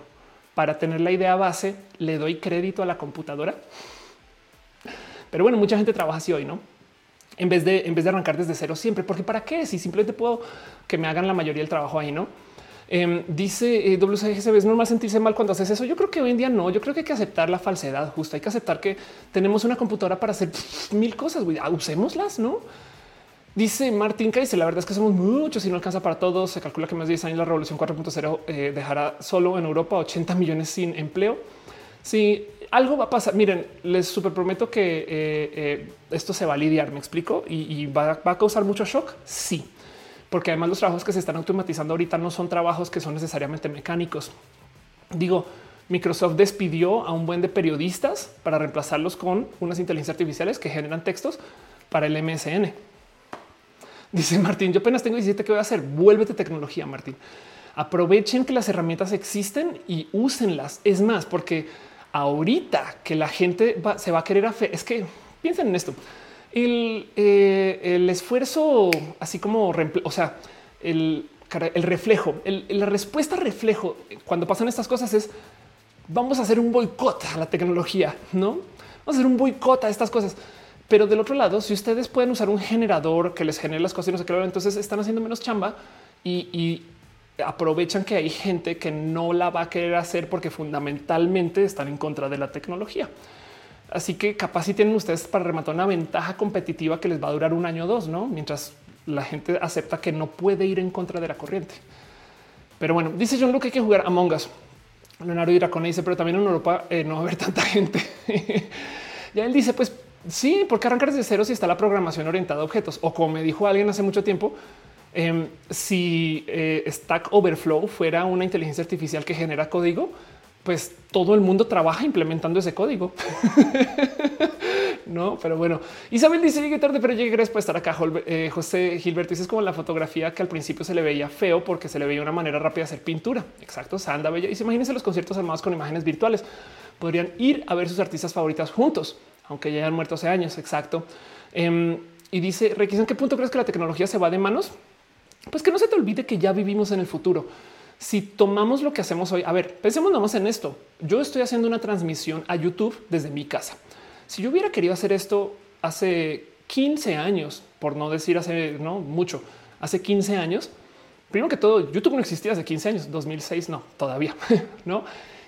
A: para tener la idea base, le doy crédito a la computadora. Pero bueno, mucha gente trabaja así hoy, ¿no? en vez de en vez de arrancar desde cero siempre, porque para qué? Si simplemente puedo que me hagan la mayoría del trabajo ahí, no? Em, dice eh, WCGCB, es normal sentirse mal cuando haces eso. Yo creo que hoy en día no. Yo creo que hay que aceptar la falsedad. Justo hay que aceptar que tenemos una computadora para hacer mil cosas. Ah, usémoslas, no? Dice Martín dice la verdad es que somos muchos y no alcanza para todos. Se calcula que más de 10 años la revolución 4.0 eh, dejará solo en Europa 80 millones sin empleo. Si algo va a pasar, miren, les super prometo que eh, eh, esto se va a lidiar. Me explico y, va, a causar mucho shock. Sí, porque además los trabajos que se están automatizando ahorita no son trabajos que son necesariamente mecánicos. Digo, Microsoft despidió a un buen de periodistas para reemplazarlos con unas inteligencias artificiales que generan textos para el MSN. Dice Martín, yo apenas tengo 17, ¿qué voy a hacer? Vuélvete tecnología, Martín. Aprovechen que las herramientas existen y úsenlas. Es más, porque ahorita que la gente se va a querer hacer, es que piensen en esto eh, el, esfuerzo, así como, o sea, el, reflejo, la respuesta reflejo cuando pasan estas cosas es vamos a hacer un boicot a la tecnología, no vamos a hacer un boicot a estas cosas. Pero del otro lado, si ustedes pueden usar un generador que les genere las cosas y no sé qué, entonces están haciendo menos chamba y aprovechan que hay gente que no la va a querer hacer porque fundamentalmente están en contra de la tecnología. Así que capaz si tienen ustedes para rematar una ventaja competitiva que les va a durar un año o dos, no? Mientras la gente acepta que no puede ir en contra de la corriente. Pero bueno, dice John Luke que hay que jugar Among Us. Leonardo Iracone dice, pero también en Europa eh, no va a haber tanta gente. ya él dice, pues sí, porque arrancar desde cero si está la programación orientada a objetos. O como me dijo alguien hace mucho tiempo, em, si eh, Stack Overflow fuera una inteligencia artificial que genera código, pues todo el mundo trabaja implementando ese código. no, pero bueno, Isabel dice llegué tarde, pero llegué gracias por estar acá. Eh, José Gilberto dice es como la fotografía que al principio se le veía feo porque se le veía una manera rápida de hacer pintura. Exacto. Sanda Bella dice imagínense los conciertos armados con imágenes virtuales. Podrían ir a ver sus artistas favoritas juntos, aunque ya hayan muerto hace años. Exacto. Em, y dice Requis, ¿en qué punto crees que la tecnología se va de manos? Pues que no se te olvide que ya vivimos en el futuro si tomamos lo que hacemos hoy, a ver, pensemos nomás en esto. Yo estoy haciendo una transmisión a YouTube desde mi casa. Si yo hubiera querido hacer esto hace 15 años, por no decir hace no mucho, hace 15 años, primero que todo, YouTube no existía hace 15 años, 2006 no, todavía, no.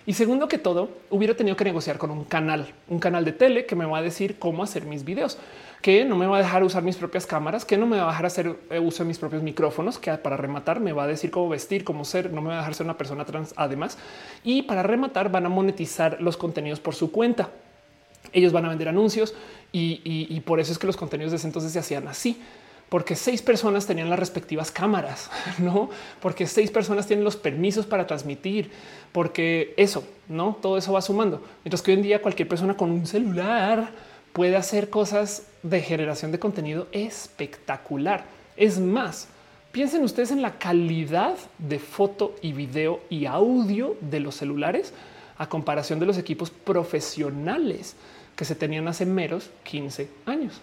A: Y segundo que todo, hubiera tenido que negociar con un canal, un canal de tele que me va a decir cómo hacer mis videos que no me va a dejar usar mis propias cámaras, que no me va a dejar hacer eh, uso de mis propios micrófonos, que para rematar me va a decir cómo vestir, cómo ser, no me va a dejar ser una persona trans además. Y para rematar van a monetizar los contenidos por su cuenta. Ellos van a vender anuncios y, por eso es que los contenidos de ese entonces se hacían así porque seis personas tenían las respectivas cámaras, no porque seis personas tienen los permisos para transmitir, porque eso, no todo eso va sumando. Mientras que hoy en día cualquier persona con un celular puede hacer cosas de generación de contenido espectacular. Es más, piensen ustedes en la calidad de foto y video y audio de los celulares a comparación de los equipos profesionales que se tenían hace meros 15 años.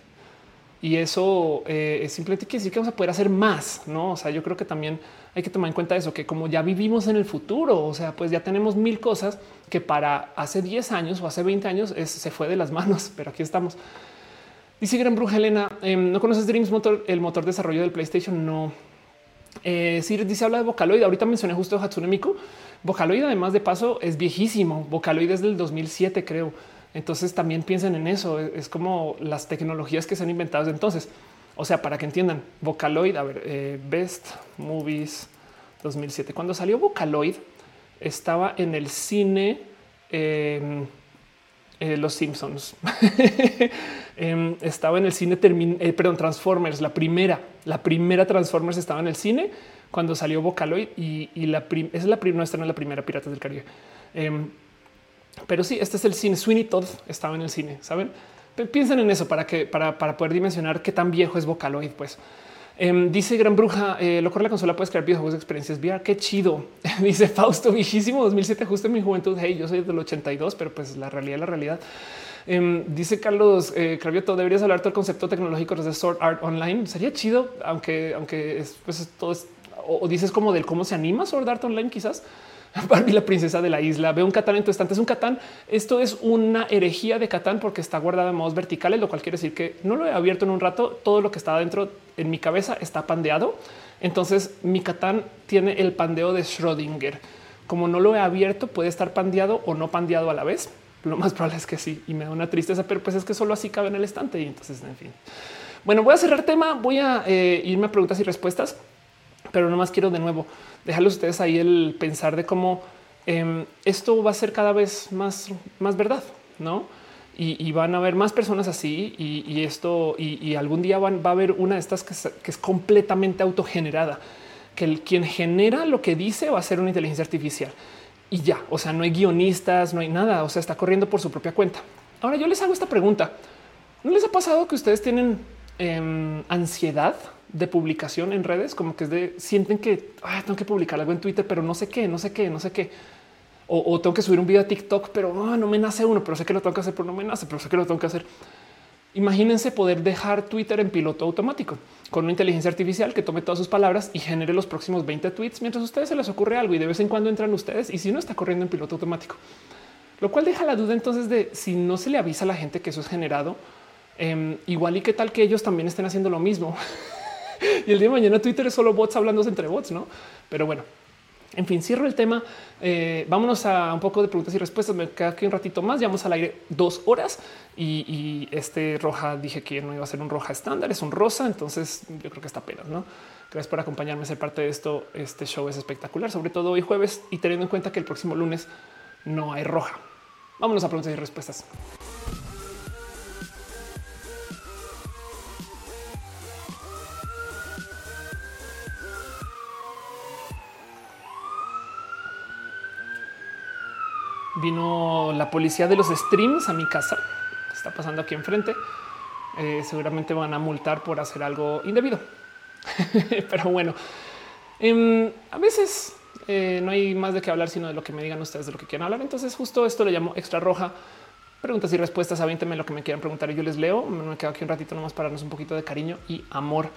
A: Y eso eh, simplemente quiere decir que vamos a poder hacer más, ¿no? O sea, yo creo que también hay que tomar en cuenta eso, que como ya vivimos en el futuro, o sea, pues ya tenemos mil cosas que para hace 10 años o hace 20 años se fue de las manos, pero aquí estamos. Dice Gran Bruja Elena, em, ¿no conoces Dreams Motor, el motor de desarrollo del PlayStation? No. Eh, dice habla de Vocaloid. Ahorita mencioné justo Hatsune Miku. Vocaloid, además de paso, es viejísimo. Vocaloid es del 2007, creo. Entonces también piensen en eso. Es como las tecnologías que se han inventado desde entonces. O sea, para que entiendan, Vocaloid, a ver, eh, Best Movies 2007. Cuando salió Vocaloid, estaba en el cine em, eh, Los Simpsons. Em, estaba en el cine, eh, perdón, Transformers, la primera, la primera Transformers estaba en el cine cuando salió Vocaloid y, la es la primera, no, no es la primera Piratas del Caribe. Pero sí, este es el cine. Sweeney Todd estaba en el cine, saben? Piensen en eso para que para, poder dimensionar qué tan viejo es Vocaloid. Pues em, dice Gran Bruja, eh, lo corre la consola, puedes crear videojuegos de experiencias VR. Qué chido. dice Fausto, viejísimo 2007, justo en mi juventud. Hey, yo soy del 82, pero pues la realidad, la realidad. Em, dice Carlos eh, deberías hablar todo el concepto tecnológico de Sword Art Online. Sería chido, aunque, aunque es, pues, todo es, o, dices como del cómo se anima Sword Art Online, quizás. Barbie, la princesa de la isla. Veo un Catán en tu estante. Es un Catán. Esto es una herejía de Catán porque está guardado en modos verticales, lo cual quiere decir que no lo he abierto en un rato. Todo lo que está dentro en mi cabeza está pandeado Entonces mi Catán tiene el pandeo de Schrödinger. Como no lo he abierto, puede estar pandeado o no pandeado a la vez. Lo más probable es que sí. Y me da una tristeza, pero pues es que solo así cabe en el estante. Y entonces, en fin. Bueno, voy a cerrar tema. Voy a eh, irme a preguntas y respuestas, pero no más quiero de nuevo dejarles ustedes ahí el pensar de cómo em, esto va a ser cada vez más, más verdad, no? Y, van a haber más personas así y, esto y, algún día va a haber una de estas que es, completamente autogenerada, que el quien genera lo que dice va a ser una inteligencia artificial y ya, o sea, no hay guionistas, no hay nada, o sea, está corriendo por su propia cuenta. Ahora yo les hago esta pregunta. ¿No les ha pasado que ustedes tienen em, ansiedad de publicación en redes? Como que es de sienten que tengo que publicar algo en Twitter, pero no sé qué, no sé qué, no sé qué o, tengo que subir un video a TikTok, pero ah, no me nace uno, pero sé que lo tengo que hacer, pero no me nace, pero sé que lo tengo que hacer. Imagínense poder dejar Twitter en piloto automático con una inteligencia artificial que tome todas sus palabras y genere los próximos 20 tweets mientras a ustedes se les ocurre algo y de vez en cuando entran ustedes y si no está corriendo en piloto automático, lo cual deja la duda entonces de si no se le avisa a la gente que eso es generado, em, igual y qué tal que ellos también estén haciendo lo mismo. y el día de mañana Twitter es solo bots hablándose entre bots, no? Pero bueno, en fin, cierro el tema. Eh, vámonos a un poco de preguntas y respuestas. Me queda aquí un ratito más. Llevamos al aire dos horas y, este roja dije que no iba a ser un roja estándar, es un rosa. Entonces yo creo que está pena. No gracias por acompañarme a ser parte de esto. Este show es espectacular, sobre todo hoy jueves y teniendo en cuenta que el próximo lunes no hay roja. Vámonos a preguntas y respuestas. Vino la policía de los streams a mi casa. Está pasando aquí enfrente. Eh, seguramente van a multar por hacer algo indebido. Pero bueno, em, a veces eh, no hay más de qué hablar, sino de lo que me digan ustedes de lo que quieran hablar. Entonces, justo esto le llamo extra roja. Preguntas y respuestas. Avínteme lo que me quieran preguntar y yo les leo. Me quedo aquí un ratito nomás para darnos un poquito de cariño y amor.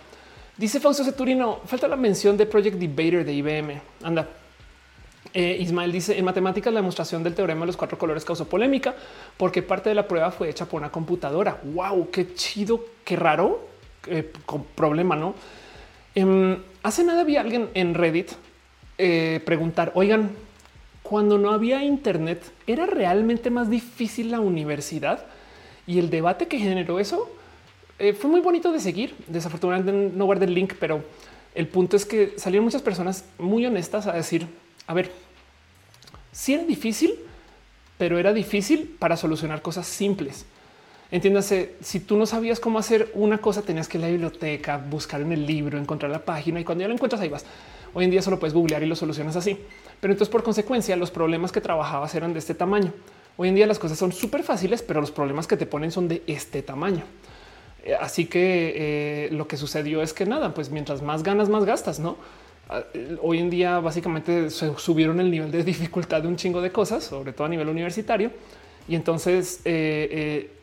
A: Dice Fausto Ceturino, falta la mención de Project Debater de IBM. Anda, eh, Ismael dice en matemáticas la demostración del teorema de los cuatro colores causó polémica porque parte de la prueba fue hecha por una computadora. Wow, qué chido, qué raro eh, con problema, no? Em, hace nada vi a alguien en Reddit eh, preguntar: Oigan, cuando no había Internet, era realmente más difícil la universidad y el debate que generó eso fue muy bonito de seguir. Desafortunadamente no guardé el link, pero el punto es que salieron muchas personas muy honestas a decir a ver, si era difícil, pero era difícil para solucionar cosas simples. Entiéndase, si tú no sabías cómo hacer una cosa, tenías que ir a la biblioteca, buscar en el libro, encontrar la página y cuando ya lo encuentras ahí vas. Hoy en día solo puedes googlear y lo solucionas así. Pero entonces por consecuencia los problemas que trabajabas eran de este tamaño. Hoy en día las cosas son súper fáciles, pero los problemas que te ponen son de este tamaño. Eh, así que eh, lo que sucedió es que nada, pues mientras más ganas, más gastas, ¿no? Ah, hoy en día básicamente se subieron el nivel de dificultad de un chingo de cosas, sobre todo a nivel universitario. Y entonces eh,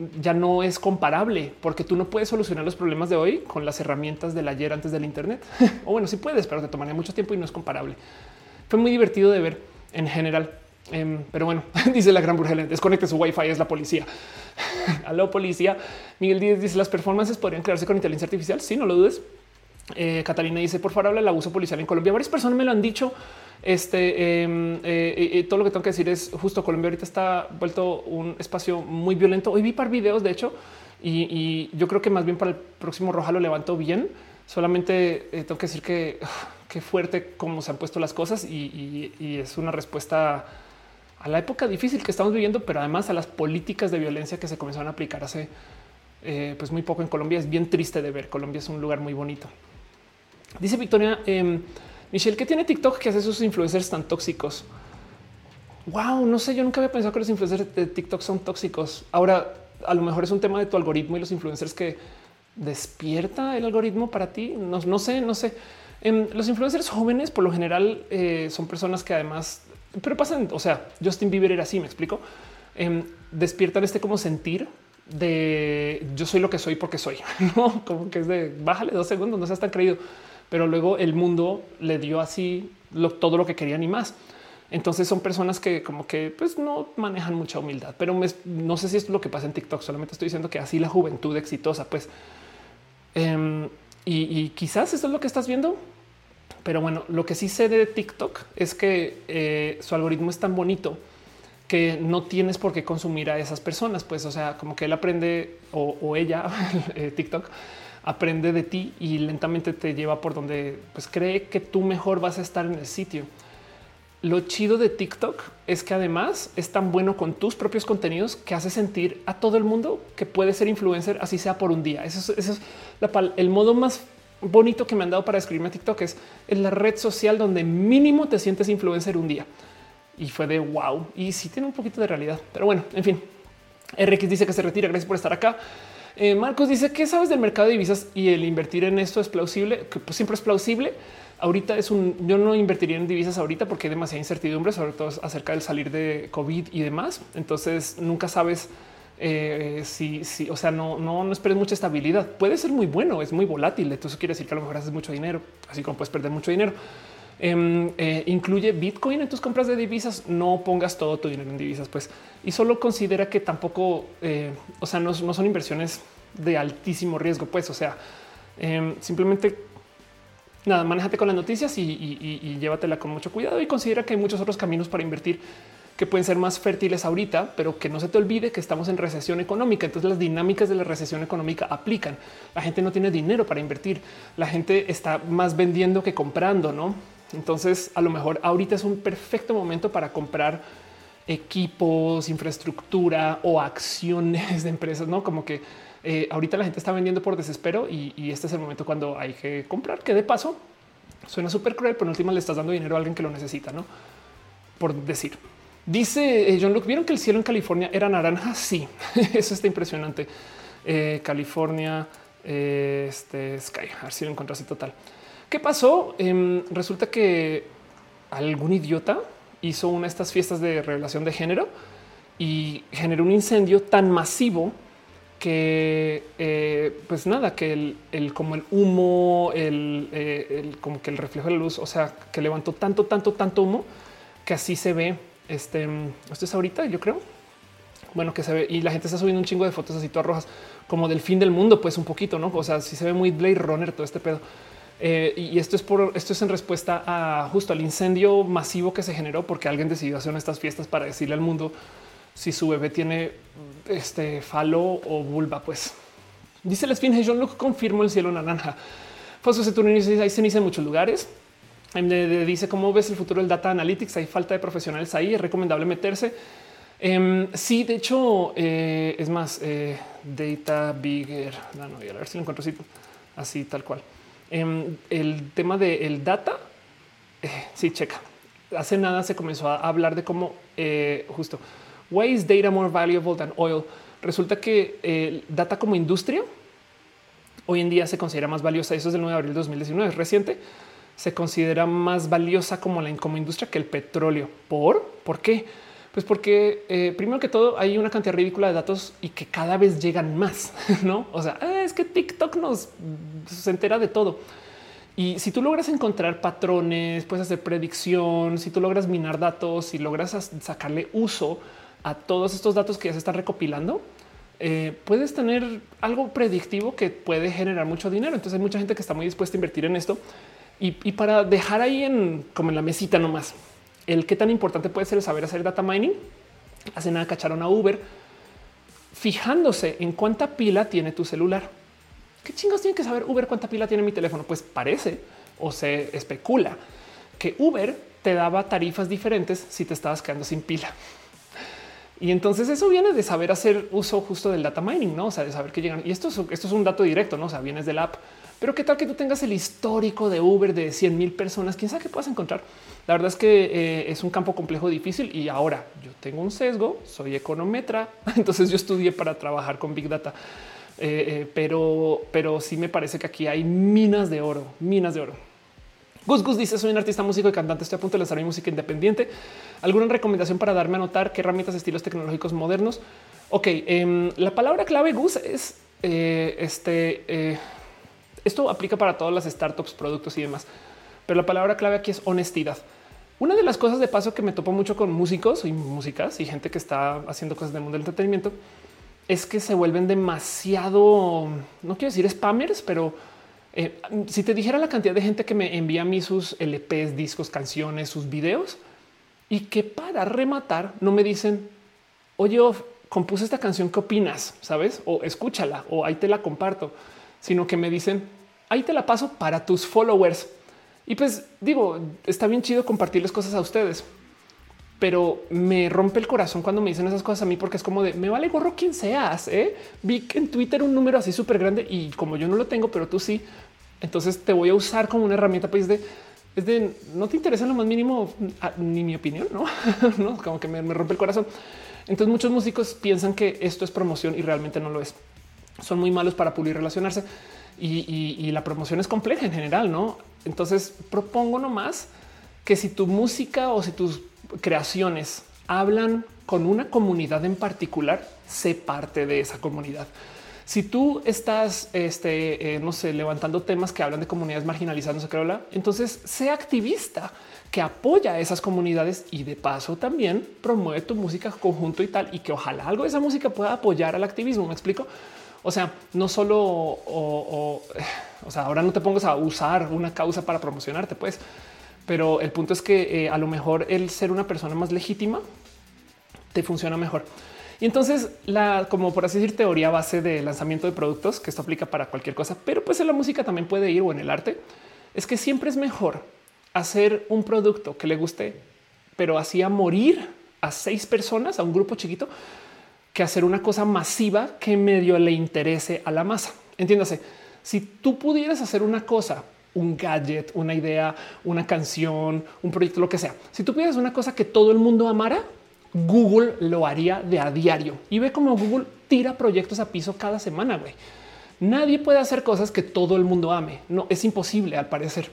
A: eh, ya no es comparable porque tú no puedes solucionar los problemas de hoy con las herramientas del ayer antes del Internet. o bueno, sí puedes, pero te tomaría mucho tiempo y no es comparable. Fue muy divertido de ver en general. Em, pero bueno, dice la gran Burgela, desconecte su wifi, es la policía. Aló, policía. Miguel Díaz dice las performances podrían crearse con inteligencia artificial. Sí, no lo dudes. Eh, Catalina dice, por favor, habla del abuso policial en Colombia. Varias personas me lo han dicho. Este em, eh, eh, todo lo que tengo que decir es justo Colombia ahorita está vuelto un espacio muy violento. Hoy vi par videos, de hecho, y, yo creo que más bien para el próximo Roja lo levanto bien. Solamente tengo que decir que qué fuerte cómo se han puesto las cosas y, es una respuesta a la época difícil que estamos viviendo, pero además a las políticas de violencia que se comenzaron a aplicar hace pues muy poco en Colombia. Es bien triste de ver. Colombia es un lugar muy bonito. Dice Victoria eh, Michelle, que tiene TikTok que hace sus influencers tan tóxicos? Wow, no sé, yo nunca había pensado que los influencers de TikTok son tóxicos. Ahora, a lo mejor es un tema de tu algoritmo y los influencers que despierta el algoritmo para ti. No, no sé, no sé. Em, los influencers jóvenes, por lo general, eh, son personas que además, pero pasan, o sea, Justin Bieber era así, me explico. Em, despiertan este como sentir de yo soy lo que soy porque soy, no como que es de bájale dos segundos, no seas tan creído pero luego el mundo le dio así todo lo que querían y más. Entonces son personas que como que pues no manejan mucha humildad, pero no sé si es lo que pasa en TikTok. Solamente estoy diciendo que así la juventud exitosa, pues. Em, y, quizás eso es lo que estás viendo. Pero bueno, lo que sí sé de TikTok es que eh, su algoritmo es tan bonito que no tienes por qué consumir a esas personas. Pues, o sea, como que él aprende o, ella, eh, TikTok, aprende de ti y lentamente te lleva por donde pues, cree que tú mejor vas a estar en el sitio. Lo chido de TikTok es que además es tan bueno con tus propios contenidos que hace sentir a todo el mundo que puede ser influencer, así sea por un día. Eso es, el modo más bonito que me han dado para escribirme a TikTok. Es, es la red social donde mínimo te sientes influencer un día y fue de wow. Y sí tiene un poquito de realidad, pero bueno, en fin. RX dice que se retira. Gracias por estar acá. Eh, Marcos dice que sabes del mercado de divisas y el invertir en esto es plausible, que pues siempre es plausible. Ahorita es un yo no invertiría en divisas ahorita porque hay demasiada incertidumbre, sobre todo acerca del salir de COVID y demás. Entonces nunca sabes eh, si, si, o sea, no, no, no esperes mucha estabilidad. Puede ser muy bueno, es muy volátil. Entonces quiere decir que a lo mejor haces mucho dinero, así como puedes perder mucho dinero. Em, eh, incluye Bitcoin en tus compras de divisas. No pongas todo tu dinero en divisas, pues, y solo considera que tampoco, eh, o sea, no, son inversiones de altísimo riesgo, pues, o sea, em, simplemente nada, manéjate con las noticias y, y, llévatela con mucho cuidado y considera que hay muchos otros caminos para invertir que pueden ser más fértiles ahorita, pero que no se te olvide que estamos en recesión económica. Entonces las dinámicas de la recesión económica aplican. La gente no tiene dinero para invertir. La gente está más vendiendo que comprando, ¿no? Entonces, a lo mejor ahorita es un perfecto momento para comprar equipos, infraestructura o acciones de empresas, no como que eh, ahorita la gente está vendiendo por desespero y, este es el momento cuando hay que comprar, que de paso suena súper cruel, pero en última le estás dando dinero a alguien que lo necesita, no por decir. Dice eh, John Luke, ¿vieron que el cielo en California era naranja? Sí, eso está impresionante. Eh, California, este Sky, a ver si lo encuentro así total. ¿Qué pasó? Em, resulta que algún idiota hizo una de estas fiestas de revelación de género y generó un incendio tan masivo que eh, pues nada, que el, como el humo, eh, el, como que el reflejo de la luz, o sea, que levantó tanto, tanto, tanto humo que así se ve. Este, esto es ahorita, yo creo. Bueno, que se ve y la gente está subiendo un chingo de fotos así todas rojas, como del fin del mundo, pues un poquito, no? O sea, si se ve muy Blade Runner todo este pedo. Eh, y esto es por esto es en respuesta a justo al incendio masivo que se generó porque alguien decidió hacer estas fiestas para decirle al mundo si su bebé tiene este falo o vulva. Pues dice la esfinge John Luke confirmó el cielo naranja. Fosfo Saturno hay ceniza en muchos lugares. Dice cómo ves el futuro del data analytics. Hay falta de profesionales ahí. Es recomendable meterse. Em, sí, de hecho, eh, es más eh, data bigger. No, no, a ver si lo encuentro así tal cual. Em, el tema del data. Eh, sí, checa. Hace nada se comenzó a hablar de cómo eh, justo why is data more valuable than oil? Resulta que el data como industria hoy en día se considera más valiosa. Eso es del 9 de abril de 2019, es reciente. Se considera más valiosa como la como industria que el petróleo. ¿Por? ¿Por qué? Pues porque eh, primero que todo hay una cantidad ridícula de datos y que cada vez llegan más, ¿no? O sea, ah, es que TikTok nos se entera de todo. Y si tú logras encontrar patrones, puedes hacer predicción, si tú logras minar datos, si logras sacarle uso a todos estos datos que ya se están recopilando, eh, puedes tener algo predictivo que puede generar mucho dinero. Entonces hay mucha gente que está muy dispuesta a invertir en esto y, y para dejar ahí en como en la mesita nomás el qué tan importante puede ser el saber hacer data mining. Hace nada cacharon a Uber fijándose en cuánta pila tiene tu celular. ¿Qué chingos tiene que saber Uber cuánta pila tiene mi teléfono? Pues parece o se especula que Uber te daba tarifas diferentes si te estabas quedando sin pila. Y entonces eso viene de saber hacer uso justo del data mining, no? O sea, de saber que llegan. Y esto es, esto es un dato directo, no? O sea, vienes del app. Pero qué tal que tú tengas el histórico de Uber de 100 mil personas? Quién sabe qué puedas encontrar. La verdad es que eh, es un campo complejo, difícil. Y ahora yo tengo un sesgo, soy econometra, entonces yo estudié para trabajar con Big Data. Eh, eh, pero, pero sí me parece que aquí hay minas de oro, minas de oro. Gus Gus dice: Soy un artista, músico y cantante. Estoy a punto de lanzar mi música independiente. ¿Alguna recomendación para darme a notar qué herramientas, estilos tecnológicos modernos? Ok, em, la palabra clave Gus es este. esto aplica para todas las startups, productos y demás, pero la palabra clave aquí es honestidad. Una de las cosas de paso que me topo mucho con músicos y músicas y gente que está haciendo cosas del mundo del entretenimiento es que se vuelven demasiado, no quiero decir spammers, pero Eh, si te dijera la cantidad de gente que me envía a mí sus LPs, discos, canciones, sus videos y que para rematar no me dicen, oye, compuse esta canción, ¿qué opinas? ¿Sabes? O escúchala o ahí te la comparto, sino que me dicen, ahí te la paso para tus followers. Y pues digo, está bien chido compartirles cosas a ustedes, pero me rompe el corazón cuando me dicen esas cosas a mí porque es como de me vale gorro quien seas. ¿eh? Vi en Twitter un número así súper grande y como yo no lo tengo, pero tú sí, entonces te voy a usar como una herramienta pues de es de no te interesa lo más mínimo ni mi opinión, no, no como que me, me rompe el corazón. Entonces muchos músicos piensan que esto es promoción y realmente no lo es. Son muy malos para pulir relacionarse y, la promoción es compleja en general, ¿no? Entonces propongo nomás que si tu música o si tus creaciones hablan con una comunidad en particular, sé parte de esa comunidad. Si tú estás, este, eh, no sé, levantando temas que hablan de comunidades marginalizadas, no sé entonces sé activista que apoya a esas comunidades y de paso también promueve tu música conjunto y tal, y que ojalá algo de esa música pueda apoyar al activismo. Me explico. O sea, no solo, o, sea, ahora no te pongas a usar una causa para promocionarte, pues, pero el punto es que eh, a lo mejor el ser una persona más legítima te funciona mejor. Y entonces la, como por así decir, teoría base de lanzamiento de productos, que esto aplica para cualquier cosa, pero pues en la música también puede ir o en el arte, es que siempre es mejor hacer un producto que le guste, pero así a morir a seis personas, a un grupo chiquito, que hacer una cosa masiva que medio le interese a la masa. Entiéndase, si tú pudieras hacer una cosa, un gadget, una idea, una canción, un proyecto, lo que sea, si tú pudieras una cosa que todo el mundo amara, Google lo haría de a diario y ve cómo Google tira proyectos a piso cada semana. Güey. Nadie puede hacer cosas que todo el mundo ame. No es imposible al parecer,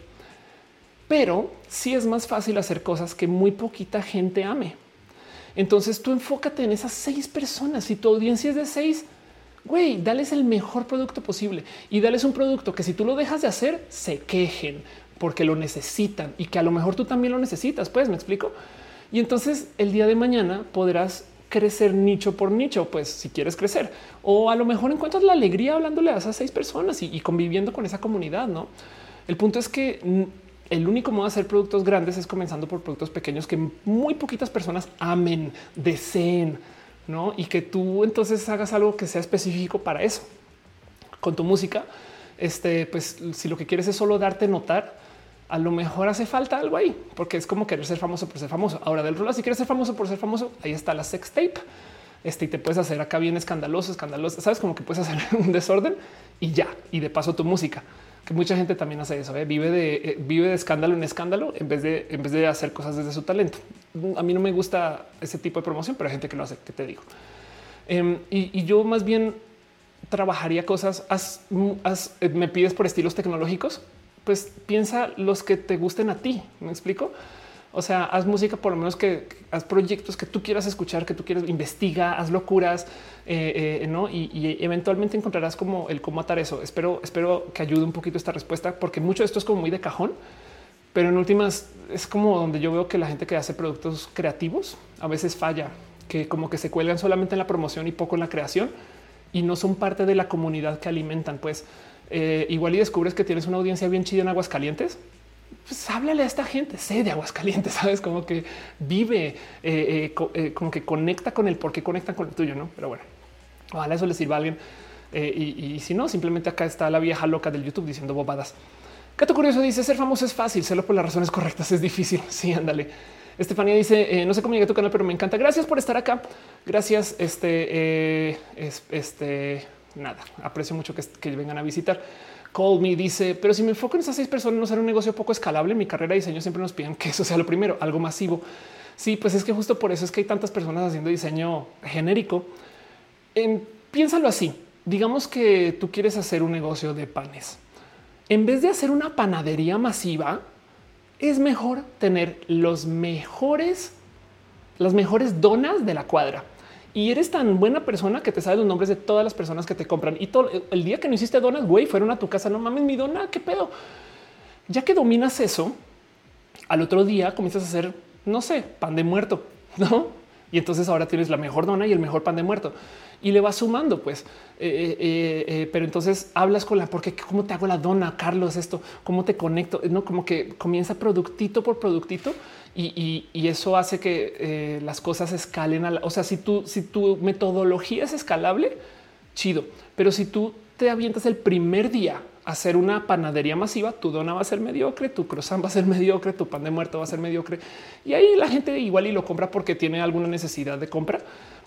A: pero sí es más fácil hacer cosas que muy poquita gente ame. Entonces tú enfócate en esas seis personas. Si tu audiencia es de seis, güey, dales el mejor producto posible y dales un producto que si tú lo dejas de hacer, se quejen porque lo necesitan y que a lo mejor tú también lo necesitas. Pues me explico. Y entonces el día de mañana podrás crecer nicho por nicho, pues si quieres crecer o a lo mejor encuentras la alegría hablándole a esas seis personas y, conviviendo con esa comunidad. No, el punto es que el único modo de hacer productos grandes es comenzando por productos pequeños que muy poquitas personas amen, deseen, no? Y que tú entonces hagas algo que sea específico para eso con tu música. Este, pues si lo que quieres es solo darte notar, a lo mejor hace falta algo ahí, porque es como querer ser famoso por ser famoso. Ahora del rol, si quieres ser famoso por ser famoso, ahí está la sex tape. Este y te puedes hacer acá bien escandaloso, escandaloso. Sabes como que puedes hacer un desorden y ya. Y de paso tu música, que mucha gente también hace eso. ¿eh? Vive de eh, vive de escándalo en escándalo en vez de en vez de hacer cosas desde su talento. A mí no me gusta ese tipo de promoción, pero hay gente que lo hace. Que te digo? Em, y, yo más bien trabajaría cosas. Eh, me pides por estilos tecnológicos pues piensa los que te gusten a ti. Me explico. O sea, haz música, por lo menos que haz proyectos que tú quieras escuchar, que tú quieras, investiga, haz locuras, eh, eh, no? Y, eventualmente encontrarás como el cómo atar eso. Espero, espero que ayude un poquito esta respuesta, porque mucho de esto es como muy de cajón, pero en últimas es como donde yo veo que la gente que hace productos creativos a veces falla, que como que se cuelgan solamente en la promoción y poco en la creación y no son parte de la comunidad que alimentan. Pues eh, igual y descubres que tienes una audiencia bien chida en Aguascalientes, pues háblale a esta gente, sé de Aguascalientes, sabes como que vive, eh, eh, como que conecta con el por qué conectan con el tuyo, no? Pero bueno, ojalá eso le sirva a alguien. Y, si no, simplemente acá está la vieja loca del YouTube diciendo bobadas. Cato Curioso dice ser famoso es fácil, serlo por las razones correctas es difícil. Sí, ándale. Estefanía dice no sé cómo llegué a tu canal, pero me encanta. Gracias por estar acá. Gracias. Este, este, nada, aprecio mucho que, vengan a visitar. Call me dice, pero si me enfoco en esas seis personas, no será un negocio poco escalable. Mi carrera de diseño siempre nos piden que eso sea lo primero, algo masivo. Sí, pues es que justo por eso es que hay tantas personas haciendo diseño genérico. piénsalo así. Digamos que tú quieres hacer un negocio de panes. En vez de hacer una panadería masiva, es mejor tener los mejores, las mejores donas de la cuadra y eres tan buena persona que te sabes los nombres de todas las personas que te compran. Y todo el día que no hiciste donas, güey, fueron a tu casa. No mames, mi dona, qué pedo. Ya que dominas eso, al otro día comienzas a hacer, no sé, pan de muerto, no? Y entonces ahora tienes la mejor dona y el mejor pan de muerto y le vas sumando, pues. Eh, eh, eh, pero entonces hablas con la porque cómo te hago la dona, Carlos, esto, cómo te conecto, no como que comienza productito por productito y, eso hace que las cosas escalen. A la, o sea, si tú, tu metodología es escalable, chido, pero si tú te avientas el primer día a hacer una panadería masiva, tu dona va a ser mediocre, tu croissant va a ser mediocre, tu pan de muerto va a ser mediocre y ahí la gente igual y lo compra porque tiene alguna necesidad de compra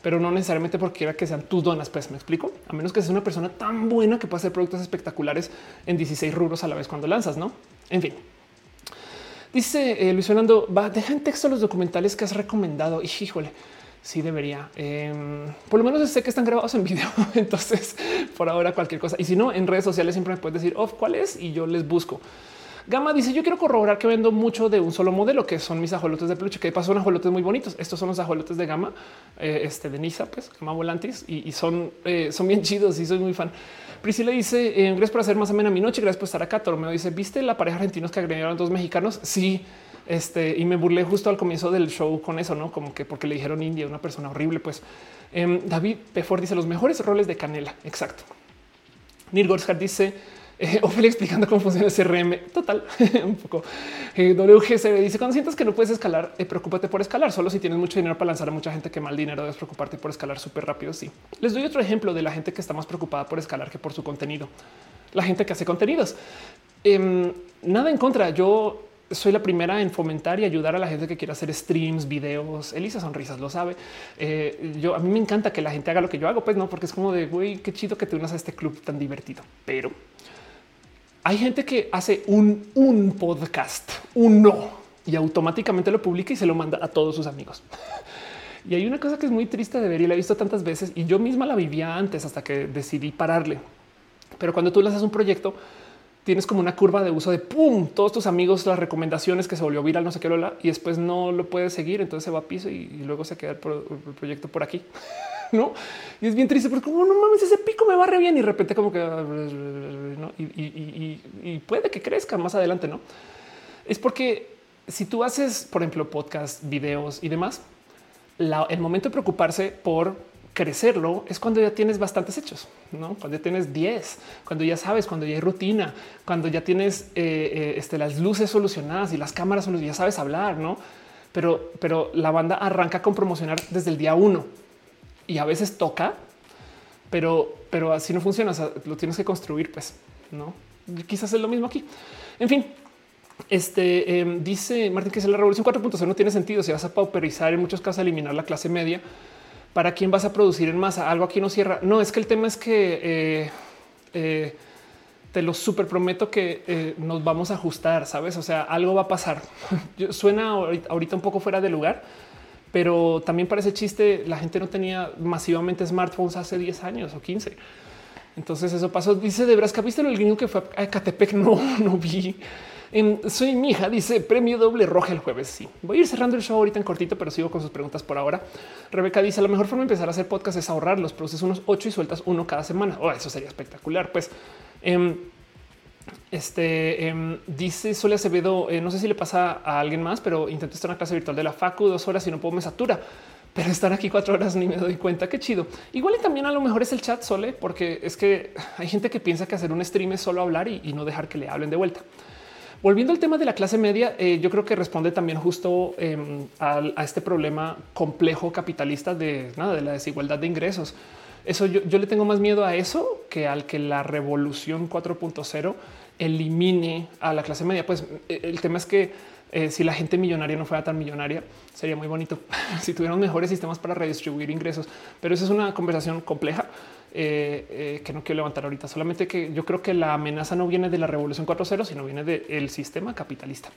A: pero no necesariamente porque quiera que sean tus donas. Pues me explico, a menos que seas una persona tan buena que pueda hacer productos espectaculares en 16 rubros a la vez cuando lanzas, no? En fin, dice eh, Luis Fernando, va, deja en texto los documentales que has recomendado. Y híjole, sí debería. Em, por lo menos sé que están grabados en video. Entonces, por ahora cualquier cosa. Y si no, en redes sociales siempre me puedes decir, ¿cuál es? Y yo les busco. Gama dice: Yo quiero corroborar que vendo mucho de un solo modelo, que son mis ajolotes de peluche, que pasó son ajolotes muy bonitos. Estos son los ajolotes de gama eh, este, de Nisa, pues gama volantis y, son, eh, son bien chidos y soy muy fan. Priscila dice: eh, Gracias por hacer más amena mi noche. Gracias por estar acá. Tormeo dice: ¿Viste la pareja argentinos que agregaron dos mexicanos? Sí. Este y me burlé justo al comienzo del show con eso, no como que porque le dijeron India, una persona horrible. Pues em, David Pefor dice los mejores roles de canela. Exacto. Neil Gorshard dice eh, Ophelia explicando cómo funciona el CRM. Total, un poco. Eh, WGC dice cuando sientas que no puedes escalar, eh, preocúpate por escalar. Solo si tienes mucho dinero para lanzar a mucha gente que mal dinero, debes preocuparte por escalar súper rápido. Sí, les doy otro ejemplo de la gente que está más preocupada por escalar que por su contenido. La gente que hace contenidos. Em, nada en contra. Yo soy la primera en fomentar y ayudar a la gente que quiera hacer streams, videos. Elisa Sonrisas lo sabe. Eh, yo a mí me encanta que la gente haga lo que yo hago, pues no, porque es como de güey, qué chido que te unas a este club tan divertido. Pero hay gente que hace un, un podcast, uno, y automáticamente lo publica y se lo manda a todos sus amigos. Y hay una cosa que es muy triste de ver y la he visto tantas veces y yo misma la vivía antes hasta que decidí pararle. Pero cuando tú haces un proyecto, tienes como una curva de uso de pum, todos tus amigos, las recomendaciones que se volvió viral, no sé qué, y después no lo puedes seguir. Entonces se va a piso y, luego se queda el proyecto por aquí. no? Y es bien triste porque como no mames, ese pico me va re bien y de repente como que ¿no? y, puede que crezca más adelante, no? Es porque si tú haces, por ejemplo, podcast, videos y demás, el momento de preocuparse por crecerlo es cuando ya tienes bastantes hechos, no cuando ya tienes 10, cuando ya sabes, cuando ya hay rutina, cuando ya tienes eh, eh, este, las luces solucionadas y las cámaras ya sabes hablar, no? Pero, pero la banda arranca con promocionar desde el día uno y a veces toca, pero, pero así no funciona. lo tienes que construir, pues no. Quizás es lo mismo aquí. En fin, este em, dice Martín que es la revolución 4.0 no tiene sentido. Si vas a pauperizar, en muchos casos, eliminar la clase media, para quién vas a producir en masa. Algo aquí no cierra. No es que el tema es que eh, eh, te lo súper prometo que eh, nos vamos a ajustar. Sabes? O sea, algo va a pasar. Suena ahorita un poco fuera de lugar pero también parece chiste. La gente no tenía masivamente smartphones hace 10 años o 15. Entonces eso pasó. Dice de Brasca, ¿viste el gringo que fue a Catepec? No, no vi. En Soy mi hija, dice premio doble roja el jueves. Sí, voy a ir cerrando el show ahorita en cortito, pero sigo con sus preguntas por ahora. Rebeca dice: La mejor forma de empezar a hacer podcast es ahorrar los produces unos ocho y sueltas uno cada semana. Oh, eso sería espectacular. Pues em, este em, dice Sole Acevedo, eh, no sé si le pasa a alguien más, pero intento estar en una clase virtual de la Facu dos horas y no puedo me satura, pero estar aquí cuatro horas ni me doy cuenta. Qué chido. Igual y también a lo mejor es el chat Sole, porque es que hay gente que piensa que hacer un stream es solo hablar y, no dejar que le hablen de vuelta. Volviendo al tema de la clase media, eh, yo creo que responde también justo em, a, este problema complejo capitalista de nada de la desigualdad de ingresos. Eso yo, yo le tengo más miedo a eso que al que la revolución 4.0 elimine a la clase media. Pues eh, el tema es que eh, si la gente millonaria no fuera tan millonaria, sería muy bonito si tuvieran mejores sistemas para redistribuir ingresos. Pero esa es una conversación compleja eh, que no quiero levantar ahorita. Solamente que yo creo que la amenaza no viene de la revolución 4.0, sino viene del sistema capitalista.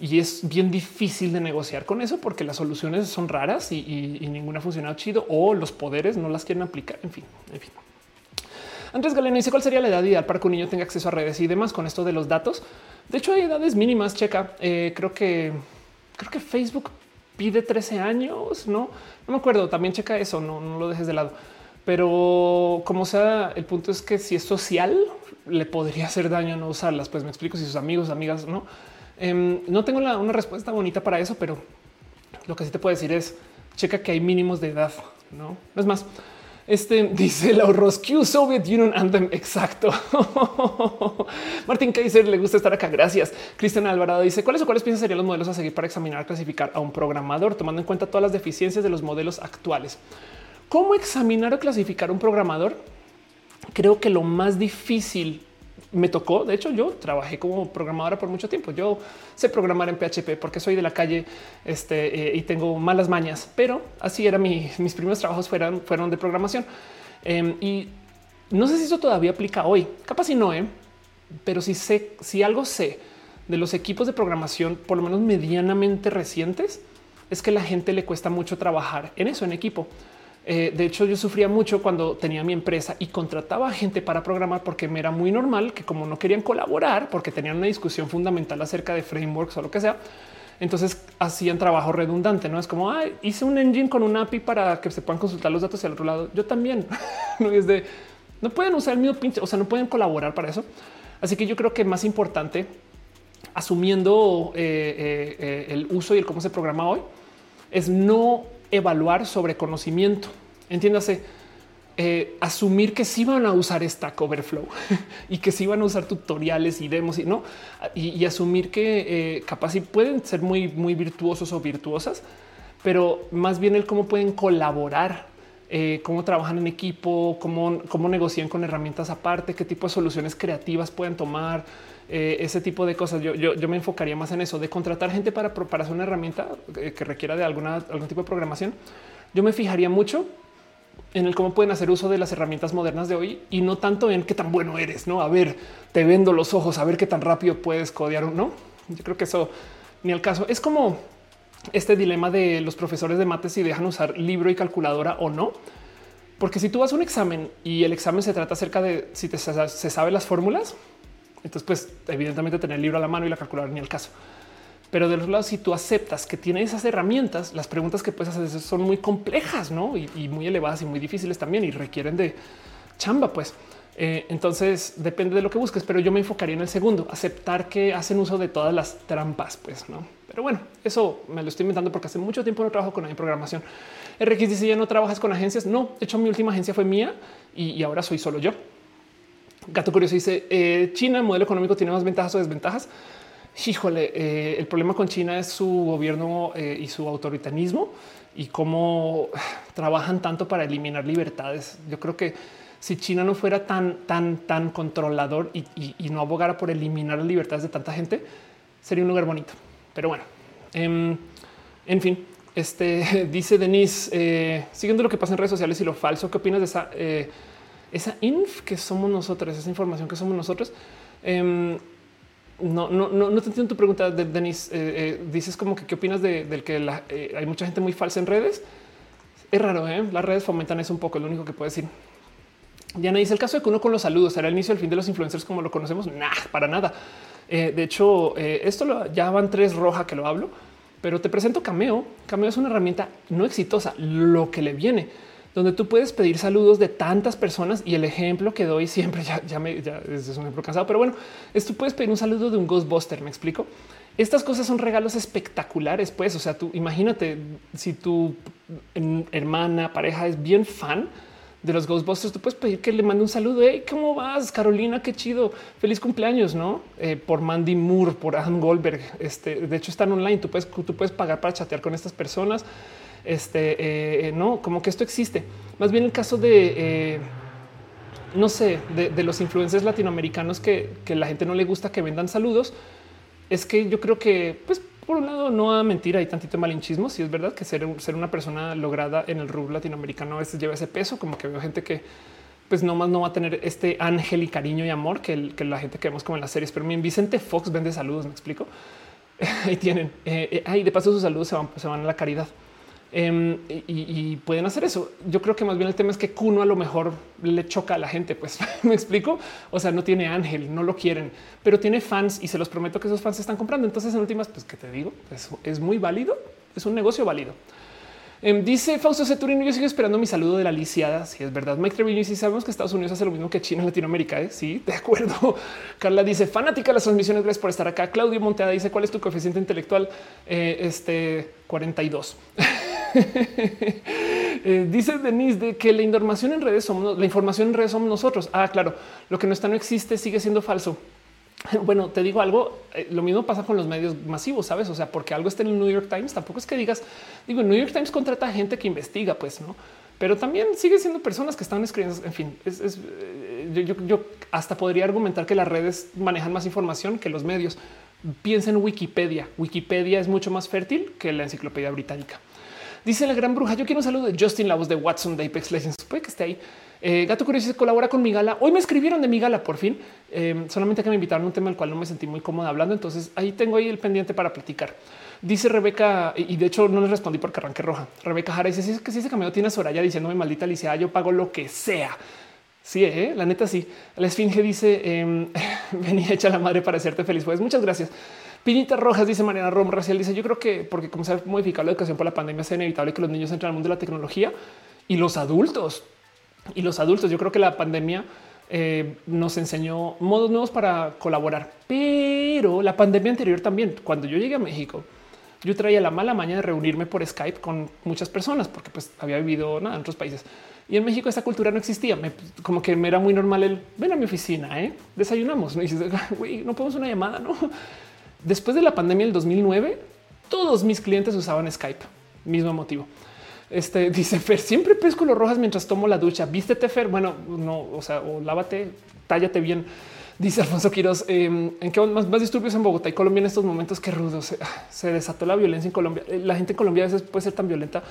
A: Y es bien difícil de negociar con eso porque las soluciones son raras y, ninguna ha chido o los poderes no las quieren aplicar. En fin, en fin. Andrés Galeno dice cuál sería la edad ideal para que un niño tenga acceso a redes y demás con esto de los datos. De hecho, hay edades mínimas. Checa, eh, creo que creo que Facebook pide 13 años, no? No me acuerdo. También checa eso, no, lo dejes de lado. Pero como sea, el punto es que si es social, le podría hacer daño no usarlas. Pues me explico si sus amigos, amigas, no. Em, no tengo una respuesta bonita para eso, pero lo que sí te puedo decir es checa que hay mínimos de edad, no, no es más. Este dice la Q Soviet Union Anthem. Exacto. Martín Kaiser le gusta estar acá. Gracias. Cristian Alvarado dice cuáles o cuáles piensas serían los modelos a seguir para examinar, clasificar a un programador, tomando en cuenta todas las deficiencias de los modelos actuales. ¿Cómo examinar o clasificar un programador? Creo que lo más difícil me tocó. De hecho, yo trabajé como programadora por mucho tiempo. Yo sé programar en PHP porque soy de la calle este, eh, y tengo malas mañas, pero así era mis primeros trabajos fueron, fueron de programación. Em, y no sé si eso todavía aplica hoy. Capaz si no, ¿eh? pero si sé, si algo sé de los equipos de programación, por lo menos medianamente recientes, es que la gente le cuesta mucho trabajar en eso, en equipo. Eh, de hecho, yo sufría mucho cuando tenía mi empresa y contrataba gente para programar porque me era muy normal que como no querían colaborar porque tenían una discusión fundamental acerca de frameworks o lo que sea, entonces hacían trabajo redundante. No es como hice un engine con un API para que se puedan consultar los datos y al otro lado yo también no es de no pueden usar el mismo pinche, o sea, no pueden colaborar para eso. Así que yo creo que más importante, asumiendo eh, eh, el uso y el cómo se programa hoy, es no evaluar sobre conocimiento. Entiéndase, eh, asumir que sí van a usar Stack Overflow y que sí van a usar tutoriales y demos y no, y, asumir que eh, capaz pueden ser muy, muy virtuosos o virtuosas, pero más bien el cómo pueden colaborar, eh, cómo trabajan en equipo, cómo, cómo negocian con herramientas aparte, qué tipo de soluciones creativas pueden tomar, ese tipo de cosas. Yo, yo, me enfocaría más en eso de contratar gente para, para hacer una herramienta que requiera de alguna, algún tipo de programación. Yo me fijaría mucho en el cómo pueden hacer uso de las herramientas modernas de hoy y no tanto en qué tan bueno eres, no? A ver, te vendo los ojos, a ver qué tan rápido puedes codear o no. Yo creo que eso ni al caso es como este dilema de los profesores de mates si dejan usar libro y calculadora o no. Porque si tú vas a un examen y el examen se trata acerca de si te, se sabe las fórmulas, entonces pues evidentemente tener el libro a la mano y la calculadora ni al caso. Pero del otro lado, si tú aceptas que tiene esas herramientas, las preguntas que puedes hacer son muy complejas, ¿no? Y, muy elevadas y muy difíciles también y requieren de chamba, pues. Eh, entonces depende de lo que busques, pero yo me enfocaría en el segundo, aceptar que hacen uso de todas las trampas, pues no. Pero bueno, eso me lo estoy inventando porque hace mucho tiempo no trabajo con programación. RX dice ya no trabajas con agencias. No, de hecho, mi última agencia fue mía y, ahora soy solo yo. Gato Curioso dice eh, China, modelo económico tiene más ventajas o desventajas. Híjole, eh, el problema con China es su gobierno eh, y su autoritarismo y cómo trabajan tanto para eliminar libertades. Yo creo que si China no fuera tan, tan, tan controlador y, no abogara por eliminar las libertades de tanta gente, sería un lugar bonito. Pero bueno, em, en fin, este dice Denise, siguiendo lo que pasa en redes sociales y lo falso, ¿qué opinas de esa, esa inf que somos nosotros, esa información que somos nosotros? Em, no, no, no, no te entiendo tu pregunta, de Denis. Eh, eh, dices como que qué opinas de, del que eh, hay mucha gente muy falsa en redes. Es raro, las redes fomentan eso un poco, es lo único que puedo decir. Diana dice el caso de que uno con los saludos será el inicio del fin de los influencers como lo conocemos. Nah, para nada. de hecho, esto lo, ya van tres roja que lo hablo, pero te presento Cameo. Cameo es una herramienta no exitosa, lo que le viene donde tú puedes pedir saludos de tantas personas y el ejemplo que doy siempre ya, ya me ya es un ejemplo cansado, pero bueno, es tú puedes pedir un saludo de un Ghostbuster. Me explico. Estas cosas son regalos espectaculares, pues. O sea, tú imagínate si tu hermana, pareja es bien fan de los Ghostbusters, tú puedes pedir que le mande un saludo. Hey, ¿cómo vas, Carolina? Qué chido. Feliz cumpleaños, no? Eh, por Mandy Moore, por Adam Goldberg. Este, de hecho, están online. Tú puedes, tú puedes pagar para chatear con estas personas. Este eh, no, como que esto existe. Más bien el caso de eh, no sé, de, los influencers latinoamericanos que, la gente no le gusta que vendan saludos. Es que yo creo que, pues, por un lado, no a mentir, hay tantito malinchismo. Si es verdad que ser, una persona lograda en el rubro latinoamericano a veces lleva ese peso, como que veo gente que pues no más no va a tener este ángel y cariño y amor que, la gente que vemos como en las series. Pero bien, Vicente Fox vende saludos, me explico. Ahí tienen. Eh, ahí de paso sus saludos se van a la caridad. Em, y, pueden hacer eso. Yo creo que más bien el tema es que Kuno a lo mejor le choca a la gente. Pues me explico. O sea, no tiene ángel, no lo quieren, pero tiene fans y se los prometo que esos fans están comprando. Entonces, en últimas, pues que te digo, eso es muy válido. Es un negocio válido. Em, dice Fausto Ceturino, yo sigo esperando mi saludo de la lisiada. Si es verdad, Mike Treviño, si sabemos que Estados Unidos hace lo mismo que China Latinoamérica. ¿eh? Sí, de acuerdo. Carla dice fanática de las transmisiones. Gracias por estar acá. Claudio Monteada dice cuál es tu coeficiente intelectual? Eh, este 42. Eh, dice Denise de que la información en redes somos la información en redes somos nosotros. Ah, claro, lo que no está no existe, sigue siendo falso. Bueno, te digo algo, eh, lo mismo pasa con los medios masivos, sabes? O sea, porque algo está en el New York Times, tampoco es que digas, digo, el New York Times contrata gente que investiga, pues no, pero también sigue siendo personas que están escribiendo. En fin, eh, yo, yo, hasta podría argumentar que las redes manejan más información que los medios. Piensa en Wikipedia. Wikipedia es mucho más fértil que la enciclopedia británica. Dice la gran bruja. Yo quiero un saludo de Justin, la voz de Watson de Apex Legends. Puede que esté ahí. Eh, Gato Curioso colabora con mi gala. Hoy me escribieron de mi gala por fin, eh, solamente que me invitaron un tema del cual no me sentí muy cómoda hablando. Entonces ahí tengo ahí el pendiente para platicar. Dice Rebeca, y de hecho no le respondí porque arranqué roja. Rebeca Jara dice: Si que si ese cameo tiene a Soraya diciéndome maldita Alicia, yo pago lo que sea. Sí, ¿eh? la neta sí. La esfinge dice: eh, Venía hecha la madre para hacerte feliz. Pues muchas gracias. Piñitas Rojas dice Mariana Rom Racial dice: Yo creo que porque como se ha modificado la educación por la pandemia, es inevitable que los niños entren al mundo de la tecnología y los adultos y los adultos. Yo creo que la pandemia eh, nos enseñó modos nuevos para colaborar, pero la pandemia anterior también, cuando yo llegué a México, yo traía la mala maña de reunirme por Skype con muchas personas porque pues había vivido nada en otros países y en México esa cultura no existía. Me, como que me era muy normal el ven a mi oficina, ¿eh? desayunamos. no podemos una llamada. No, después de la pandemia del 2009, todos mis clientes usaban Skype, mismo motivo. Este dice Fer, siempre pesco los rojas mientras tomo la ducha. Vístete, Fer. Bueno, no, o sea, o lávate, tállate bien. Dice Alfonso Quiroz, em, en qué más, más, disturbios en Bogotá y Colombia en estos momentos que rudos se, desató la violencia en Colombia. Eh, la gente en Colombia a veces puede ser tan violenta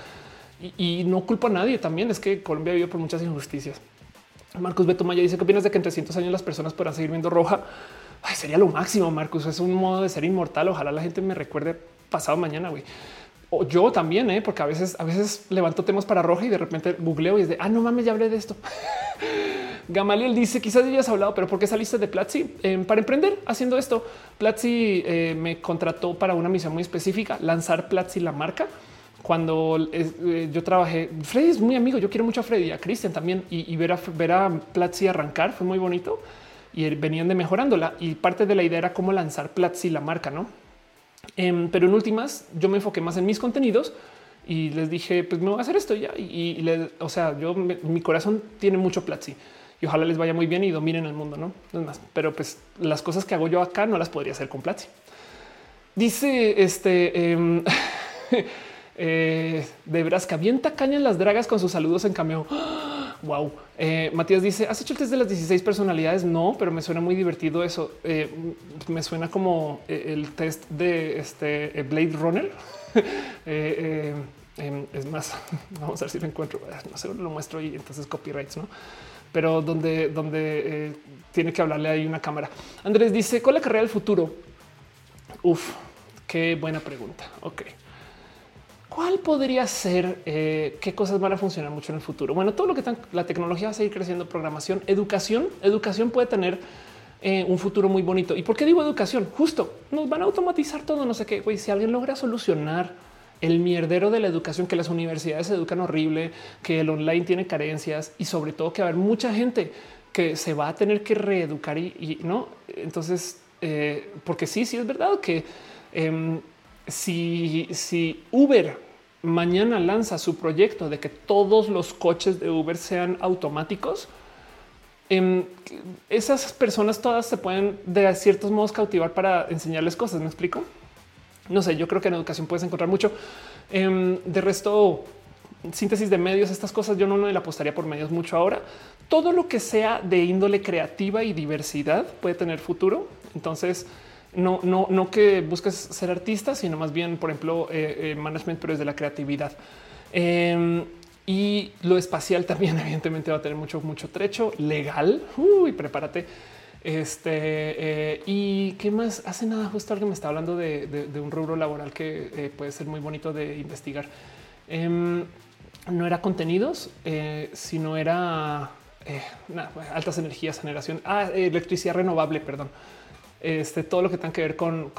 A: y, y no culpa a nadie. También es que Colombia vive por muchas injusticias. Marcos Beto Maya dice que opinas de que en 300 años las personas podrán seguir viendo roja. Sería lo máximo, Marcos. Es un modo de ser inmortal. Ojalá la gente me recuerde pasado mañana. güey o yo también, ¿eh? porque a veces, a veces levanto temas para roja y de repente googleo y es de ah, no mames, ya hablé de esto. Gamaliel dice quizás ya has hablado, pero ¿por qué saliste de Platzi eh, para emprender haciendo esto? Platzi eh, me contrató para una misión muy específica, lanzar Platzi la marca. Cuando eh, yo trabajé, Freddy es muy amigo. Yo quiero mucho a Freddy a Cristian también y, y, ver a ver a Platzi arrancar fue muy bonito y venían de mejorándola. Y parte de la idea era cómo lanzar Platzi la marca, no? Eh, pero en últimas, yo me enfoqué más en mis contenidos y les dije, pues me voy a hacer esto ya. Y, y o sea, yo mi corazón tiene mucho Platzi y ojalá les vaya muy bien y dominen el mundo, no? no es más, pero pues las cosas que hago yo acá no las podría hacer con Platzi. Dice este eh, eh, de veras que avienta cañas las dragas con sus saludos en cameo. Wow. Eh, Matías dice: ¿Has hecho el test de las 16 personalidades? No, pero me suena muy divertido eso. Eh, me suena como eh, el test de este Blade Runner. em, es más, vamos a ver si lo encuentro. No sé, lo muestro y entonces copyrights, no? Pero donde, donde tiene que hablarle ahí una cámara. Andrés dice: ¿Cuál es la carrera del futuro? Uf, qué buena pregunta. Ok. ¿Cuál podría ser? Eh, ¿Qué cosas van a funcionar mucho en el futuro? Bueno, todo lo que tan, la tecnología va a seguir creciendo, programación, educación. Educación puede tener eh, un futuro muy bonito. ¿Y por qué digo educación? Justo nos van a automatizar todo. No sé qué. Güey, si alguien logra solucionar el mierdero de la educación, que las universidades educan horrible, que el online tiene carencias y sobre todo que va a haber mucha gente que se va a tener que reeducar y, no. Entonces, eh, porque sí, sí es verdad que eh, si, si Uber mañana lanza su proyecto de que todos los coches de Uber sean automáticos, eh, esas personas todas se pueden de ciertos modos cautivar para enseñarles cosas. Me explico. No sé, yo creo que en educación puedes encontrar mucho. Eh, de resto, síntesis de medios, estas cosas yo no le apostaría por medios mucho ahora. Todo lo que sea de índole creativa y diversidad puede tener futuro. Entonces, no, no, no que busques ser artista, sino más bien, por ejemplo, eh, eh, management, pero desde la creatividad. Eh, y lo espacial también, evidentemente, va a tener mucho, mucho trecho legal. Uy, prepárate. Este eh, y qué más hace nada. Justo alguien me está hablando de, un rubro laboral que eh, puede ser muy bonito de investigar. Eh, no era contenidos, sino era altas energías, generación, ah, electricidad renovable, perdón este, todo lo que tenga que ver con,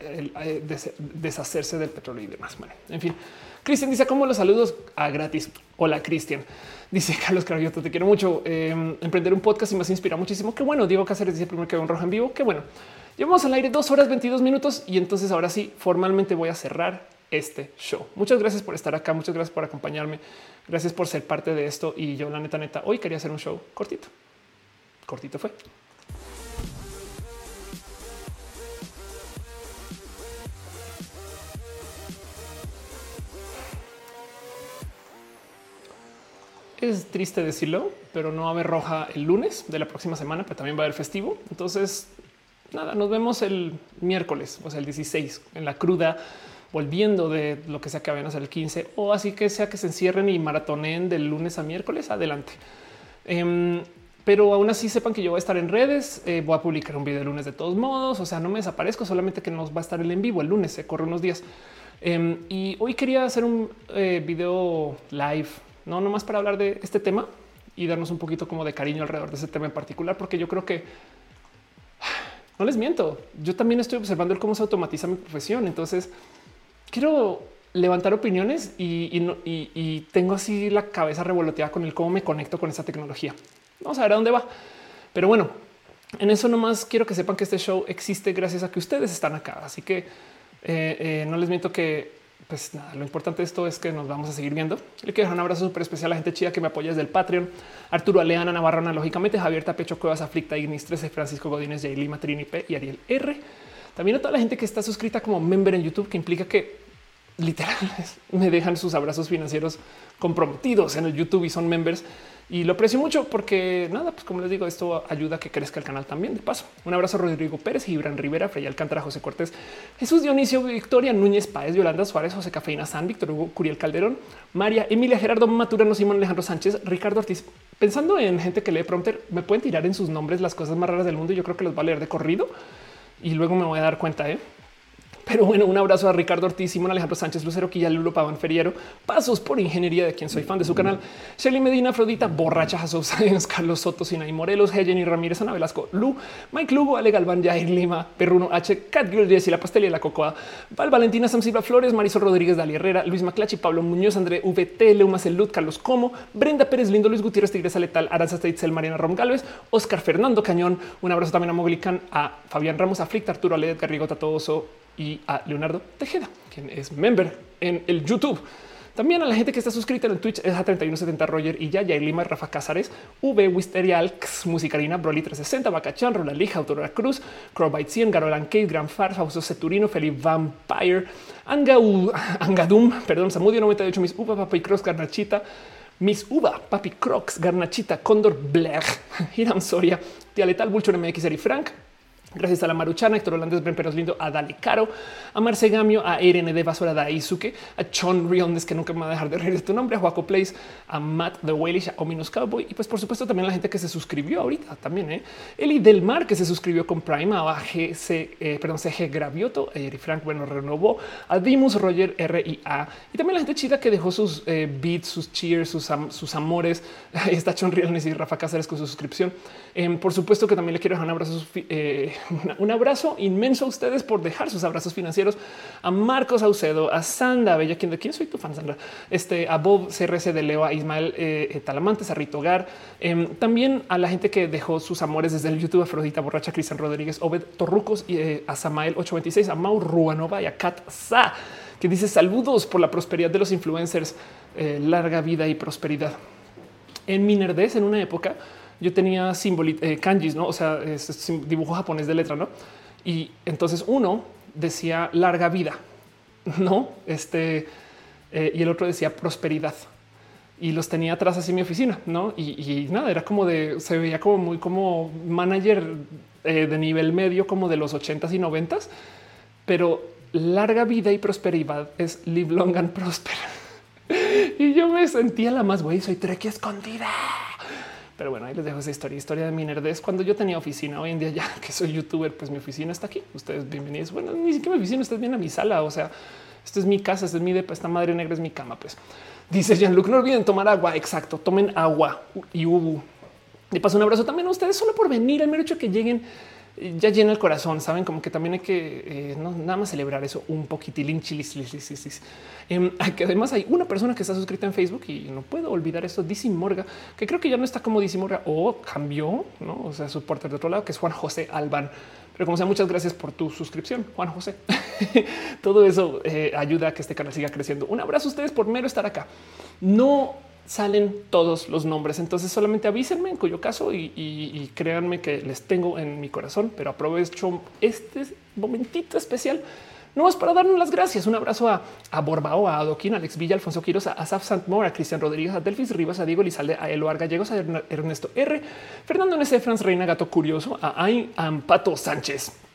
A: el, eh, des, deshacerse del petróleo y demás. En fin, Cristian dice como los saludos a gratis. Hola, Cristian. Dice Carlos Carabioto, te quiero mucho. Eh, emprender un podcast y me has inspirado muchísimo. Qué bueno. Diego Cáceres dice primero que un rojo en vivo. Qué bueno. Llevamos al aire dos horas 22 minutos y entonces ahora sí, formalmente voy a cerrar este show. Muchas gracias por estar acá, muchas gracias por acompañarme, gracias por ser parte de esto y yo la neta neta hoy quería hacer un show cortito. Cortito fue. Es triste decirlo, pero no va a haber roja el lunes de la próxima semana, pero también va a haber festivo. Entonces, nada, nos vemos el miércoles, o sea, el 16, en la cruda, volviendo de lo que sea que vayan el 15, o así que sea que se encierren y maratonen del lunes a miércoles, adelante. Em, pero aún así sepan que yo voy a estar en redes, eh, voy a publicar un video el lunes de todos modos, o sea, no me desaparezco, solamente que nos va a estar el en vivo el lunes, se corre unos días. Em, y hoy quería hacer un eh, video live no nomás para hablar de este tema y darnos un poquito como de cariño alrededor de ese tema en particular, porque yo creo que no les miento. Yo también estoy observando cómo se automatiza mi profesión. Entonces quiero levantar opiniones y, tengo así la cabeza revoloteada con el cómo me conecto con esa tecnología. Vamos a ver a dónde va. Pero bueno, en eso nomás quiero que sepan que este show existe gracias a que ustedes están acá. Así que eh, eh, no les miento que pues nada, lo importante de esto es que nos vamos a seguir viendo. Le quiero dejar un abrazo súper especial a la gente chida que me apoya desde el Patreon. Arturo Aleana, Navarra, analógicamente, Javier Tapecho, Cuevas, Aflicta, Ignis 13, Francisco Godínez, Jay Lima, Trini P y Ariel R. También a toda la gente que está suscrita como member en YouTube, que implica que literal me dejan sus abrazos financieros comprometidos en el YouTube y son members y lo aprecio mucho porque nada, pues como les digo, esto ayuda a que crezca el canal también. De paso, un abrazo a Rodrigo Pérez, Gibran Rivera, Freya Alcántara, José Cortés, Jesús Dionisio, Victoria Núñez Páez, Yolanda Suárez, José Cafeína San, Víctor Hugo, Curiel Calderón, María Emilia Gerardo Maturano, Simón Alejandro Sánchez, Ricardo Ortiz. Pensando en gente que lee prompter, me pueden tirar en sus nombres las cosas más raras del mundo y yo creo que los va a leer de corrido y luego me voy a dar cuenta. ¿eh? Pero bueno, un abrazo a Ricardo Ortiz, Alejandro Sánchez Lucero, Quilla Lulo Paván Feriero, Pasos por Ingeniería, de quien soy fan de su canal, Shelly Medina, Afrodita, Borracha, Jasos Science, Carlos Soto, Sinaí Morelos, Jenny Ramírez, Ana Velasco, Lu, Mike Lugo, Ale Galván, Jair Lima, Perruno H, Cat Girl, y La Pastelia, La Cocoa, Val Valentina, Sam Silva Flores, Marisol Rodríguez, Dali Herrera, Luis Maclachi, Pablo Muñoz, André VT, Leuma Celut, Carlos Como, Brenda Pérez Lindo, Luis Gutiérrez, Tigresa Letal, Aranza Steitzel, Mariana Rom Galvez, Oscar Fernando Cañón, un abrazo también a Moglican, a Fabián Ramos, Aflicta, Arturo Aled, Garrigota, Todoso, y a Leonardo Tejeda, quien es member en el YouTube. También a la gente que está suscrita en el Twitch es a 3170 Roger y ya, Yair Lima, Rafa Cázares, V, Wisterial, Musicarina, Broly 360, Bacachan, Rola Lija, Autora Cruz, Crowbite 100, Garolan Kate, Gran Far, Fausto Ceturino, Felipe Vampire, Angadum, perdón, Samudio 98, Miss Uva, Papi Cross, Garnachita, Miss Uva, Papi Crocs, Garnachita, Condor Blair, Hiram Soria, Tialetal, Bulchor MX, Eri Frank, Gracias a la Maruchana, Héctor Holandés, Ben Peros Lindo, a Dale Caro, a Marce Gamio, a RND Basura Daisuke, a Chon Riondes, que nunca me va a dejar de reír de tu nombre, a Juaco Place, a Matt The Whalish, a Ominous Cowboy y pues por supuesto también la gente que se suscribió ahorita también, ¿eh? Eli Del Mar que se suscribió con Prime, a GC, eh, perdón, CG Gravioto, a Eri Frank, bueno, renovó, a Dimus Roger RIA y también la gente chida que dejó sus eh, beats, sus cheers, sus, sus amores. Ahí está Chon Riondes y Rafa Cáceres con su suscripción. Em, por supuesto que también le quiero dejar un abrazo eh, un abrazo inmenso a ustedes por dejar sus abrazos financieros a Marcos Aucedo, a Sanda Bella, quien de quién soy tu fan, Sandra, este, a Bob CRC de Leo, a Ismael eh, eh, Talamantes, a Rito Hogar, em, también a la gente que dejó sus amores desde el YouTube, Afrodita Borracha, Cristian Rodríguez, Obed Torrucos, y eh, a Samael 826, a Mau Ruanova y a Kat Sa, que dice saludos por la prosperidad de los influencers, larga vida y prosperidad. En mi nerdez, en una época, yo tenía símbolos, eh, kanjis, no? O sea, es, dibujo japonés de letra, no? Y entonces uno decía larga vida, no? Este eh, y el otro decía prosperidad y los tenía atrás así mi oficina, no? Y, nada, era como de se veía como muy como manager eh, de nivel medio, como de los ochentas y noventas, pero larga vida y prosperidad es live long and prosper. y yo me sentía la más güey, soy trequi escondida. Pero bueno, ahí les dejo esa historia, historia de mi nerdez. Cuando yo tenía oficina, hoy en día ya que soy youtuber, pues mi oficina está aquí. Ustedes bienvenidos. Bueno, ni siquiera mi oficina, ustedes vienen a mi sala. O sea, esto es mi casa, esta es mi depa, esta madre negra es mi cama. Pues dice Jean-Luc, no olviden tomar agua. Exacto, tomen agua y hubo. De paso, un abrazo también a ustedes solo por venir. El mero hecho que lleguen ya llena el corazón. Saben como que también hay que eh, nada más celebrar eso un poquitilín chilis, chilis, eh, que además hay una persona que está suscrita en Facebook y no puedo olvidar eso. Dice Morga, que creo que ya no está como Dice Morga o cambió, no? O sea, su porter de otro lado, que es Juan José Alban. Pero como sea, muchas gracias por tu suscripción, Juan José. Todo eso eh, ayuda a que este canal siga creciendo. Un abrazo a ustedes por mero estar acá. No salen todos los nombres. Entonces solamente avísenme en cuyo caso y, créanme que les tengo en mi corazón, pero aprovecho este momentito especial. No es para darnos las gracias. Un abrazo a, a Borbao, a Adoquín, Alex Villa, Alfonso Quiroz, a Asaf Santmore, a Cristian Rodríguez, a Delfis Rivas, a Diego Lizalde, a Eloar Gallegos, a Ernesto R, Fernando N. Franz Reina, Gato Curioso, a Ampato Sánchez.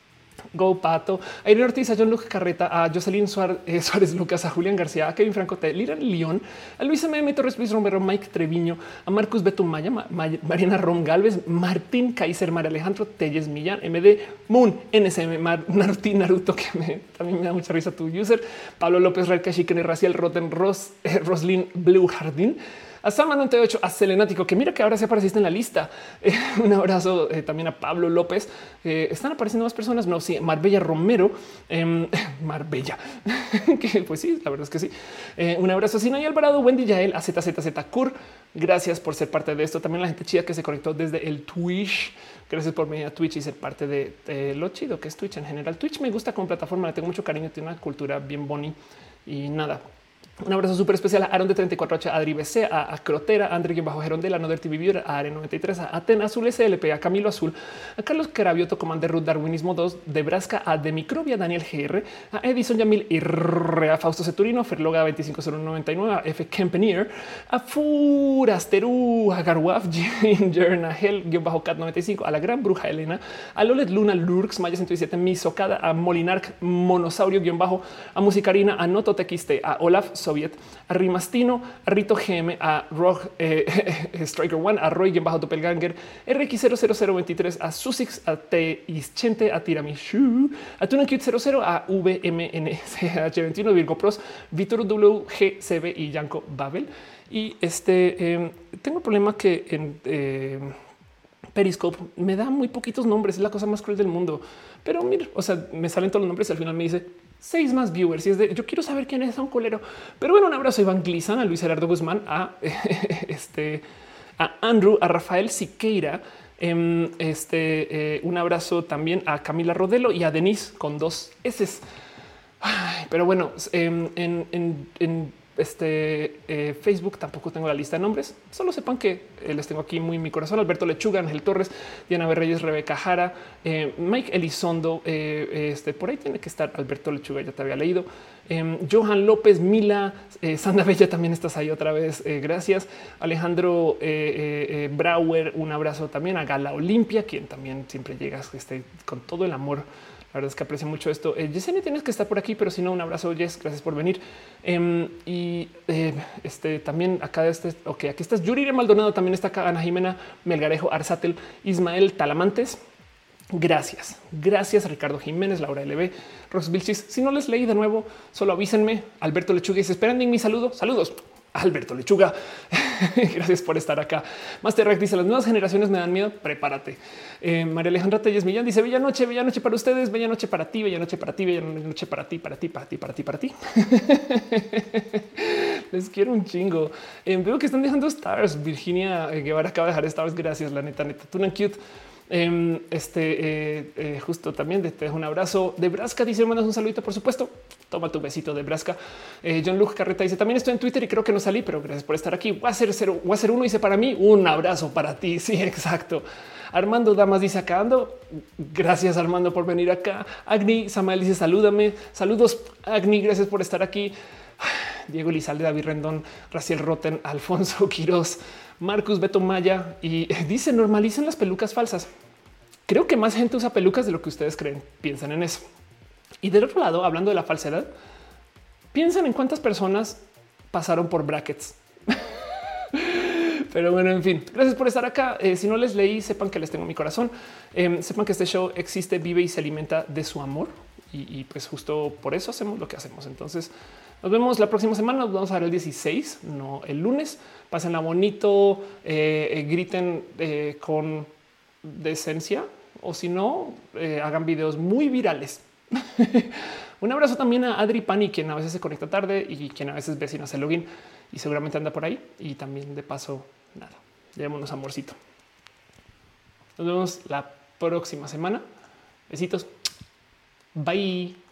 A: Go Pato, a Irene Ortiz, a John Luke Carreta, a Jocelyn eh, Suárez, Lucas, a Julián García, a Kevin Franco, a Liran León, a Luis M. Torres, Luis Romero, Mike Treviño, a Marcus Beto Maya, Mariana Rom Galvez, Martín Kaiser, María Alejandro Telles Millán, MD Moon, NSM, Naruto, Naruto, que me, también me da mucha risa tu user, Pablo López, Red Chicken, Raciel, Roten, Ros, eh, Roslyn Blue Jardín, a Sama 98, a Selenático, que mira que ahora se apareciste en la lista. Eh, un abrazo eh, también a Pablo López. Eh, están apareciendo más personas. No, sí, Marbella Romero, em, Marbella, que pues sí, la verdad es que sí. un abrazo a Sinay Alvarado, Wendy Yael, a ZZZ Kur. Gracias por ser parte de esto. También la gente chida que se conectó desde el Twitch. Gracias por venir a Twitch y ser parte de, lo chido que es Twitch en general. Twitch me gusta como plataforma, le tengo mucho cariño, tiene una cultura bien boni y nada. Un abrazo súper especial a Aaron de 34H, a Adri BC, a, a Crotera, a André Bajo Gerondela, No Dirty Vivir, a Are93, a Atena Azul SLP, a Camilo Azul, a Carlos Carabioto, Commander Ruth Darwinismo 2, de Brasca, a De Microbia, Daniel GR, a Edison Yamil y a Fausto Ceturino, Ferloga 250199, a F. Kempenier, a Furasteru, a Garwaf, Ginger, Nahel, bajo Cat 95, a la gran bruja Elena, a Lolet Luna, Lurks, Maya 107, Misocada, a Molinark, Monosaurio, bajo, a Musicarina, a Noto Tequiste, a Olaf Soviet, a Rimastino, a Rito GM, a Rock eh, Striker One, a Roy bajo Doppelganger, RX00023, a Susix, a T Ischente, a Tiramishu, a Tunacute 00, a VMNCH21, Virgo Pros, Vitor WGCB y Yanko Babel. Y este eh, tengo problema que en eh, Periscope me da muy poquitos nombres, es la cosa más cruel del mundo. Pero mira, o sea, me salen todos los nombres y al final me dice seis más viewers y es de yo quiero saber quién es un colero. Pero bueno, un abrazo a Iván Glizan, a Luis Gerardo Guzmán, a este, a Andrew, a Rafael Siqueira. Em, este eh, un abrazo también a Camila Rodelo y a Denise con dos S. Pero bueno, em, en, en este eh, Facebook tampoco tengo la lista de nombres. Solo sepan que eh, les tengo aquí muy en mi corazón. Alberto Lechuga, Ángel Torres, Diana Berreyes, Rebeca Jara, eh, Mike Elizondo. este por ahí tiene que estar Alberto Lechuga. Ya te había leído. Johan López, Mila, Sandra Bella, también estás ahí otra vez. gracias. Alejandro Brauer, un abrazo también a Gala Olimpia, quien también siempre llegas este, con todo el amor la verdad es que aprecio mucho esto. Eh, Yesenia, tienes que estar por aquí, pero si no, un abrazo, Jess. Gracias por venir. Em, y eh, este también acá, este, ok, aquí estás. Yuri Maldonado también está acá. Ana Jimena Melgarejo, Arsatel, Ismael Talamantes. Gracias. Gracias Ricardo Jiménez, Laura LB, Ross Vilchis. Si no les leí de nuevo, solo avísenme. Alberto Lechuga dice, esperan en mi saludo. Saludos. Alberto Lechuga. Gracias por estar acá. Master Rec dice las nuevas generaciones me dan miedo. Prepárate. Eh, María Alejandra Telles Millán dice bella noche, bella noche para ustedes, bella noche para ti, bella noche para ti, bella noche para ti, para ti, para ti, para ti, para ti. Les quiero un chingo. Eh, veo que están dejando stars. Virginia eh, Guevara acaba de dejar stars. Gracias, la neta, neta. Tunan cute. Em, este justo también te dejo un abrazo de Brasca. Dice: mandas un saludito, por supuesto. Toma tu besito de Brasca. Eh, John Luke Carreta dice: También estoy en Twitter y creo que no salí, pero gracias por estar aquí. Voy a hacer cero, voy a hacer uno. Dice para mí un abrazo para ti. Sí, exacto. Armando Damas dice acá ando. Gracias, Armando, por venir acá. Agni Samael dice: Salúdame. Saludos, Agni. Gracias por estar aquí. Diego Lizalde, David Rendón, Raciel Roten, Alfonso Quiroz. Marcus Beto Maya y dice normalicen las pelucas falsas. Creo que más gente usa pelucas de lo que ustedes creen. Piensan en eso. Y del otro lado, hablando de la falsedad, piensan en cuántas personas pasaron por brackets. Pero bueno, en fin, gracias por estar acá. Eh, si no les leí, sepan que les tengo mi corazón. Em, sepan que este show existe, vive y se alimenta de su amor. Y, pues justo por eso hacemos lo que hacemos. Entonces nos vemos la próxima semana. Nos vamos a ver el 16, no el lunes pásenla bonito, eh, eh, griten con decencia o si no, hagan videos muy virales. Un abrazo también a Adri Pani, quien a veces se conecta tarde y quien a veces ve si no hace login y seguramente anda por ahí. Y también de paso, nada, llevémonos amorcito. Nos vemos la próxima semana. Besitos. Bye.